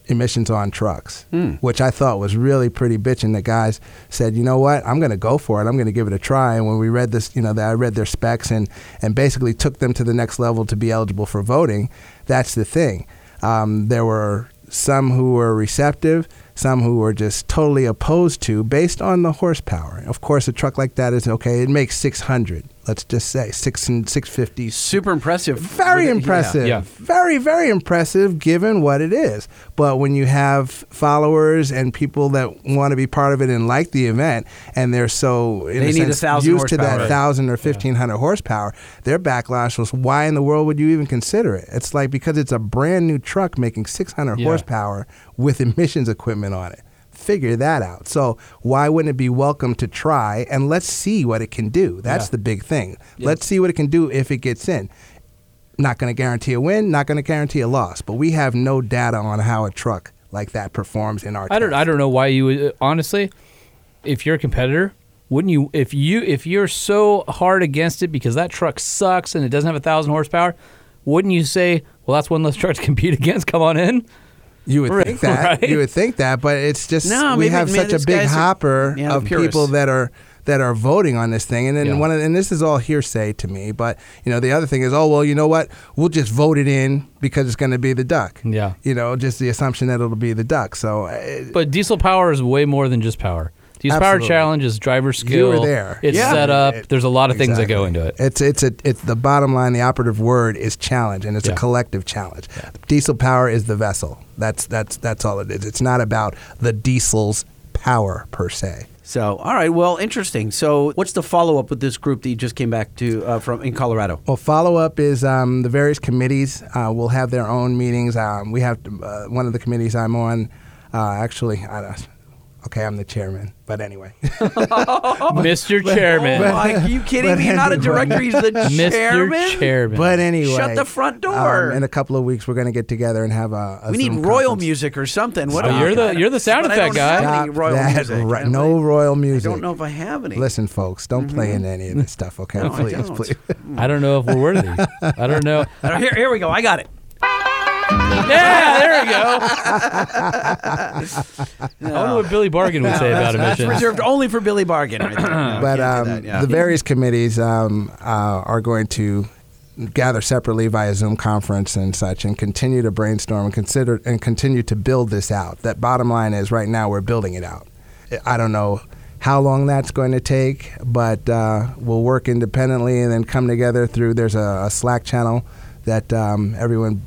Speaker 10: emissions on trucks, which I thought was really pretty bitching. The guys said, you know what, I'm going to go for it. I'm going to give it a try. And when we read this, you know, that I read their specs and, and basically took them to the next level to be eligible for voting. That's the thing. Um, there were some who were receptive, some who were just totally opposed to based on the horsepower. Of course, a truck like that is okay. It makes 600. Let's just say six and 650
Speaker 1: Super impressive.
Speaker 10: very
Speaker 1: Yeah.
Speaker 10: impressive.
Speaker 2: Yeah.
Speaker 10: Very, very impressive given what it is. But when you have followers and people that want to be part of it and like the event, and they're so in
Speaker 1: They
Speaker 10: a
Speaker 1: need a
Speaker 10: sense,
Speaker 1: thousand
Speaker 10: used to that thousand or fifteen hundred horsepower, their backlash was, "Why in the world would you even consider it?" It's like because it's a brand new truck making six hundred
Speaker 2: Yeah.
Speaker 10: horsepower with (laughs) emissions equipment on it. Figure that out. So why wouldn't it be welcome to try and let's see what it can do? That's
Speaker 2: Yeah.
Speaker 10: the big thing. Let's see what it can do if it gets in not going to guarantee a win, not going to guarantee a loss. But we have no data on how a truck like that performs in our.
Speaker 2: I don't.
Speaker 10: test.
Speaker 2: I don't know why you would. Uh, honestly, if you're a competitor, wouldn't you? If you if you're so hard against it because that truck sucks and it doesn't have a thousand horsepower, wouldn't you say, well, that's one less truck to compete (laughs) against. Come on in.
Speaker 10: You would think that. (laughs)
Speaker 2: Right?
Speaker 10: You would think that, but it's just
Speaker 1: No,
Speaker 10: we
Speaker 1: maybe-
Speaker 10: have
Speaker 1: maybe
Speaker 10: such a big
Speaker 1: guys are-
Speaker 10: hopper
Speaker 1: yeah,
Speaker 10: of
Speaker 1: purists.
Speaker 10: people that are that are voting on this thing, and then
Speaker 2: Yeah.
Speaker 10: one of, and this is all hearsay to me. But you know, the other thing is, oh well, you know what? We'll just vote it in because it's going to be the duck.
Speaker 2: Yeah.
Speaker 10: You know, just the assumption that it'll be the duck. So uh,
Speaker 2: But diesel power is way more than just power. Diesel power
Speaker 10: Absolutely.
Speaker 2: challenge is driver
Speaker 10: you
Speaker 2: skill.
Speaker 10: were there.
Speaker 2: It's
Speaker 1: Yeah.
Speaker 2: set up.
Speaker 10: It-
Speaker 2: There's a lot of things that go into it.
Speaker 10: It's it's a it's the bottom line. The operative word is challenge, and it's
Speaker 2: Yeah.
Speaker 10: a collective challenge. Diesel power is the vessel. That's that's that's all it is. It's not about the diesel's power per se.
Speaker 1: So, all right, well, interesting. So, what's the follow up with this group that you just came back to uh, from in Colorado?
Speaker 10: Well, follow up is um, the various committees uh, will have their own meetings. Um, we have uh, one of the committees I'm on. Uh, actually, I don't, okay, I'm the chairman, but anyway. (laughs)
Speaker 2: Mr. Chairman.
Speaker 1: Oh, my, are you kidding
Speaker 10: but
Speaker 1: me? Not a
Speaker 10: anyway.
Speaker 1: director. He's the
Speaker 2: Mr.
Speaker 1: chairman.
Speaker 2: Chairman.
Speaker 10: but anyway,
Speaker 1: Shut the front door.
Speaker 10: Um, in a couple of weeks, we're going to get together and have a. a
Speaker 1: we need royal
Speaker 10: conference.
Speaker 1: music or something. What
Speaker 2: Oh, you're the- you're the sound
Speaker 1: But I
Speaker 2: effect
Speaker 1: don't
Speaker 2: guy.
Speaker 1: have any royal
Speaker 10: that.
Speaker 1: music.
Speaker 10: Ri-
Speaker 1: I
Speaker 10: no
Speaker 1: don't-
Speaker 10: royal
Speaker 1: I don't know if I have any.
Speaker 10: Listen, folks, don't play in any of this stuff, okay?
Speaker 1: No, I
Speaker 10: please,
Speaker 1: don't.
Speaker 10: please.
Speaker 2: I don't know if we're worthy. I don't know. (laughs)
Speaker 1: Here, here we go. I got it. (laughs)
Speaker 2: Yeah, there we go. I wonder what Billy Bargain would say about
Speaker 1: That's
Speaker 2: emissions.
Speaker 1: reserved only for Billy Bargain. Right there. (clears throat) No,
Speaker 10: but um,
Speaker 1: that, yeah.
Speaker 10: the various committees um, uh, are going to gather separately via Zoom conference and such, and continue to brainstorm and consider and continue to build this out. That bottom line is, right now we're building it out. I don't know how long that's going to take, but uh, we'll work independently and then come together through. There's a, a Slack channel that um, everyone,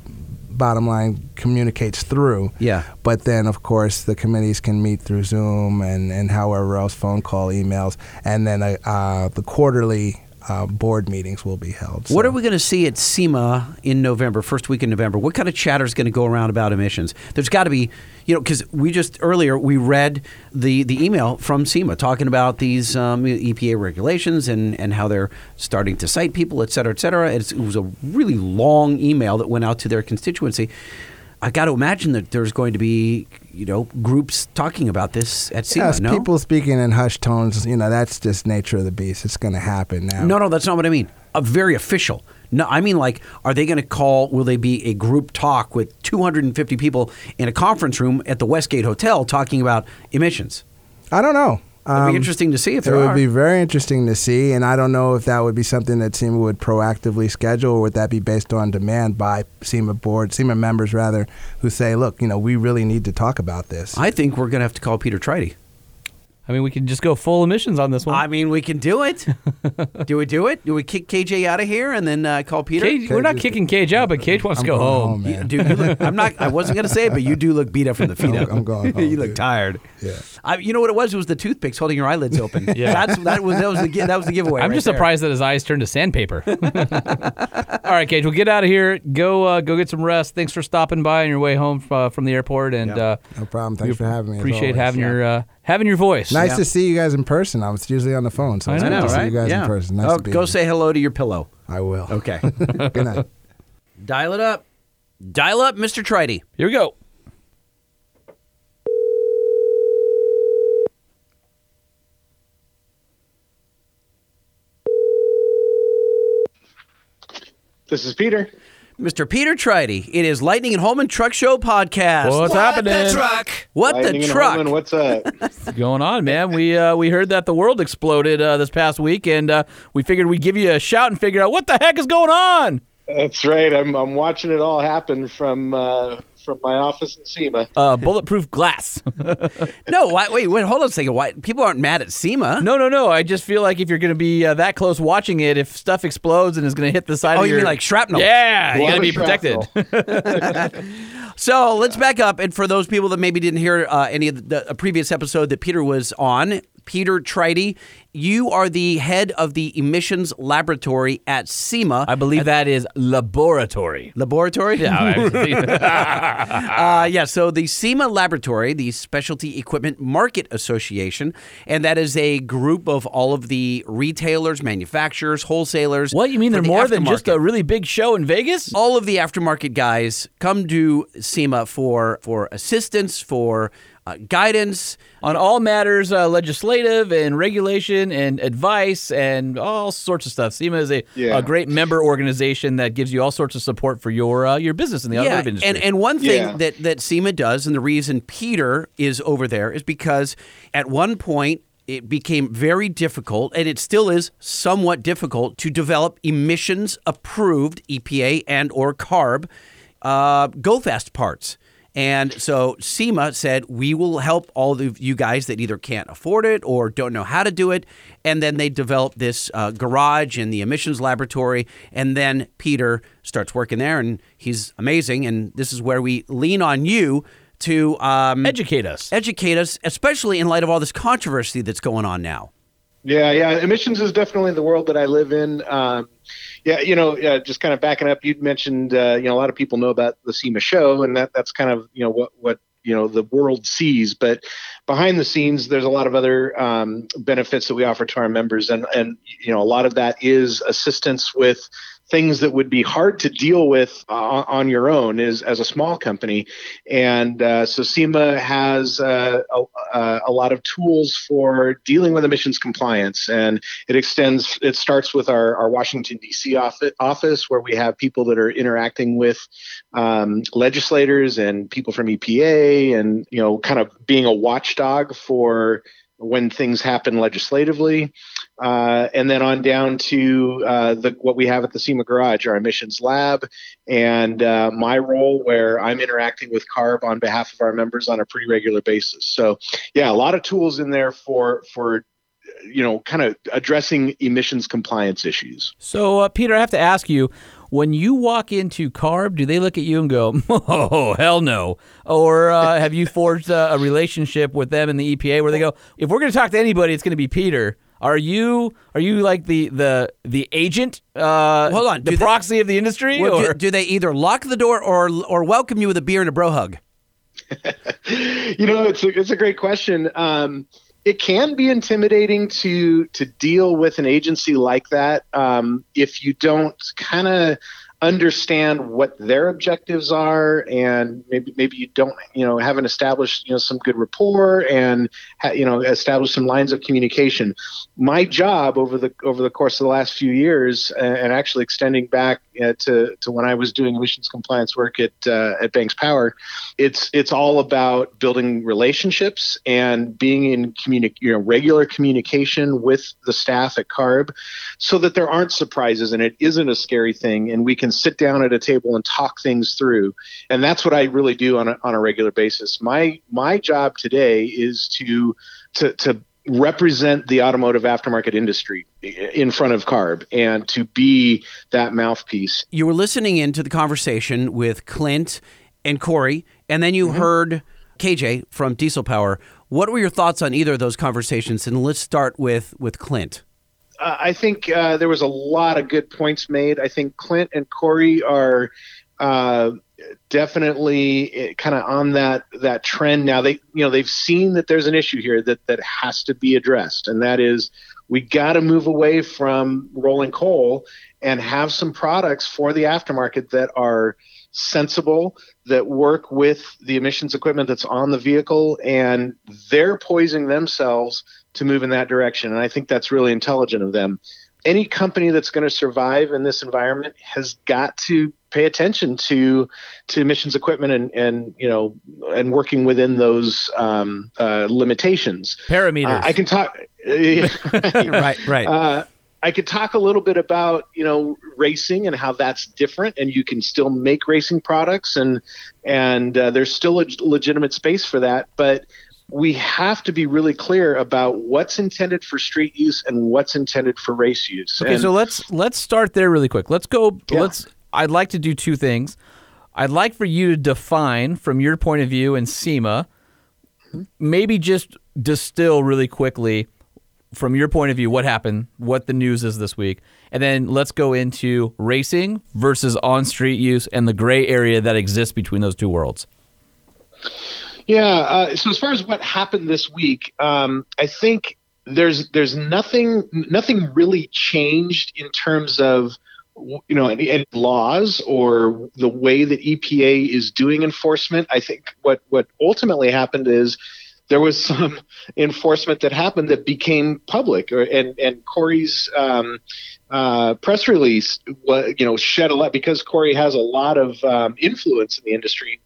Speaker 10: bottom line, communicates through.
Speaker 1: Yeah.
Speaker 10: But then, of course, the committees can meet through Zoom and, and however else, phone call, emails, and then uh, uh, the quarterly uh, board meetings will be held.
Speaker 1: What are we going to see at SEMA in November, first week in November? What kind of chatter is going to go around about emissions? There's got to be, you know, because we just earlier we read the, the email from SEMA talking about these um, EPA regulations and, and how they're starting to cite people, et cetera, et cetera. It's, it was a really long email that went out to their constituency. I got to imagine that there's going to be, you know, groups talking about this at SEMA.
Speaker 10: Yes,
Speaker 1: no?
Speaker 10: people speaking in hushed tones. You know, that's just nature of the beast. It's going to happen now.
Speaker 1: No, no, that's not what I mean. A very official. No, I mean like, are they going to call? Will they be a group talk with 250 people in a conference room at the Westgate Hotel talking about emissions?
Speaker 10: I don't know.
Speaker 1: It'd be
Speaker 10: Um,
Speaker 1: interesting to see if
Speaker 10: it
Speaker 1: there
Speaker 10: would
Speaker 1: are.
Speaker 10: be very interesting to see, and I don't know if that would be something that SEMA would proactively schedule, or would that be based on demand by SEMA board, SEMA members rather, who say, "Look, you know, we really need to talk about this."
Speaker 1: I think we're going to have to call Peter Treydte.
Speaker 2: I mean, we can just go full emissions on this one.
Speaker 1: I mean, we can do it. (laughs) do we do it? Do we kick KJ out of here and then uh, call Peter?
Speaker 2: Cage, we're not kicking Cage out, but Cage wants
Speaker 10: I'm
Speaker 2: to go
Speaker 10: going
Speaker 2: home.
Speaker 10: home, man.
Speaker 1: Dude, you look, I'm not. I wasn't going to say it, but you do look beat up from the feet
Speaker 10: I'm-
Speaker 1: up.
Speaker 10: I'm going (laughs) home,
Speaker 1: you look
Speaker 10: dude.
Speaker 1: tired.
Speaker 10: Yeah.
Speaker 1: I, you know what it was? It was the toothpicks holding your eyelids open. (laughs)
Speaker 2: Yeah.
Speaker 1: That's that was that was the that was the giveaway.
Speaker 2: I'm
Speaker 1: right
Speaker 2: just
Speaker 1: there.
Speaker 2: surprised that his eyes turned to sandpaper. All right, Cage, we'll get out of here. Go uh, go get some rest. Thanks for stopping by on your way home uh, from the airport, and
Speaker 1: Yeah.
Speaker 2: uh,
Speaker 10: No problem.
Speaker 2: we
Speaker 10: Thanks for having me.
Speaker 2: Appreciate
Speaker 10: always.
Speaker 2: having your uh, having your voice.
Speaker 10: Nice
Speaker 1: Yeah.
Speaker 10: to see you guys in person. I was usually on the phone, so
Speaker 2: I
Speaker 10: it's
Speaker 2: know,
Speaker 10: good
Speaker 1: I know,
Speaker 10: to see
Speaker 1: right?
Speaker 10: you guys
Speaker 1: yeah.
Speaker 10: in person. Nice
Speaker 1: oh,
Speaker 10: to be
Speaker 1: go
Speaker 10: here.
Speaker 1: say hello to your pillow.
Speaker 10: I will.
Speaker 1: Okay. (laughs)
Speaker 10: Good night.
Speaker 1: Dial it up. Dial up, Mr. Treydte.
Speaker 2: Here we go.
Speaker 7: This is Peter.
Speaker 1: Mr. Peter Treydte. It is Lightning and Holman Truck Show podcast.
Speaker 2: What's happening?
Speaker 1: What
Speaker 11: Lightning
Speaker 1: the
Speaker 11: and
Speaker 1: truck?
Speaker 11: Holman, what's up?
Speaker 2: What's going on, man? We uh, we heard that the world exploded uh, this past week, and uh, we figured we'd give you a shout and figure out what the heck is going on.
Speaker 11: That's right. I'm I'm watching it all happen from uh, from my office in SEMA.
Speaker 2: Uh, bulletproof glass. (laughs)
Speaker 1: no, why, wait, wait, hold on a second. Why people aren't mad at SEMA?
Speaker 2: no, no, no. I just feel like if you're going to be uh, that close watching it, if stuff explodes and is going to hit the side of your,
Speaker 1: Oh,
Speaker 2: of
Speaker 1: you
Speaker 2: your
Speaker 1: mean like shrapnel?
Speaker 2: Yeah, you got to be protected. (laughs) (laughs)
Speaker 1: So let's back up. And for those people that maybe didn't hear uh, any of the, the a previous episode that Peter was on, Peter Treydte, you are the head of the emissions laboratory at SEMA.
Speaker 2: I believe that is laboratory.
Speaker 1: Laboratory?
Speaker 2: Yeah, (laughs) (laughs)
Speaker 1: Uh, yeah, so the SEMA Laboratory, the Specialty Equipment Market Association, and that is a group of all of the retailers, manufacturers, wholesalers.
Speaker 2: what you mean? They're
Speaker 1: the
Speaker 2: more than just a really big show in Vegas?
Speaker 1: all of the aftermarket guys come to SEMA for for assistance, for uh, guidance.
Speaker 2: on all matters uh, legislative and regulation and advice and all sorts of stuff. SEMA is a,
Speaker 11: Yeah.
Speaker 2: a great member organization that gives you all sorts of support for your uh, your business in the automotive industry.
Speaker 1: and and one thing
Speaker 11: Yeah.
Speaker 1: that that SEMA does, and the reason Peter is over there is because at one point it became very difficult, and it still is somewhat difficult to develop emissions approved EPA and or CARB uh, go fast parts. And so SEMA said, we will help all of you guys that either can't afford it or don't know how to do it. And then they developed this uh, garage and the emissions laboratory. And then Peter starts working there and he's amazing. And this is where we lean on you to um,
Speaker 2: Educate us.
Speaker 1: educate us, especially in light of all this controversy that's going on now.
Speaker 11: Yeah, yeah. Emissions is definitely the world that I live in. Um, yeah, you know, uh, just kind of backing up. You'd mentioned, uh, you know, a lot of people know about the SEMA show, and that that's kind of you know what what you know the world sees. But behind the scenes, there's a lot of other um, benefits that we offer to our members, and and you know, a lot of that is assistance with things that would be hard to deal with uh, on your own is as a small company. And uh, so SEMA has uh, a, a lot of tools for dealing with emissions compliance. And it extends it starts with our, our washington d.c office, office where we have people that are interacting with um, legislators and people from epa and you know kind of being a watchdog for when things happen legislatively, uh, and then on down to uh, the, what we have at the SEMA Garage, our emissions lab, and uh, my role where I'm interacting with CARB on behalf of our members on a pretty regular basis. So, yeah, a lot of tools in there for for you know kind of addressing emissions compliance issues.
Speaker 2: So, uh, Peter, I have to ask you. When you walk into CARB, do they look at you and go, (laughs) "Oh, hell no," or uh, have you forged a, a relationship with them in the EPA where they go, "If we're going to talk to anybody, it's going to be Peter"? Are you are you like the the the agent? Uh,
Speaker 1: Hold on,
Speaker 2: the
Speaker 1: do they-
Speaker 2: proxy of the industry,
Speaker 1: Well,
Speaker 2: or
Speaker 1: do, do they either lock the door or or welcome you with a beer and a bro hug? (laughs)
Speaker 11: you know, it's a, it's a great question. Um, it can be intimidating to to deal with an agency like that um, if you don't kind of understand what their objectives are and maybe maybe you don't you know haven't established you know some good rapport and ha- you know established some lines of communication. My job over the over the course of the last few years uh, and actually extending back uh, to to when I was doing emissions compliance work at uh, at Banks Power it's it's all about building relationships and being in communi- you know regular communication with the staff at CARB so that there aren't surprises and it isn't a scary thing and we can sit down at a table and talk things through and that's what I really do on a, on a regular basis my my job today is to to to represent the automotive aftermarket industry in front of CARB and to be that mouthpiece
Speaker 1: You were listening into the conversation with Clint and Kory, and then you
Speaker 11: Mm-hmm.
Speaker 1: heard KJ from Diesel Power. What were your thoughts on either of those conversations? And let's start with with Clint.
Speaker 11: Uh, I think uh, there was a lot of good points made. I think Clint and Kory are uh, definitely kind of on that that trend now. They you know they've seen that there's an issue here that that has to be addressed, and that is we got to move away from rolling coal and have some products for the aftermarket that are sensible that work with the emissions equipment that's on the vehicle and they're poising themselves to move in that direction and i think that's really intelligent of them any company that's going to survive in this environment has got to pay attention to to emissions equipment and and you know and working within those um, uh, limitations.
Speaker 2: Parameters.
Speaker 11: Uh, I can talk. (laughs)
Speaker 1: right, right.
Speaker 11: Uh, I could talk a little bit about you know racing and how that's different, and you can still make racing products, and and uh, there's still a legitimate space for that, but we have to be really clear about what's intended for street use and what's intended for race use.
Speaker 2: Okay,
Speaker 11: And-
Speaker 2: so let's let's start there really quick. Let's go.
Speaker 11: Yeah.
Speaker 2: Let's. I'd like to do two things. I'd like for you to define, from your point of view, and SEMA, maybe just distill really quickly, from your point of view, what happened, what the news is this week, and then let's go into racing versus on-street use and the gray area that exists between those two worlds.
Speaker 11: Yeah. Uh, so as far as what happened this week, um, I think there's there's nothing nothing really changed in terms of you know any, any laws or the way that EPA is doing enforcement. I think what what ultimately happened is there was some (laughs) enforcement that happened that became public, or, and and Kory's um, uh, press release, you know, shed a lot because Kory has a lot of um, influence in the industry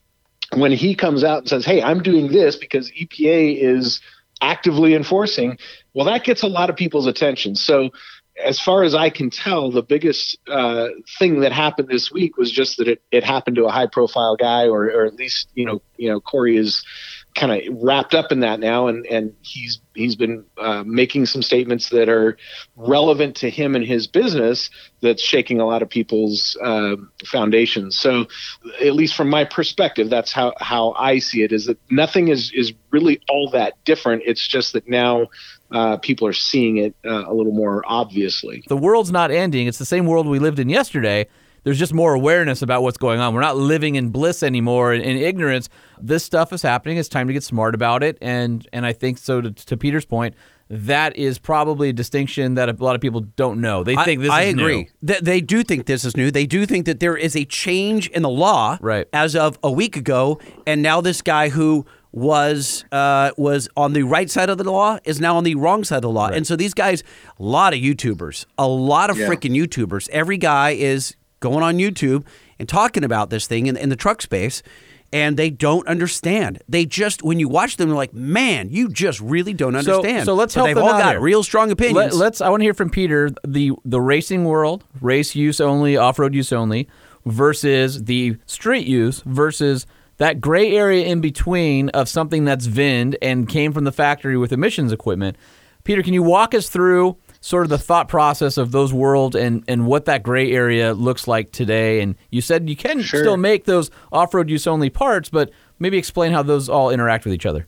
Speaker 11: when he comes out and says, "Hey, I'm doing this because EPA is actively enforcing," well, that gets a lot of people's attention. So, as far as I can tell, the biggest uh, thing that happened this week was just that it, it happened to a high-profile guy, or, or at least you know, you know, Kory is kind of wrapped up in that now, and and he's he's been uh, making some statements that are relevant to him and his business that's shaking a lot of people's uh, foundations. So, at least from my perspective, that's how how I see it. Is that nothing is is really all that different. It's just that now. Uh, people are seeing it uh, a little more obviously.
Speaker 2: the world's not ending. It's the same world we lived in yesterday. There's just more awareness about what's going on. We're not living in bliss anymore in, in ignorance. This stuff is happening. It's time to get smart about it. And and I think so. To, to Peter's point, that is probably a distinction that a lot of people don't know. They think this
Speaker 1: I, I
Speaker 2: is
Speaker 1: agree.
Speaker 2: new.
Speaker 1: They, they do think this is new. They do think that there is a change in the law
Speaker 2: Right.
Speaker 1: as of a week ago, and now this guy who was uh, was on the right side of the law is now on the wrong side of the law. And so these guys, a lot of YouTubers, a lot of
Speaker 11: Yeah.
Speaker 1: freaking YouTubers. Every guy is going on YouTube and talking about this thing in, in the truck space. And they don't understand. They just, when you watch them, they're like, "Man, you just really don't understand."
Speaker 2: So, let's
Speaker 1: But
Speaker 2: help
Speaker 1: They've
Speaker 2: them
Speaker 1: all
Speaker 2: out
Speaker 1: got
Speaker 2: here.
Speaker 1: real strong opinions.
Speaker 2: Let, us I want to hear from Peter the the racing world, race use only, off road use only, versus the street use versus that gray area in between of something that's VINed and came from the factory with emissions equipment. Peter, can you walk us through sort of the thought process of those worlds and, and what that gray area looks like today? And you said you can
Speaker 11: Sure.
Speaker 2: still make those off road use only parts, but maybe explain how those all interact with each other.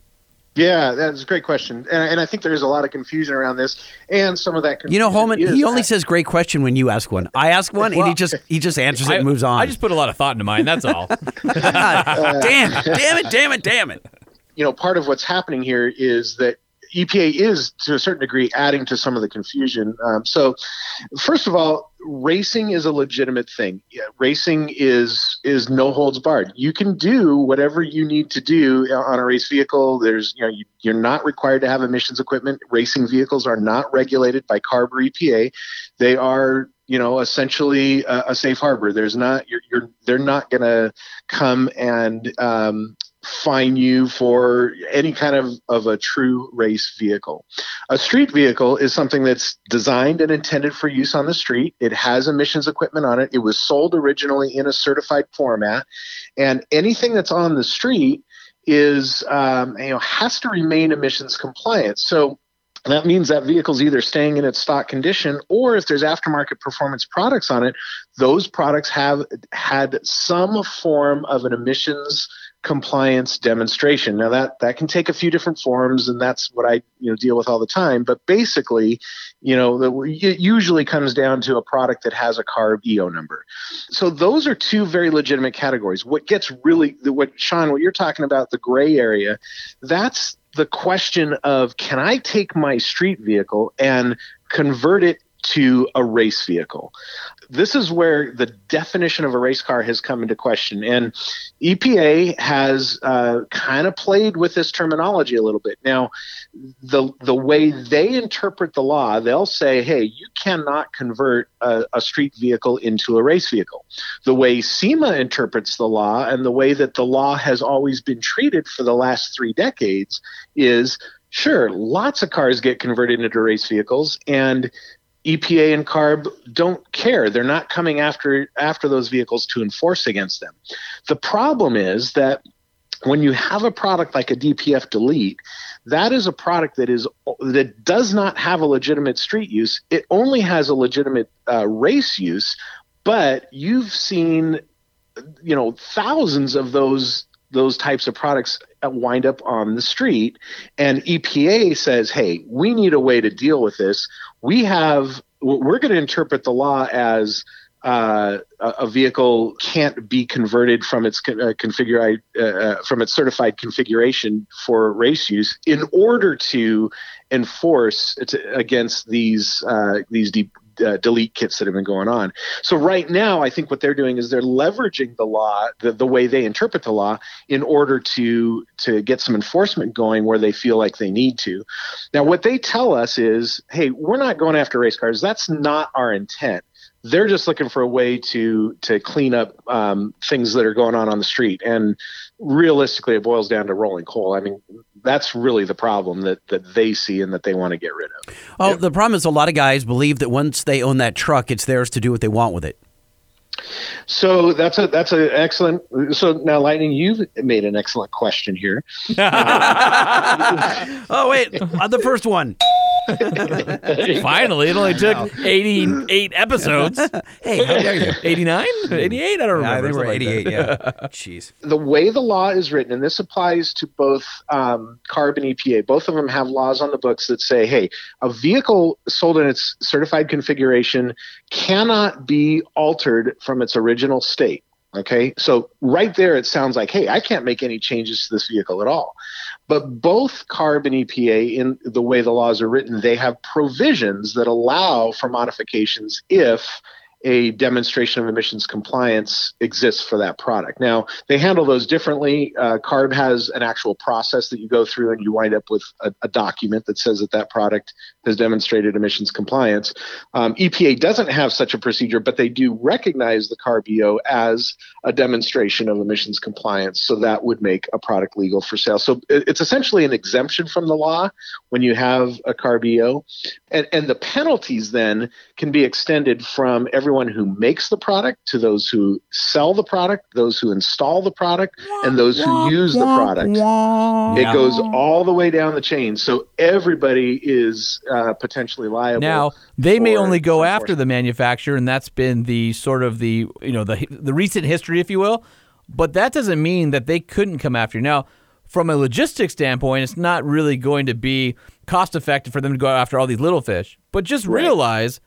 Speaker 11: Yeah, that's a great question, and, and I think there's a lot of confusion around this, and some of that.
Speaker 1: You know, Holman,
Speaker 11: is
Speaker 1: he only
Speaker 11: that-
Speaker 1: says great question when you ask one. I ask one and he just he just answers it and moves on.
Speaker 2: I just put a lot of thought into mine. That's all. (laughs) (laughs)
Speaker 1: damn it, damn it, damn it, damn it.
Speaker 11: you know, part of what's happening here is that EPA is, to a certain degree, adding to some of the confusion. Um, so, first of all, racing is a legitimate thing. Yeah, racing is is no holds barred. You can do whatever you need to do on a race vehicle. There's, you know, you, you're not required to have emissions equipment. Racing vehicles are not regulated by CARB or EPA. They are you know essentially a, a safe harbor there's not you're, you're they're not going to come and um, fine you for any kind of, of a true race vehicle. A street vehicle is something that's designed and intended for use on the street. It has emissions equipment on it. It was sold originally in a certified format, and anything that's on the street is um, you know has to remain emissions compliant. So that means that vehicle's either staying in its stock condition or if there's aftermarket performance products on it, those products have had some form of an emissions compliance demonstration. Now that that can take a few different forms, and that's what I you know deal with all the time. But basically, you know, the, it usually comes down to a product that has a CARB EO number. So those are two very legitimate categories. What gets really what Sean, what you're talking about, the gray area, that's the question of can I take my street vehicle and convert it to a race vehicle. This is where the definition of a race car has come into question. And EPA has uh, kind of played with this terminology a little bit. Now, the, the way they interpret the law, they'll say, hey, you cannot convert a, a street vehicle into a race vehicle. The way SEMA interprets the law and the way that the law has always been treated for the last three decades is sure, lots of cars get converted into race vehicles, and EPA and CARB don't care. They're not coming after after those vehicles to enforce against them. The problem is that when you have a product like a DPF delete, that is a product that is that does not have a legitimate street use. It only has a legitimate uh, race use, but you've seen you know thousands of those those types of products wind up on the street and EPA says hey we need a way to deal with this. We have we're going to interpret the law as uh, a vehicle can't be converted from its uh, configure uh, from its certified configuration for race use in order to enforce against these uh, these uh, delete kits that have been going on. So right now, I think what they're doing is they're leveraging the law, the, the way they interpret the law, in order to to get some enforcement going where they feel like they need to. Now, what they tell us is, hey, we're not going after race cars. That's not our intent. They're just looking for a way to to clean up um, things that are going on on the street. And realistically, it boils down to rolling coal. I mean, that's really the problem that that they see and that they want to get rid of.
Speaker 1: Oh, the problem is a lot of guys believe that once they own that truck, it's theirs to do what they want with it.
Speaker 11: So that's a that's an excellent. So now, Lightning, you've made an excellent question here. (laughs) (laughs)
Speaker 1: oh wait, uh, the first one. (laughs)
Speaker 2: Finally, it only took 88 episodes. (laughs)
Speaker 1: hey, how dare you?
Speaker 2: 89? 88? I don't
Speaker 1: Yeah, I
Speaker 2: remember.
Speaker 1: think we're
Speaker 2: something like
Speaker 1: 88.
Speaker 2: that.
Speaker 1: Yeah. (laughs) Jeez.
Speaker 11: the way the law is written, and this applies to both um, CARB and EPA, both of them have laws on the books that say, hey, a vehicle sold in its certified configuration cannot be altered from its original state. Okay, so right there, it sounds like, hey, I can't make any changes to this vehicle at all. But both CARB and EPA, in the way the laws are written, they have provisions that allow for modifications if a demonstration of emissions compliance exists for that product. Now, they handle those differently. Uh, CARB has an actual process that you go through, and you wind up with a, a document that says that that product has demonstrated emissions compliance. Um, EPA doesn't have such a procedure, but they do recognize the CARBEO as a demonstration of emissions compliance, so that would make a product legal for sale. So it- it's essentially an exemption from the law when you have a CARBEO, and and the penalties then can be extended from everyone who makes the product to those who sell the product, those who install the product, and those who use the product. It goes all the way down the chain, so everybody is uh, potentially liable.
Speaker 2: Now they may only go after the manufacturer, and that's been the sort of the you know the the recent history, if you will. But that doesn't mean that they couldn't come after you. Now, from a logistics standpoint, it's not really going to be cost effective for them to go after all these little fish. But just realize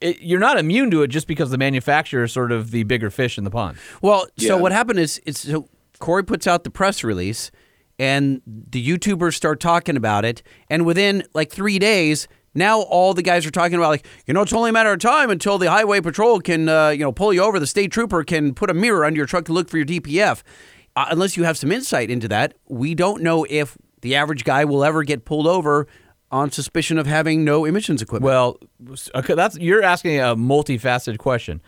Speaker 2: it, you're not immune to it just because the manufacturer is sort of the bigger fish in the pond.
Speaker 1: Well, so what happened is it's so Kory puts out the press release, and the YouTubers start talking about it, and within like three days. Now all the guys are talking about like you know it's only a matter of time until the highway patrol can uh, you know pull you over. The state trooper can put a mirror under your truck to look for your DPF. Uh, unless you have some insight into that, we don't know if the average guy will ever get pulled over on suspicion of having no emissions equipment.
Speaker 2: Well, okay, that's you're asking a multifaceted question.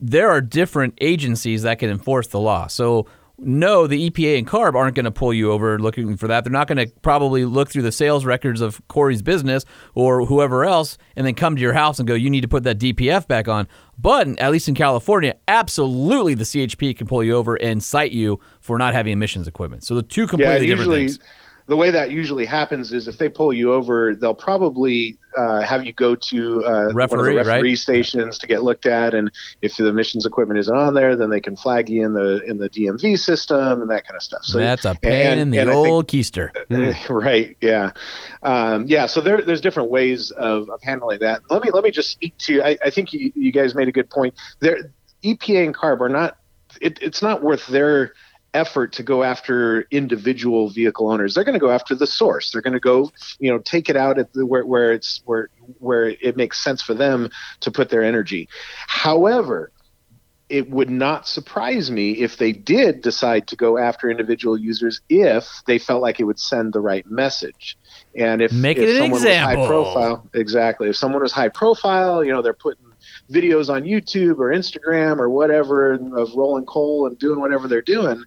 Speaker 2: There are different agencies that can enforce the law. So no, the EPA and CARB aren't going to pull you over looking for that. They're not going to probably look through the sales records of Kory's business or whoever else and then come to your house and go, you need to put that DPF back on. But at least in California, absolutely the CHP can pull you over and cite you for not having emissions equipment. So the two completely
Speaker 11: yeah,
Speaker 2: different things.
Speaker 11: The way that usually happens is if they pull you over, they'll probably uh, have you go to uh, one of
Speaker 2: Referee,
Speaker 11: the
Speaker 2: right?
Speaker 11: referee stations to get looked at, and if the emissions equipment isn't on there, then they can flag you in the in the DMV system and that kind of stuff. So
Speaker 2: That's a pain
Speaker 11: and-
Speaker 2: in the
Speaker 11: and I think-
Speaker 2: old keister. (laughs)
Speaker 11: right yeah um, yeah so there, there's different ways of, of handling that let me let me just speak to i, I think you, you guys made a good point there epa and carb are not it, it's not worth their effort to go after individual vehicle owners. They're going to go after the source. They're going to go, you know, take it out at the where, where it's where where it makes sense for them to put their energy. However, it would not surprise me if they did decide to go after individual users if they felt like it would send the right message. And if
Speaker 2: Make
Speaker 11: if someone was
Speaker 2: example.
Speaker 11: high profile, exactly. If someone was high profile, you know, they're putting videos on YouTube or Instagram or whatever of rolling coal and doing whatever they're doing.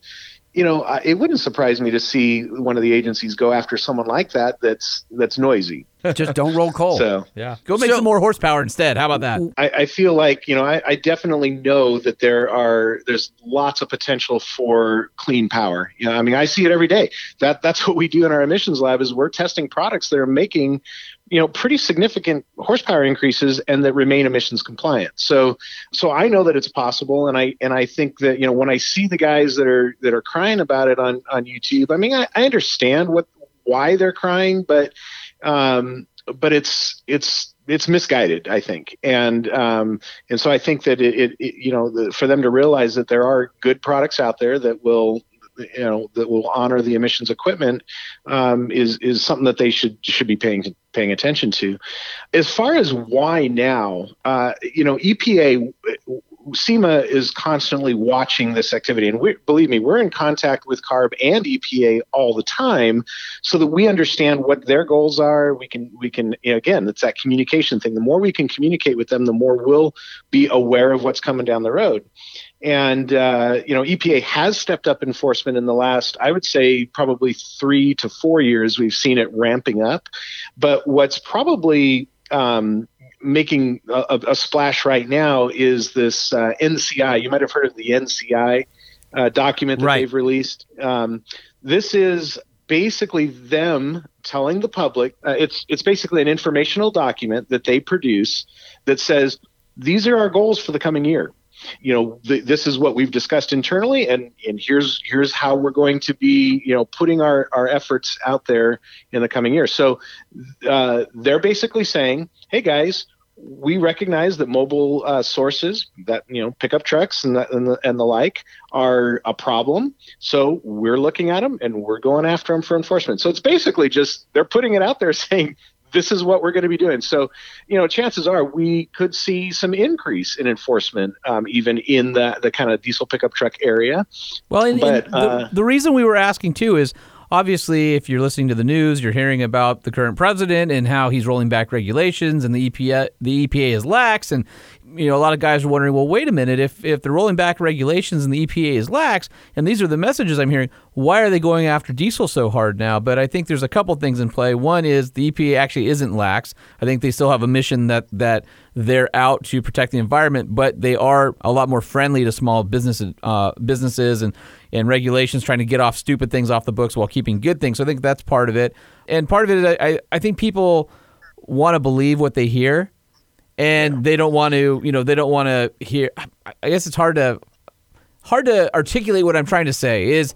Speaker 11: You know, I- it wouldn't surprise me to see one of the agencies go after someone like that. That's that's noisy.
Speaker 1: Just don't roll coal.
Speaker 11: So
Speaker 2: Yeah. Go make some more horsepower instead. How about that?
Speaker 11: I, I feel like you know I, I definitely know that there are there's lots of potential for clean power. You know, I mean I see it every day. That that's (laughs) what we do in our emissions lab is we're testing products that are making you know pretty significant horsepower increases and that remain emissions compliant. So so I know that it's possible, and I and I think that you know when I see the guys that are that are crying about it on on YouTube, I mean I, I understand what why they're crying, but um, but it's it's it's misguided, I think, and um, and so I think that it, it, it you know the, for them to realize that there are good products out there that will you know that will honor the emissions equipment um, is is something that they should should be paying paying attention to. As far as why now, uh, you know, EPA. SEMA is constantly watching this activity, and we, believe me, we're in contact with CARB and EPA all the time, so that we understand what their goals are. We can, we can, you know, again, it's that communication thing. The more we can communicate with them, the more we'll be aware of what's coming down the road. And uh, you know, EPA has stepped up enforcement in the last, I would say, probably three to four years. We've seen it ramping up, but what's probably um, making a, a splash right now is this uh, NCI. You might have heard of the NCI uh, document that they've released. Um, this is basically them telling the public. Uh, it's it's basically an informational document that they produce that says these are our goals for the coming year. You know, th- this is what we've discussed internally, and and here's here's how we're going to be, you know, putting our our efforts out there in the coming year. So uh, they're basically saying, hey guys, we recognize that mobile uh, sources that you know pickup trucks and and the and the like are a problem so we're looking at them and we're going after them for enforcement so it's basically just they're putting it out there (laughs) saying this is what we're going to be doing. So you know chances are we could see some increase in enforcement um, even in the the kind of diesel pickup truck area.
Speaker 2: Well, and,
Speaker 11: but
Speaker 2: and
Speaker 11: uh,
Speaker 2: the, the reason we were asking too is obviously if you're listening to the news, you're hearing about the current president and how he's rolling back regulations, and the EPA the EPA is lax, and you know a lot of guys are wondering, well, wait a minute, if if they're rolling back regulations and the EPA is lax, and these are the messages I'm hearing, why are they going after diesel so hard now? But I think there's a couple things in play. One is the EPA actually isn't lax. I think they still have a mission that that they're out to protect the environment, but they are a lot more friendly to small businesses, uh, businesses and and regulations, trying to get off stupid things off the books while keeping good things. So I think that's part of it, and part of it, is I I, I think people want to believe what they hear, and they don't want to, you know, they don't want to hear. I- I guess it's hard to hard to articulate what I'm trying to say is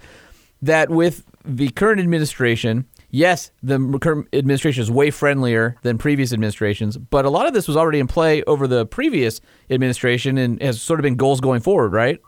Speaker 2: that with the current administration, yes, the current administration is way friendlier than previous administrations, but a lot of this was already in play over the previous administration and has sort of been goals going forward, right?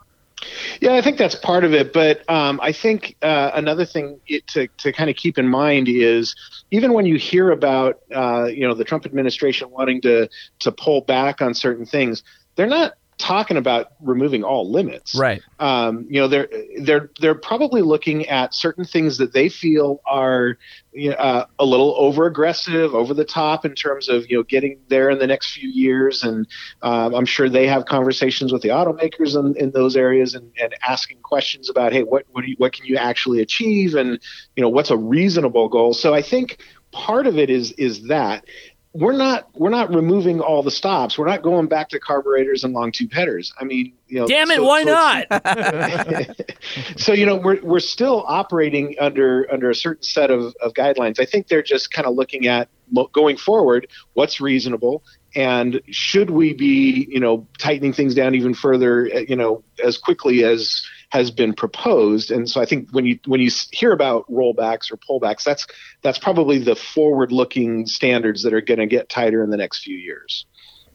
Speaker 11: Yeah, I think that's part of it. But um, I think uh, another thing it, to, to kind of keep in mind is even when you hear about uh, you know the Trump administration wanting to to pull back on certain things, they're not talking about removing all limits.
Speaker 2: Right.
Speaker 11: Um, you know, they're they're they're probably looking at certain things that they feel are you know, uh, a little over aggressive, over the top in terms of you know getting there in the next few years, and um, I'm sure they have conversations with the automakers in, in those areas and, and asking questions about, hey, what what you, what can you actually achieve, and you know what's a reasonable goal. So I think part of it is is that we're not we're not removing all the stops. We're not going back to carburetors and long tube headers. I mean, you know,
Speaker 2: Damn it,
Speaker 11: so-
Speaker 2: why
Speaker 11: so
Speaker 2: not? (laughs)
Speaker 11: so you know we're we're still operating under under a certain set of, of guidelines. I think they're just kind of looking at going forward what's reasonable and should we be you know tightening things down even further uh, you know as quickly as has been proposed and so i think when you when you hear about rollbacks or pullbacks that's that's probably the forward looking standards that are going to get tighter in the next few years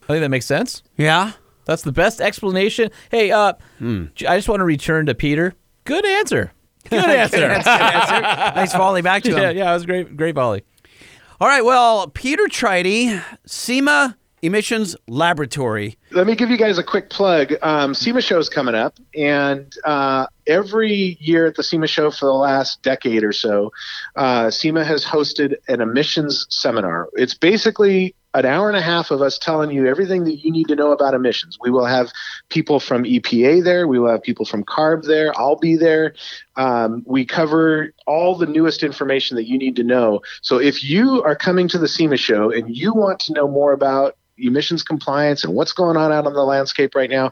Speaker 2: I think that makes sense.
Speaker 1: Yeah.
Speaker 2: That's the best explanation. Hey, uh, I just want to return to Peter. Good answer. (laughs) Good answer.
Speaker 1: That's a good answer. Nice volley back to (laughs) him.
Speaker 2: yeah, yeah, it was great. Great volley.
Speaker 1: All right, well, Peter Treydte, SEMA Emissions Laboratory.
Speaker 11: Let me give you guys a quick plug. Um, SEMA is coming up, and uh, every year at the SEMA show for the last decade or so, uh, SEMA has hosted an emissions seminar. It's basically an hour and a half of us telling you everything that you need to know about emissions. We will have people from EPA there. We will have people from CARB there. I'll be there. Um, we cover all the newest information that you need to know. So if you are coming to the SEMA show and you want to know more about emissions compliance and what's going on out on the landscape right now,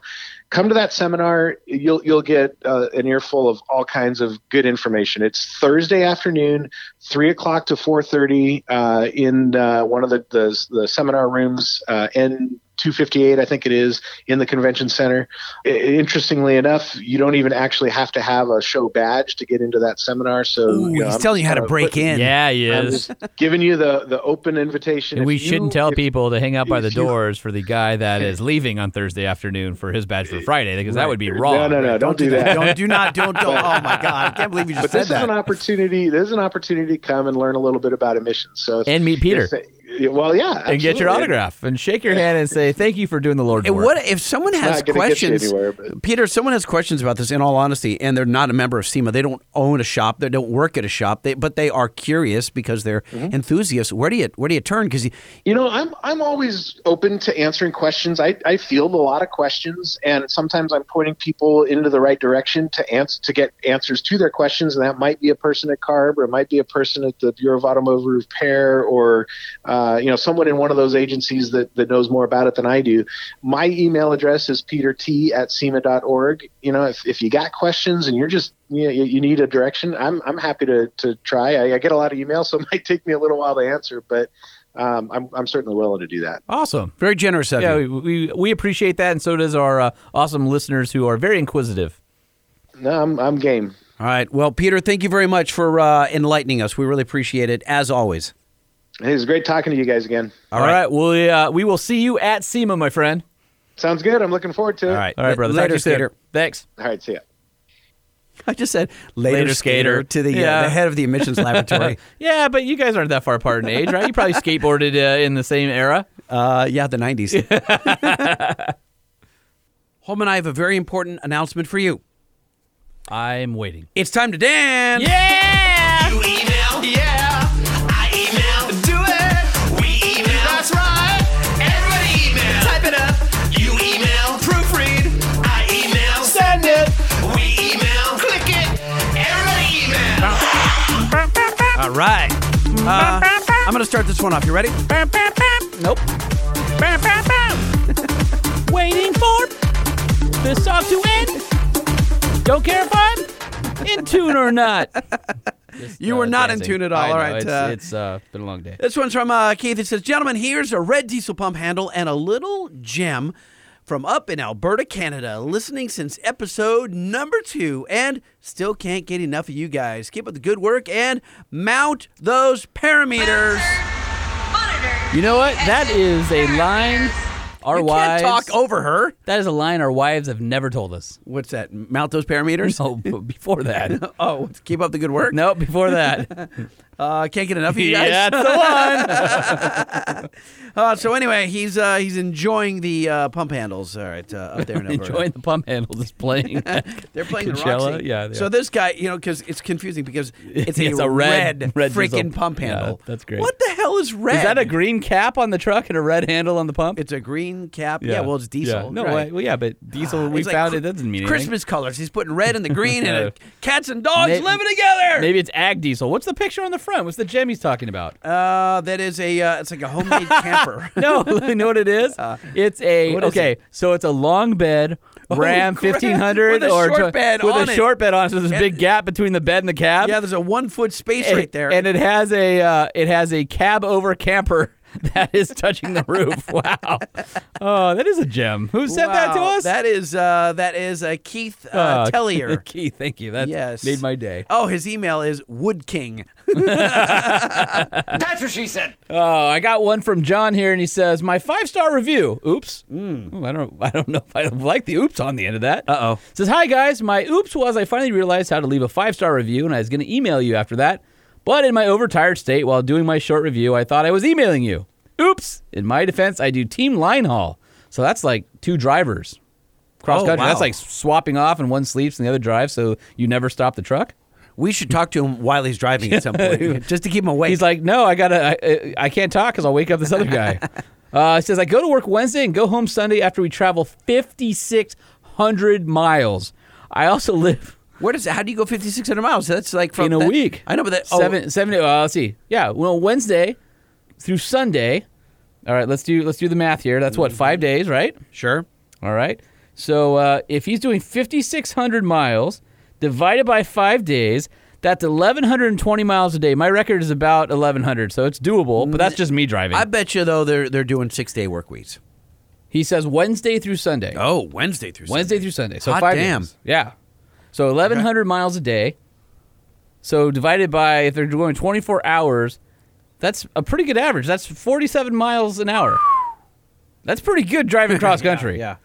Speaker 11: come to that seminar. You'll you'll get uh, an earful of all kinds of good information. It's Thursday afternoon, three o'clock to four thirty, uh, in uh, one of the the, the seminar rooms, uh, N. 258, I think it is, in the convention center. I- interestingly enough, you don't even actually have to have a show badge to get into that seminar. So
Speaker 1: Ooh,
Speaker 11: you know,
Speaker 1: he's
Speaker 11: I'm
Speaker 1: telling you how to break
Speaker 11: putting-
Speaker 1: in.
Speaker 2: Yeah, he is.
Speaker 11: giving you the the open invitation.
Speaker 2: And we
Speaker 11: you-
Speaker 2: shouldn't tell
Speaker 11: if-
Speaker 2: people to hang out by the
Speaker 11: if you-
Speaker 2: doors for the guy that is (laughs) leaving on Thursday afternoon for his badge for eh, Friday, because that would be wrong.
Speaker 11: No, no, no, don't, do that.
Speaker 1: Don't do not don't don't. (laughs) Oh my God! I can't believe you just
Speaker 11: but
Speaker 1: said
Speaker 11: this is an opportunity. This is an opportunity to come and learn a little bit about emissions. So if-
Speaker 2: And meet Peter.
Speaker 11: if- well, yeah,
Speaker 2: And get your autograph and shake your hand and say thank you for doing the Lord's
Speaker 1: And
Speaker 2: work.
Speaker 1: what if someone
Speaker 11: It's
Speaker 1: has
Speaker 11: not gonna get you
Speaker 1: questions?
Speaker 11: anywhere,
Speaker 1: Peter, if someone has questions about this. In all honesty, and they're not a member of SEMA, they don't own a shop, they don't work at a shop, they, but they are curious because they're
Speaker 11: Mm-hmm.
Speaker 1: enthusiasts. Where do you where do you turn? Because
Speaker 11: You know, I'm I'm always open to answering questions. I, I field a lot of questions, and sometimes I'm pointing people into the right direction to answer to get answers to their questions. And that might be a person at CARB, or it might be a person at the Bureau of Automotive Repair, or uh, you know someone in one of those agencies that, that knows more about it than I do. My email address is peter t at sema.org. You know, if, if you got questions and you're just you, know, you, you need a direction, I'm I'm happy to to try. I, I get a lot of emails, so it (laughs) might take me a little while to answer, but um, I'm I'm certainly willing to do that.
Speaker 2: awesome.
Speaker 1: very generous of
Speaker 2: Yeah,
Speaker 1: you.
Speaker 2: we, we, we appreciate that, and so does our uh, awesome listeners who are very inquisitive.
Speaker 11: No, I'm I'm game.
Speaker 1: All right. Well, Peter, thank you very much for uh, enlightening us. We really appreciate it, as always.
Speaker 11: Hey, it was great talking to you guys again.
Speaker 2: All right, we, uh, we will see you at SEMA, my friend.
Speaker 11: Sounds good. I'm looking forward to it.
Speaker 1: All right.
Speaker 2: All right, brother. Talk to
Speaker 1: Later,
Speaker 2: you soon.
Speaker 1: skater.
Speaker 2: Thanks.
Speaker 11: All right. See ya. (laughs)
Speaker 1: I just said later,
Speaker 2: Later,
Speaker 1: skater,
Speaker 2: skater.
Speaker 1: to the, uh, the head of the emissions (laughs) laboratory.
Speaker 2: Yeah, but you guys aren't that far apart in age, right? You probably (laughs) skateboarded uh, in the same era.
Speaker 1: Uh, yeah, the 90s. Holman, I have a very important announcement for you.
Speaker 2: I'm waiting.
Speaker 1: It's time to dance.
Speaker 2: Yeah!
Speaker 1: All right. Uh, I'm going to start this one off. You ready?
Speaker 2: Nope. (laughs) Waiting for this song to end. Don't care if I'm in tune or not. Just,
Speaker 1: You
Speaker 2: uh,
Speaker 1: were not in tune at all.
Speaker 2: I
Speaker 1: All
Speaker 2: know,
Speaker 1: right,
Speaker 2: It's,
Speaker 1: uh,
Speaker 2: it's uh, been a long day.
Speaker 1: This one's from uh, Keith. It says, Gentlemen, here's a red diesel pump handle and a little gem from up in Alberta, Canada. Listening since episode number two and still can't get enough of you guys. Keep up the good work and mount those parameters.
Speaker 2: You know what? That is a line our
Speaker 1: you
Speaker 2: wives
Speaker 1: can't talk over her.
Speaker 2: That is a line our wives have never told us.
Speaker 1: What's that? Mount those parameters?
Speaker 2: No, (laughs) before that. (laughs)
Speaker 1: oh, keep up the good work?
Speaker 2: no, before that. (laughs)
Speaker 1: Uh, can't get enough of you (laughs) guys.
Speaker 2: yeah, that's the one. (laughs)
Speaker 1: Uh, so anyway, he's uh, he's enjoying the uh, pump handles. All right, uh, up there in (laughs) Alberta.
Speaker 2: Enjoying the pump handle is playing.
Speaker 1: They're playing the Roxy.
Speaker 2: Yeah.
Speaker 1: So this guy, you know, because it's confusing because it's a,
Speaker 2: It's a red- red
Speaker 1: freaking
Speaker 2: diesel.
Speaker 1: pump
Speaker 2: Yeah,
Speaker 1: handle.
Speaker 2: that's great.
Speaker 1: What the hell is red?
Speaker 2: is that a green cap on the truck and a red handle on the pump?
Speaker 1: It's a green cap. Yeah, well, it's diesel.
Speaker 2: Yeah. No,
Speaker 1: right.
Speaker 2: way. well, yeah, but diesel we
Speaker 1: It's like
Speaker 2: found it doesn't mean anything.
Speaker 1: Christmas colors. He's putting red in the green and
Speaker 2: Yeah.
Speaker 1: it, cats and dogs
Speaker 2: May-
Speaker 1: living together.
Speaker 2: Maybe it's ag diesel. What's the picture on the front? What's the gem he's talking about?
Speaker 1: Uh, that is a uh, it's like a homemade (laughs) camper. (laughs)
Speaker 2: No, (laughs) you know what it is? it's a
Speaker 1: Uh, what is
Speaker 2: okay.
Speaker 1: it?
Speaker 2: So it's a long bed Ram
Speaker 1: crap.
Speaker 2: fifteen hundred
Speaker 1: With a
Speaker 2: or
Speaker 1: short bed
Speaker 2: with
Speaker 1: on
Speaker 2: a
Speaker 1: it.
Speaker 2: short bed on. So there's a big gap between the bed and the cab.
Speaker 1: Yeah, there's a one foot space right there.
Speaker 2: and it has a uh, it has a cab over camper that is touching the roof. wow. Oh, that is a gem. Who sent that to
Speaker 1: Wow,
Speaker 2: us?
Speaker 1: That is uh, that is uh, Keith uh,
Speaker 2: Uh,
Speaker 1: Tellier.
Speaker 2: Keith, thank you. That
Speaker 1: Yes.
Speaker 2: made my day.
Speaker 1: Oh, his email is Wood King. (laughs)
Speaker 8: That's what she said.
Speaker 2: Oh, I got one from John here, and he says, "My five star review." Oops. Ooh, I don't. I don't know if I like the oops on the end of that.
Speaker 1: Uh oh.
Speaker 2: Says, "Hi guys, my oops was I finally realized how to leave a five star review, and I was going to email you after that. But in my overtired state, while doing my short review, I thought I was emailing you. Oops. In my defense, I do team line haul, so that's like two drivers cross
Speaker 1: Oh,
Speaker 2: country. That's like swapping off, and one sleeps and the other drives, so you never stop the truck."
Speaker 1: We should talk to him while he's driving at some point, (laughs) just to keep him awake.
Speaker 2: He's like, no, I gotta, I, I can't talk because I'll wake up this other guy. (laughs) uh, he says, I go to work Wednesday and go home Sunday after we travel 5,600 miles. I also live
Speaker 1: Where does how do you go 5,600 miles? That's like from
Speaker 2: in a
Speaker 1: that-
Speaker 2: week.
Speaker 1: I know, but that oh,
Speaker 2: seven, seven. Uh, let's see. Yeah, well, Wednesday through Sunday. All right, let's do let's do the math here. That's what five days, right?
Speaker 1: Sure.
Speaker 2: All right. So uh, if he's doing 5,600 miles divided by five days, that's 1,120 miles a day. My record is about 1,100, so it's doable. But that's just me driving.
Speaker 1: I bet you though they're they're doing six day work weeks.
Speaker 2: He says Wednesday through Sunday.
Speaker 1: Oh, Wednesday through
Speaker 2: Wednesday
Speaker 1: Sunday.
Speaker 2: through Sunday. So
Speaker 1: Hot
Speaker 2: five
Speaker 1: damn.
Speaker 2: days. Yeah. So 1,100 miles a day. So divided by, if they're going 24 hours, that's a pretty good average. That's 47 miles an hour. That's pretty good driving (laughs) cross country.
Speaker 1: Yeah.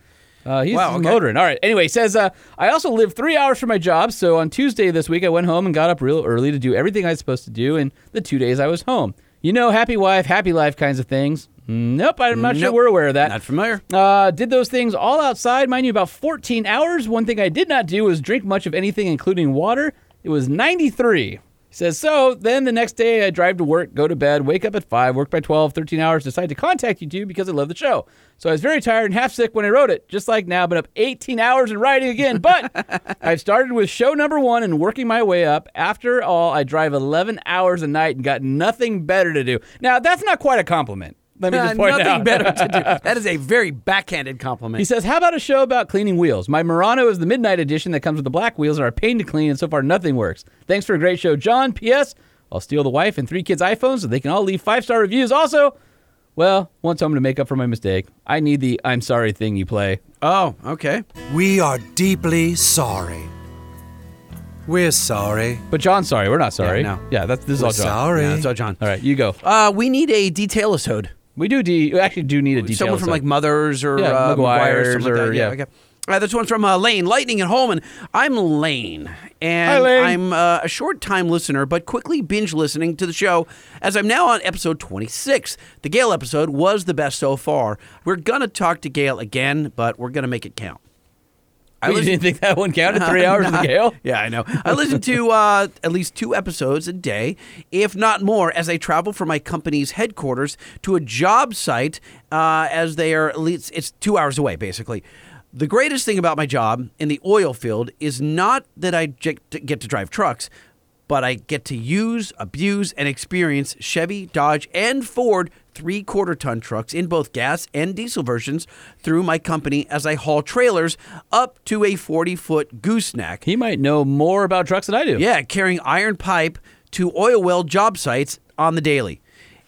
Speaker 2: Uh, he's
Speaker 1: Wow, okay.
Speaker 2: motoring. All right. Anyway, he says, uh, I also live three hours from my job. So on Tuesday this week, I went home and got up real early to do everything I was supposed to do in the two days I was home. You know, happy wife, happy life kinds of things. Nope, I'm not sure we're aware of that.
Speaker 1: Not familiar.
Speaker 2: Uh, did those things all outside, mind you, about 14 hours. One thing I did not do was drink much of anything, including water. It was 93. He says, so then the next day I drive to work, go to bed, wake up at 5, work by 12, 13 hours, decide to contact you two because I love the show. So I was very tired and half sick when I wrote it, just like now, been up 18 hours and writing again. But (laughs) I've started with show number one and working my way up. After all, I drive 11 hours a night and got nothing better to do. Now, that's not quite a compliment. Let me
Speaker 1: Uh,
Speaker 2: just point
Speaker 1: nothing
Speaker 2: out.
Speaker 1: better to do. (laughs) That is a very backhanded compliment.
Speaker 2: He says, How about a show about cleaning wheels? My Murano is the midnight edition that comes with the black wheels and are a pain to clean, and so far nothing works. Thanks for a great show, John. P.S. I'll steal the wife and three kids' iPhones so they can all leave five star reviews. Also, well, once home to make up for my mistake. I need the I'm sorry thing you play.
Speaker 1: oh, okay.
Speaker 12: We are deeply sorry. We're sorry.
Speaker 2: But John's sorry. We're not sorry.
Speaker 1: no.
Speaker 2: Yeah, that's this is
Speaker 12: We're
Speaker 2: all John.
Speaker 12: sorry.
Speaker 1: Yeah, that's all John.
Speaker 2: All right, you go.
Speaker 1: Uh, we need a detail episode.
Speaker 2: We do. De- we actually do need a detail.
Speaker 1: Someone from like Mothers or
Speaker 2: Yeah,
Speaker 1: uh,
Speaker 2: Meguiar's
Speaker 1: Meguiar's, something like
Speaker 2: or-
Speaker 1: that.
Speaker 2: yeah.
Speaker 1: okay. Uh, this one's from uh, Lane, Lightning at home, and I'm Lane, and
Speaker 2: Hi, Lane.
Speaker 1: I'm uh, a short time listener, but quickly binge listening to the show as I'm now on episode 26. The Gale episode was the best so far. We're gonna talk to Gale again, but we're gonna make it count.
Speaker 2: I
Speaker 1: listen-
Speaker 2: didn't think that one counted. Three hours of the (laughs) Gale.
Speaker 1: Yeah, I know. I listen to uh, at least two episodes a day, if not more, as I travel from my company's headquarters to a job site. Uh, as they are, at least it's two hours away, basically. The greatest thing about my job in the oil field is not that I j- get to drive trucks, but I get to use, abuse, and experience Chevy, Dodge, and Ford three quarter ton trucks in both gas and diesel versions through my company as I haul trailers up to a 40 foot gooseneck.
Speaker 2: He might know more about trucks than I do.
Speaker 1: Yeah, carrying iron pipe to oil well job sites on the daily.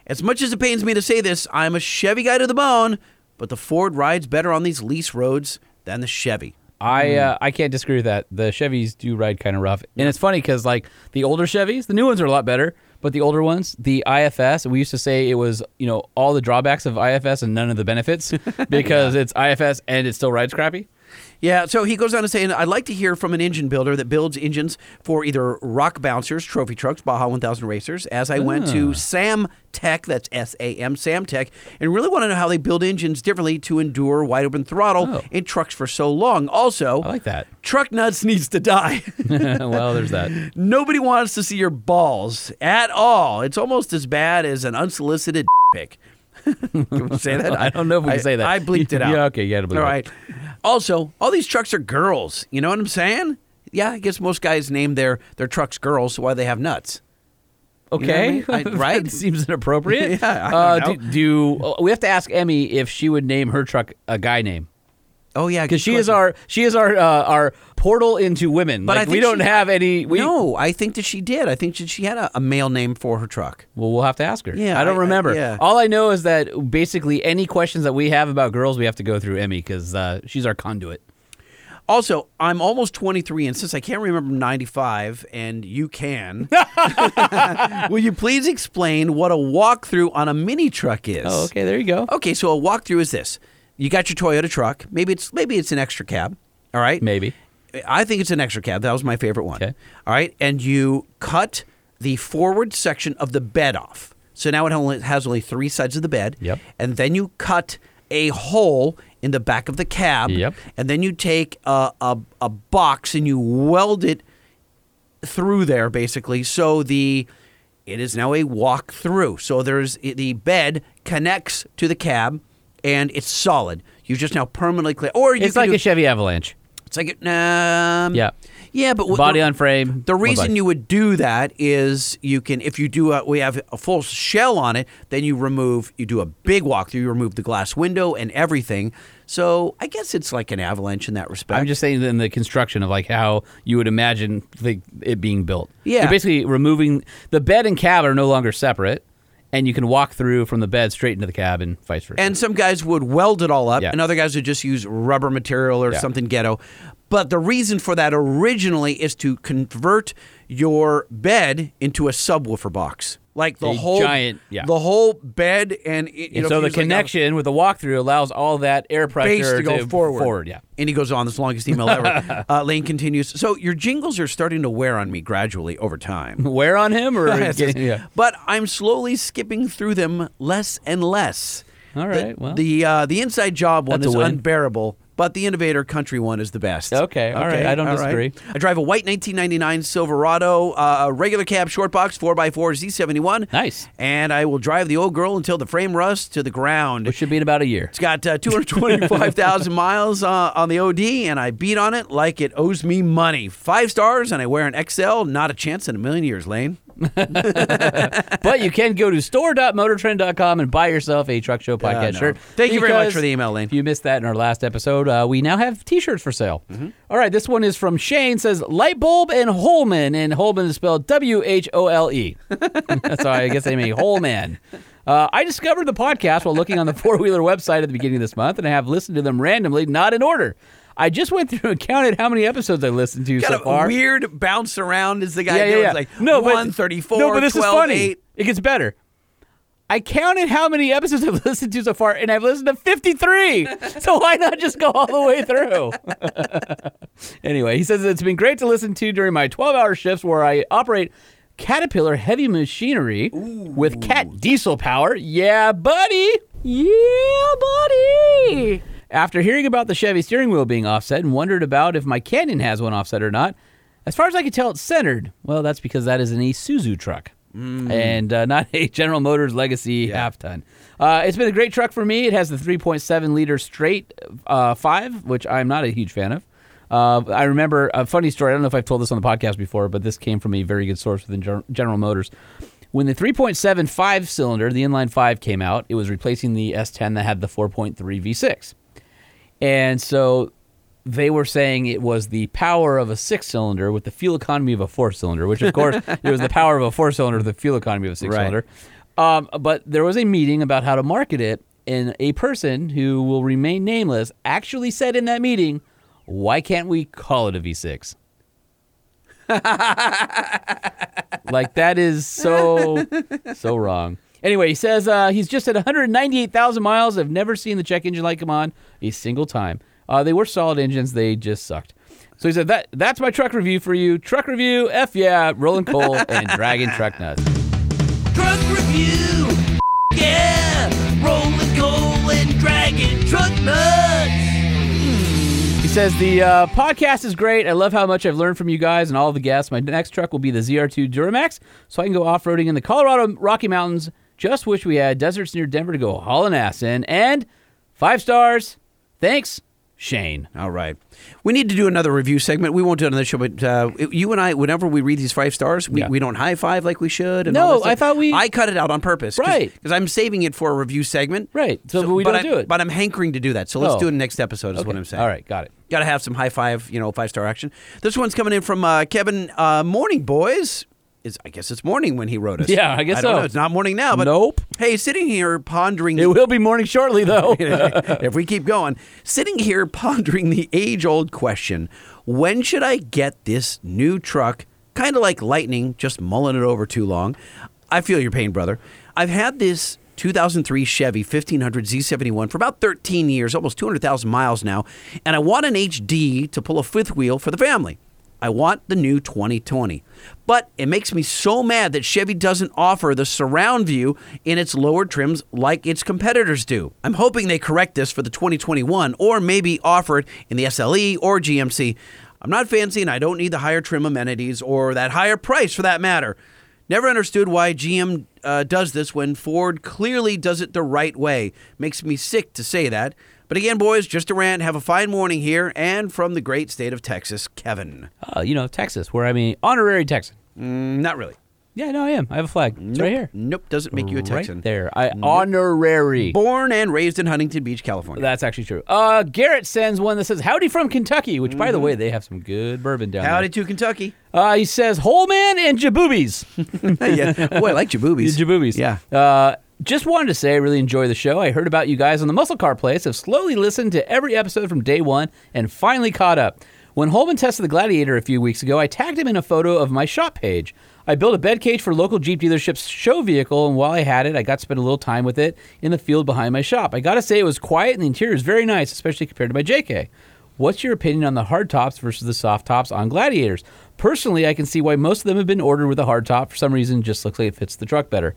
Speaker 1: As much as it pains me to say this, I'm a Chevy guy to the bone, but the Ford rides better on these lease roads than the Chevy.
Speaker 2: I uh, I can't disagree with that. The Chevys do ride kind of rough, and it's funny because like the older Chevys, the new ones are a lot better, but the older ones, the IFS, we used to say it was you know all the drawbacks of IFS and none of the benefits (laughs) because it's IFS and it still rides crappy.
Speaker 1: Yeah, so he goes on to say, I'd like to hear from an engine builder that builds engines for either rock bouncers, trophy trucks, Baja 1000 racers, as I went
Speaker 2: Ah.
Speaker 1: to Sam Tech, that's S A M, Sam Tech, and really want to know how they build engines differently to endure wide open throttle
Speaker 2: Oh.
Speaker 1: in trucks for so long. Also,
Speaker 2: I like that.
Speaker 1: truck nuts needs to die. (laughs)
Speaker 2: well, there's that.
Speaker 1: Nobody wants to see your balls at all. It's almost as bad as an unsolicited (laughs) pic. (laughs) Can we say that?
Speaker 2: I don't know if we
Speaker 1: I-
Speaker 2: can say that.
Speaker 1: I bleeped it out.
Speaker 2: Yeah, okay, you had to bleep
Speaker 1: All
Speaker 2: it.
Speaker 1: right. Also, all these trucks are girls. You know what I'm saying? Yeah, I guess most guys name their their trucks girls, so why they have nuts.
Speaker 2: Okay,
Speaker 1: You know I mean? I- (laughs) right?
Speaker 2: That seems inappropriate. (laughs)
Speaker 1: Yeah,
Speaker 2: uh, do, do uh, we have to ask Emmy if she would name her truck a guy name?
Speaker 1: Oh yeah,
Speaker 2: Because she is our she is our uh, our portal into women.
Speaker 1: But
Speaker 2: Like,
Speaker 1: I
Speaker 2: we don't
Speaker 1: she-
Speaker 2: have any. We,
Speaker 1: no, I think that she did. I think that she had a, a male name for her truck.
Speaker 2: Well, we'll have to ask her.
Speaker 1: Yeah,
Speaker 2: I don't
Speaker 1: I- I-
Speaker 2: remember.
Speaker 1: yeah.
Speaker 2: All I know is that basically any questions that we have about girls, we have to go through Emmy because uh, she's our conduit.
Speaker 1: Also, I'm almost 23, and since I can't remember 95, and you can, (laughs) (laughs) will you please explain what a walkthrough on a mini truck is?
Speaker 2: Oh, okay, there you go.
Speaker 1: Okay, so a walkthrough is this: you got your Toyota truck. Maybe it's maybe it's an extra cab. All right,
Speaker 2: Maybe.
Speaker 1: I think it's an extra cab. That was my favorite one.
Speaker 2: Okay.
Speaker 1: All right, and you cut the forward section of the bed off. So now it only has only three sides of the bed.
Speaker 2: Yep.
Speaker 1: And then you cut a hole in the back of the cab.
Speaker 2: Yep.
Speaker 1: And then you take a, a, a box and you weld it through there basically. So the it is now a walk through. So there's the bed connects to the cab and it's solid. You just now permanently clear. Or you
Speaker 2: It's like
Speaker 1: do-
Speaker 2: a Chevy Avalanche.
Speaker 1: It's like um,
Speaker 2: Yeah.
Speaker 1: yeah, but
Speaker 2: Body
Speaker 1: the,
Speaker 2: on frame.
Speaker 1: The reason you would do that is you can if you do a, we have a full shell on it, then you remove you do a big walkthrough, you remove the glass window and everything. So I guess it's like an avalanche in that respect.
Speaker 2: I'm just saying in the construction of like how you would imagine the, it being built.
Speaker 1: Yeah.
Speaker 2: You're basically removing the bed and cab are no longer separate, and you can walk through from the bed straight into the cabin, and vice versa.
Speaker 1: And some guys would weld it all up,
Speaker 2: Yeah.
Speaker 1: and other guys would just use rubber material or
Speaker 2: Yeah.
Speaker 1: something ghetto. But the reason for that originally is to convert your bed into a subwoofer box, like the
Speaker 2: A
Speaker 1: whole
Speaker 2: giant- yeah.
Speaker 1: the whole bed, and it- you
Speaker 2: And
Speaker 1: know,
Speaker 2: so the
Speaker 1: like a
Speaker 2: connection with the walkthrough allows all that air pressure
Speaker 1: to go forward.
Speaker 2: Forward, yeah.
Speaker 1: And he goes on this longest email ever. (laughs) uh, Lane continues. So your jingles are starting to wear on me gradually over time. (laughs)
Speaker 2: Wear on him or (laughs) getting- yeah.
Speaker 1: But I'm slowly skipping through them less and less.
Speaker 2: All right. The- well.
Speaker 1: the uh, the inside job one is unbearable, but the innovator country one is the best.
Speaker 2: Okay, all right, I don't
Speaker 1: all right.
Speaker 2: disagree.
Speaker 1: I drive a white 1999 Silverado, uh, a regular cab short box 4x4 Z71.
Speaker 2: Nice.
Speaker 1: And I will drive the old girl until the frame rusts to the ground.
Speaker 2: Which should be in about a year.
Speaker 1: It's got uh, 225,000 (laughs) miles uh, on the OD, and I beat on it like it owes me money. Five stars, and I wear an XL. Not a chance in a million years, Lane. (laughs)
Speaker 2: but you can go to store.motortrend.com and buy yourself a Truck Show podcast
Speaker 1: no.
Speaker 2: shirt.
Speaker 1: Thank you very much for the email, Lane.
Speaker 2: If you missed that in our last episode, uh, we now have T-shirts for sale.
Speaker 1: Mm-hmm.
Speaker 2: All right, this one is from Shane. Says light bulb and Holman, and Holman is spelled W H O L E. (laughs) So I guess they mean Holman. Uh, I discovered the podcast while looking on the four wheeler website at the beginning of this month, and I have listened to them randomly, not in order. I just went through and counted how many episodes I listened to
Speaker 1: Got
Speaker 2: so far.
Speaker 1: weird bounce around is the guy
Speaker 2: yeah, yeah, yeah.
Speaker 1: like
Speaker 2: no, but,
Speaker 1: 134,
Speaker 2: no, but this
Speaker 1: 12,
Speaker 2: is funny.
Speaker 1: 8.
Speaker 2: It gets better. I counted how many episodes (laughs) I've listened to so far, and I've listened to 53. (laughs) so why not just go all the way through? (laughs) anyway, he says it's been great to listen to during my 12 hour shifts where I operate Caterpillar heavy machinery with cat diesel power. Yeah, buddy. Yeah, buddy. After hearing about the Chevy steering wheel being offset and wondered about if my Canyon has one offset or not, as far as I can tell, it's centered. Well, that's because that is an Isuzu truck. And uh, not a General Motors Legacy half ton. Uh, it's been a great truck for me. It has the 3.7 liter straight uh, five, which I'm not a huge fan of. Uh, I remember a funny story. I don't know if I've told this on the podcast before, but this came from a very good source within Gen- General Motors. When the 3.7 five cylinder, the inline five, came out, it was replacing the S10 that had the 4.3 V6. And so they were saying it was the power of a six cylinder with the fuel economy of a four cylinder, which of course (laughs) it was the power of a four cylinder with the fuel economy of a six
Speaker 1: Right.
Speaker 2: cylinder. Um, but there was a meeting about how to market it, and a person who will remain nameless actually said in that meeting, "Why can't we call it a V6?" (laughs) like that is so so wrong. Anyway, he says uh, he's just at 198,000 miles. I've never seen the check engine light come on a single time. Uh, they were solid engines. They just sucked. So he said that that's my truck review for you. Truck review, F yeah, rolling coal (laughs) and dragging truck nuts.
Speaker 6: Truck review. Yeah. Rolling coal and dragging truck nuts.
Speaker 2: He says the uh, podcast is great. I love how much I've learned from you guys and all the guests. My next truck will be the ZR2 Duramax, so I can go off roading in the Colorado Rocky Mountains. Just wish we had deserts near Denver to go hauling ass in. And five stars. Thanks, Shane.
Speaker 1: All right. We need to do another review segment. We won't do it on this show, but uh, you and I, whenever we read these five stars, we,
Speaker 2: Yeah.
Speaker 1: we don't high five like we should. And
Speaker 2: No, I thought we-
Speaker 1: I cut it out on purpose.
Speaker 2: Right.
Speaker 1: Because I'm saving it for a review segment.
Speaker 2: Right. So, we
Speaker 1: but
Speaker 2: don't
Speaker 1: I-
Speaker 2: do it.
Speaker 1: But I'm hankering to do that. So let's
Speaker 2: Oh.
Speaker 1: do it next episode, is what I'm saying.
Speaker 2: All right, got it.
Speaker 1: Got to have some high five, you know, five star action. This one's coming in from uh, Kevin. Uh, morning, boys. Is I guess it's morning when he wrote us.
Speaker 2: Yeah, I guess
Speaker 1: I don't
Speaker 2: so.
Speaker 1: know. It's not morning now, but
Speaker 2: Nope.
Speaker 1: Hey, sitting here pondering.
Speaker 2: It will be morning shortly, though. (laughs)
Speaker 1: if we keep going, sitting here pondering the age-old question: When should I get this new truck? Kind of like lightning, just mulling it over too long. I feel your pain, brother. I've had this 2003 Chevy 1500 Z71 for about 13 years, almost 200,000 miles now, and I want an HD to pull a fifth wheel for the family. I want the new 2020. But it makes me so mad that Chevy doesn't offer the surround view in its lower trims like its competitors do. I'm hoping they correct this for the 2021 or maybe offer it in the SLE or GMC. I'm not fancy and I don't need the higher trim amenities or that higher price for that matter. Never understood why GM uh, does this when Ford clearly does it the right way. Makes me sick to say that. But again, boys, just a rant. Have a fine morning here and from the great state of Texas, Kevin.
Speaker 2: Uh, you know, Texas, where I'm an honorary Texan.
Speaker 1: Mm, not really.
Speaker 2: Yeah, no, I am. I have a flag. It's
Speaker 1: nope.
Speaker 2: right here.
Speaker 1: Nope, doesn't make you a Texan.
Speaker 2: Right there. I
Speaker 1: Nope.
Speaker 2: honorary.
Speaker 1: Born and raised in Huntington Beach, California.
Speaker 2: That's actually true. Uh, Garrett sends one that says "Howdy from Kentucky," which, by the way, they have some good bourbon down
Speaker 1: Mm-hmm. Howdy to Kentucky.
Speaker 2: Uh, he says Whole Holman and Jaboobies. (laughs)
Speaker 1: yeah. Boy, I like (laughs) Jaboobies.
Speaker 2: Jaboobies.
Speaker 1: Yeah.
Speaker 2: Uh, just wanted to say I really enjoy the show. I heard about you guys on the Muscle Car Place. Have slowly listened to every episode from day one and finally caught up. When Holman tested the Gladiator a few weeks ago, I tagged him in a photo of my shop page. I built a bed cage for local Jeep dealership's show vehicle, and while I had it, I got to spend a little time with it in the field behind my shop. I gotta say, it was quiet and the interior is very nice, especially compared to my JK. What's your opinion on the hard tops versus the soft tops on Gladiators? Personally, I can see why most of them have been ordered with a hard top. For some reason, just looks like it fits the truck better.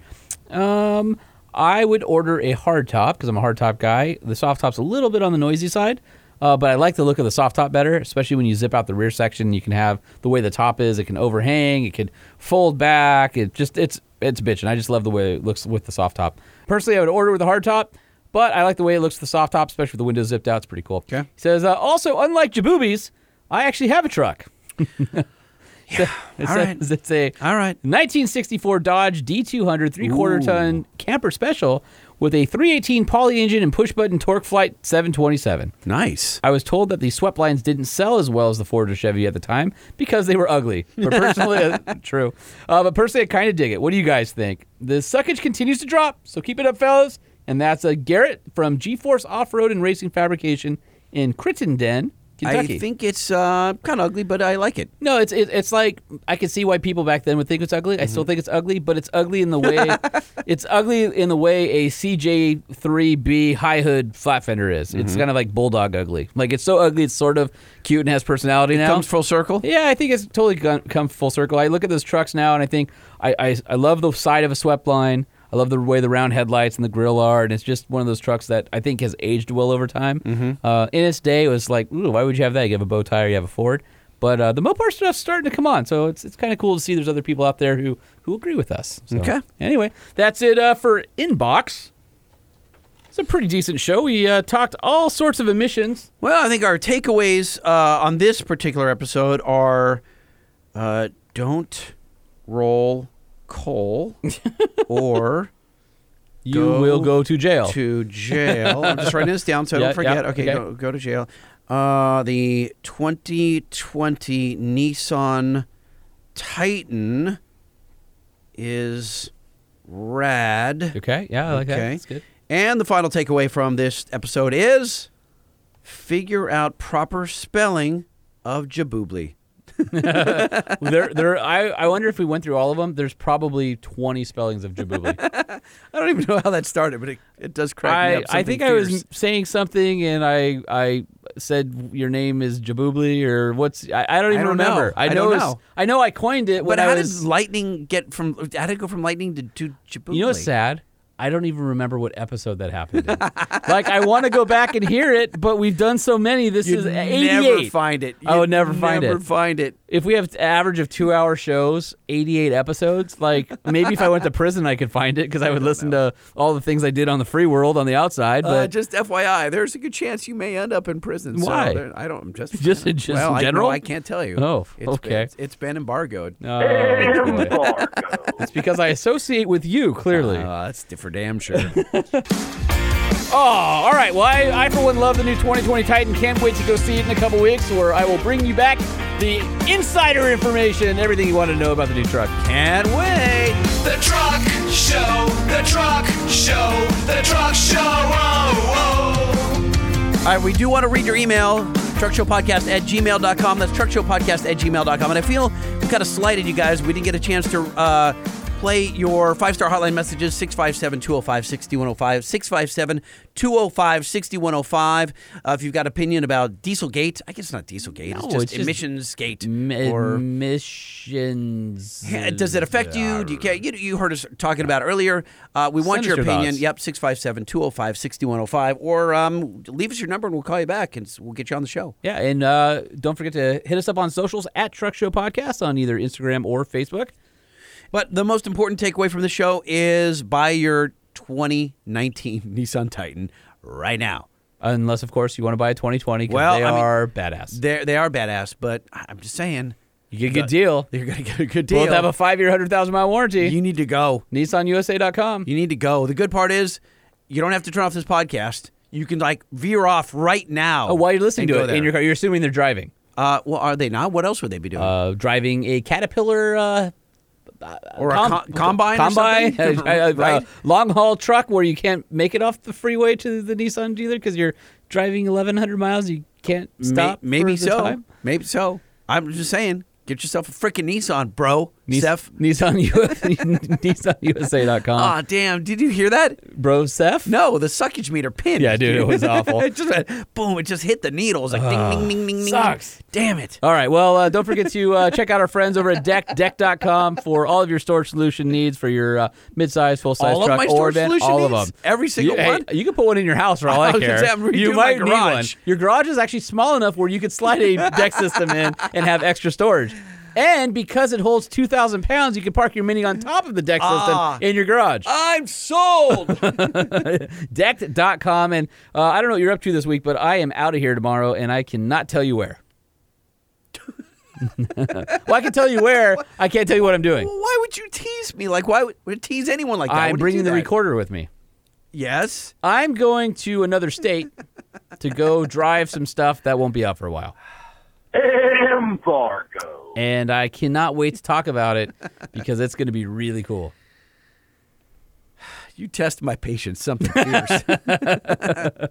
Speaker 2: Um, I would order a hard top because I'm a hard top guy. The soft top's a little bit on the noisy side, uh, but I like the look of the soft top better, especially when you zip out the rear section. You can have the way the top is. It can overhang. It can fold back. It just it's it's bitchin'. I just love the way it looks with the soft top. Personally, I would order with a hard top. But I like the way it looks with the soft top, especially with the windows zipped out. It's pretty cool. Okay. He says, uh, also, unlike Jaboobies, I actually have a truck. (laughs) yeah. It's,
Speaker 1: all
Speaker 2: a,
Speaker 1: right. (laughs)
Speaker 2: it's a
Speaker 1: all right.
Speaker 2: 1964 Dodge D200 three quarter ton camper special with a 318 poly engine and push button TorqueFlite 727.
Speaker 1: Nice.
Speaker 2: I was told that the swept lines didn't sell as well as the Ford or Chevy at the time because they were ugly. But personally, (laughs) uh, true. Uh, but personally, I kind of dig it. What do you guys think? The suckage continues to drop, so keep it up, fellas. And that's a Garrett from G-Force Off Road and Racing Fabrication in Crittenden, Kentucky.
Speaker 1: I think it's uh, kind of ugly, but I like it.
Speaker 2: No, it's it, it's like I can see why people back then would think it's ugly. I
Speaker 1: Mm-hmm.
Speaker 2: still think it's ugly, but it's ugly in the way (laughs) it's ugly in the way a CJ3B high hood flat fender is. It's
Speaker 1: Mhm.
Speaker 2: kind of like bulldog ugly. Like it's so ugly, it's sort of cute and has personality now.
Speaker 1: Comes full circle.
Speaker 2: Yeah, I think it's totally gone- come full circle. I look at those trucks now and I think I, I I love the side of a swept line. I love the way the round headlights and the grill are, and it's just one of those trucks that I think has aged well over time.
Speaker 1: Mm-hmm.
Speaker 2: Uh, in its day, it was like, ooh, why would you have that? You have a bow tie, or you have a Ford. But uh, the Mopar stuff's starting to come on, so it's it's kind of cool to see there's other people out there who who agree with us. So,
Speaker 1: Okay.
Speaker 2: Anyway, that's it uh, for inbox. It's a pretty decent show. We uh, talked all sorts of emissions.
Speaker 1: Well, I think our takeaways uh, on this particular episode are uh, don't roll coal (laughs) or
Speaker 2: You will go to jail.
Speaker 1: To jail. I'm just writing this down so I
Speaker 2: Yeah,
Speaker 1: don't forget.
Speaker 2: yeah,
Speaker 1: okay,
Speaker 2: okay.
Speaker 1: Go, go to jail. Uh, the 2020 Nissan Titan is rad.
Speaker 2: Okay, yeah, I like that. That's good.
Speaker 1: And the final takeaway from this episode is figure out proper spelling of Jaboobly. (laughs)
Speaker 2: there, there. I, I wonder if we went through all of them. There's probably 20 spellings of Jaboobly. (laughs)
Speaker 1: I don't even know how that started, but it, it does crack me
Speaker 2: I,
Speaker 1: up.
Speaker 2: I think I was saying something and I I said your name is Jaboobly or what's I, I don't even
Speaker 1: I don't
Speaker 2: remember.
Speaker 1: know.
Speaker 2: I
Speaker 1: I
Speaker 2: know it's-
Speaker 1: know.
Speaker 2: I know I coined it
Speaker 1: But how
Speaker 2: I
Speaker 1: did lightning get from? How did it go from lightning to, to Jaboobly?
Speaker 2: You know what's sad? I don't even remember what episode that happened. in. like I want to go back and hear it, but we've done so many. This
Speaker 1: You'd
Speaker 2: is
Speaker 1: never
Speaker 2: 88.
Speaker 1: find it.
Speaker 2: I would
Speaker 1: You'd
Speaker 2: never find
Speaker 1: never
Speaker 2: it.
Speaker 1: Never find it.
Speaker 2: If we have an average of two hour shows, 88 episodes, like maybe if I went to prison, I could find it because I would listen to all the things I did on the free world on the outside.
Speaker 1: Uh,
Speaker 2: But
Speaker 1: just FYI, there's a good chance you may end up in prison. so
Speaker 2: Why?
Speaker 1: there- I don't. I'm just (laughs)
Speaker 2: Just- just
Speaker 1: well,
Speaker 2: in
Speaker 1: I, no,
Speaker 2: general?
Speaker 1: I can't tell you.
Speaker 2: Oh,
Speaker 1: It's
Speaker 2: okay.
Speaker 1: Been, it's, it's been embargoed.
Speaker 2: Oh, boy. it's because I associate with you, clearly.
Speaker 1: Uh, that's different damn sure. (laughs)
Speaker 2: Oh, all right. Well, I, I for one love the new 2020 Titan. Can't wait to go see it in a couple weeks, where I will bring you back the insider information, everything you want to know about the new truck.
Speaker 1: Can't wait.
Speaker 3: The truck show, the truck show, the truck show. Oh,
Speaker 1: All right, we do want to read your email, truckshowpodcast at gmail.com. That's truckshowpodcast at gmail.com. And I feel we kind of slighted you guys. We didn't get a chance to uh, play your five star hotline messages 657 205 6105. 657 205 6105. Uh, If you've got opinion about Dieselgate, I guess it's not Dieselgate,
Speaker 2: No,
Speaker 1: it's just
Speaker 2: it's just
Speaker 1: emissions gate.
Speaker 2: Mi-
Speaker 1: or
Speaker 2: Emissions.
Speaker 1: Does it affect you? Do you care? You, you heard us talking about earlier. Uh, we want your
Speaker 2: your
Speaker 1: opinion.
Speaker 2: thoughts.
Speaker 1: Yep, 657 205 6105. Or um, leave us your number and we'll call you back and we'll get you on the show.
Speaker 2: Yeah, and uh, don't forget to hit us up on socials at Truck Show Podcast on either Instagram or Facebook.
Speaker 1: But the most important takeaway from the show is buy your 2019 (laughs) Nissan Titan right now.
Speaker 2: Unless, of course, you want to buy a 2020 because
Speaker 1: Well,
Speaker 2: they
Speaker 1: I mean,
Speaker 2: are badass.
Speaker 1: They're, they are badass, but I'm just saying.
Speaker 2: You get a good deal.
Speaker 1: You're going to get a good deal.
Speaker 2: Both have a five year, 100,000 mile warranty.
Speaker 1: You need to go.
Speaker 2: NissanUSA.com.
Speaker 1: You need to go. The good part is you don't have to turn off this podcast. You can like veer off right now.
Speaker 2: Oh, while you're listening to it
Speaker 1: there.
Speaker 2: in your car, you're assuming they're driving.
Speaker 1: Uh, well, are they not? What else would they be doing?
Speaker 2: Uh, driving a Caterpillar uh, Uh,
Speaker 1: or a
Speaker 2: com-
Speaker 1: com- combine? or
Speaker 2: combine, a, (laughs)
Speaker 1: right?
Speaker 2: long haul truck where you can't make it off the freeway to the Nissan dealer because you're driving 1,100 miles. You can't
Speaker 1: May-
Speaker 2: stop.
Speaker 1: maybe
Speaker 2: for the
Speaker 1: so.
Speaker 2: time.
Speaker 1: Maybe so. I'm just saying. Get yourself a freaking Nissan, bro.
Speaker 2: Nis-
Speaker 1: Seth.
Speaker 2: Nissan, (laughs) NissanUSA.com.
Speaker 1: Ah, damn. Did you hear that?
Speaker 2: Bro, Seth?
Speaker 1: No, the suckage meter pinned.
Speaker 2: Yeah, dude, it was (laughs) awful.
Speaker 1: it just went, boom, it just hit the needles. Like ding, ding, ding, ding, ding.
Speaker 2: sucks.
Speaker 1: Damn it.
Speaker 2: All right. Well, uh, don't forget to uh, check out our friends over at Deck, Decked.com for all of your storage solution needs for your uh, midsize, full size
Speaker 1: All of
Speaker 2: truck,
Speaker 1: my
Speaker 2: or
Speaker 1: storage
Speaker 2: van,
Speaker 1: solution
Speaker 2: all
Speaker 1: needs?
Speaker 2: of them.
Speaker 1: Every single
Speaker 2: you, hey,
Speaker 1: one?
Speaker 2: you can put one in your house for all (laughs) I,
Speaker 1: I was gonna
Speaker 2: care.
Speaker 1: say, I'm redoing
Speaker 2: you
Speaker 1: my
Speaker 2: might need one.
Speaker 1: garage.
Speaker 2: Your garage is actually small enough where you could slide a deck system in and have extra storage. And because it holds 2,000 pounds, you can park your Mini on top of the deck system
Speaker 1: Ah.
Speaker 2: in your garage.
Speaker 1: I'm sold. (laughs)
Speaker 2: Decked.com. And uh, I don't know what you're up to this week, but I am out of here tomorrow, and I cannot tell you where. (laughs) well, I can tell you where. I can't tell you what I'm doing.
Speaker 1: Well, why would you tease me? Like, why would, would tease anyone like that?
Speaker 2: I'm
Speaker 1: Would you
Speaker 2: bringing the
Speaker 1: that?
Speaker 2: recorder with me.
Speaker 1: Yes.
Speaker 2: I'm going to another state to go drive some stuff that won't be out for a while.
Speaker 13: Embargo.
Speaker 2: And I cannot wait to talk about it because it's going to be really cool. (sighs)
Speaker 1: You test my patience something (laughs) fierce. (laughs)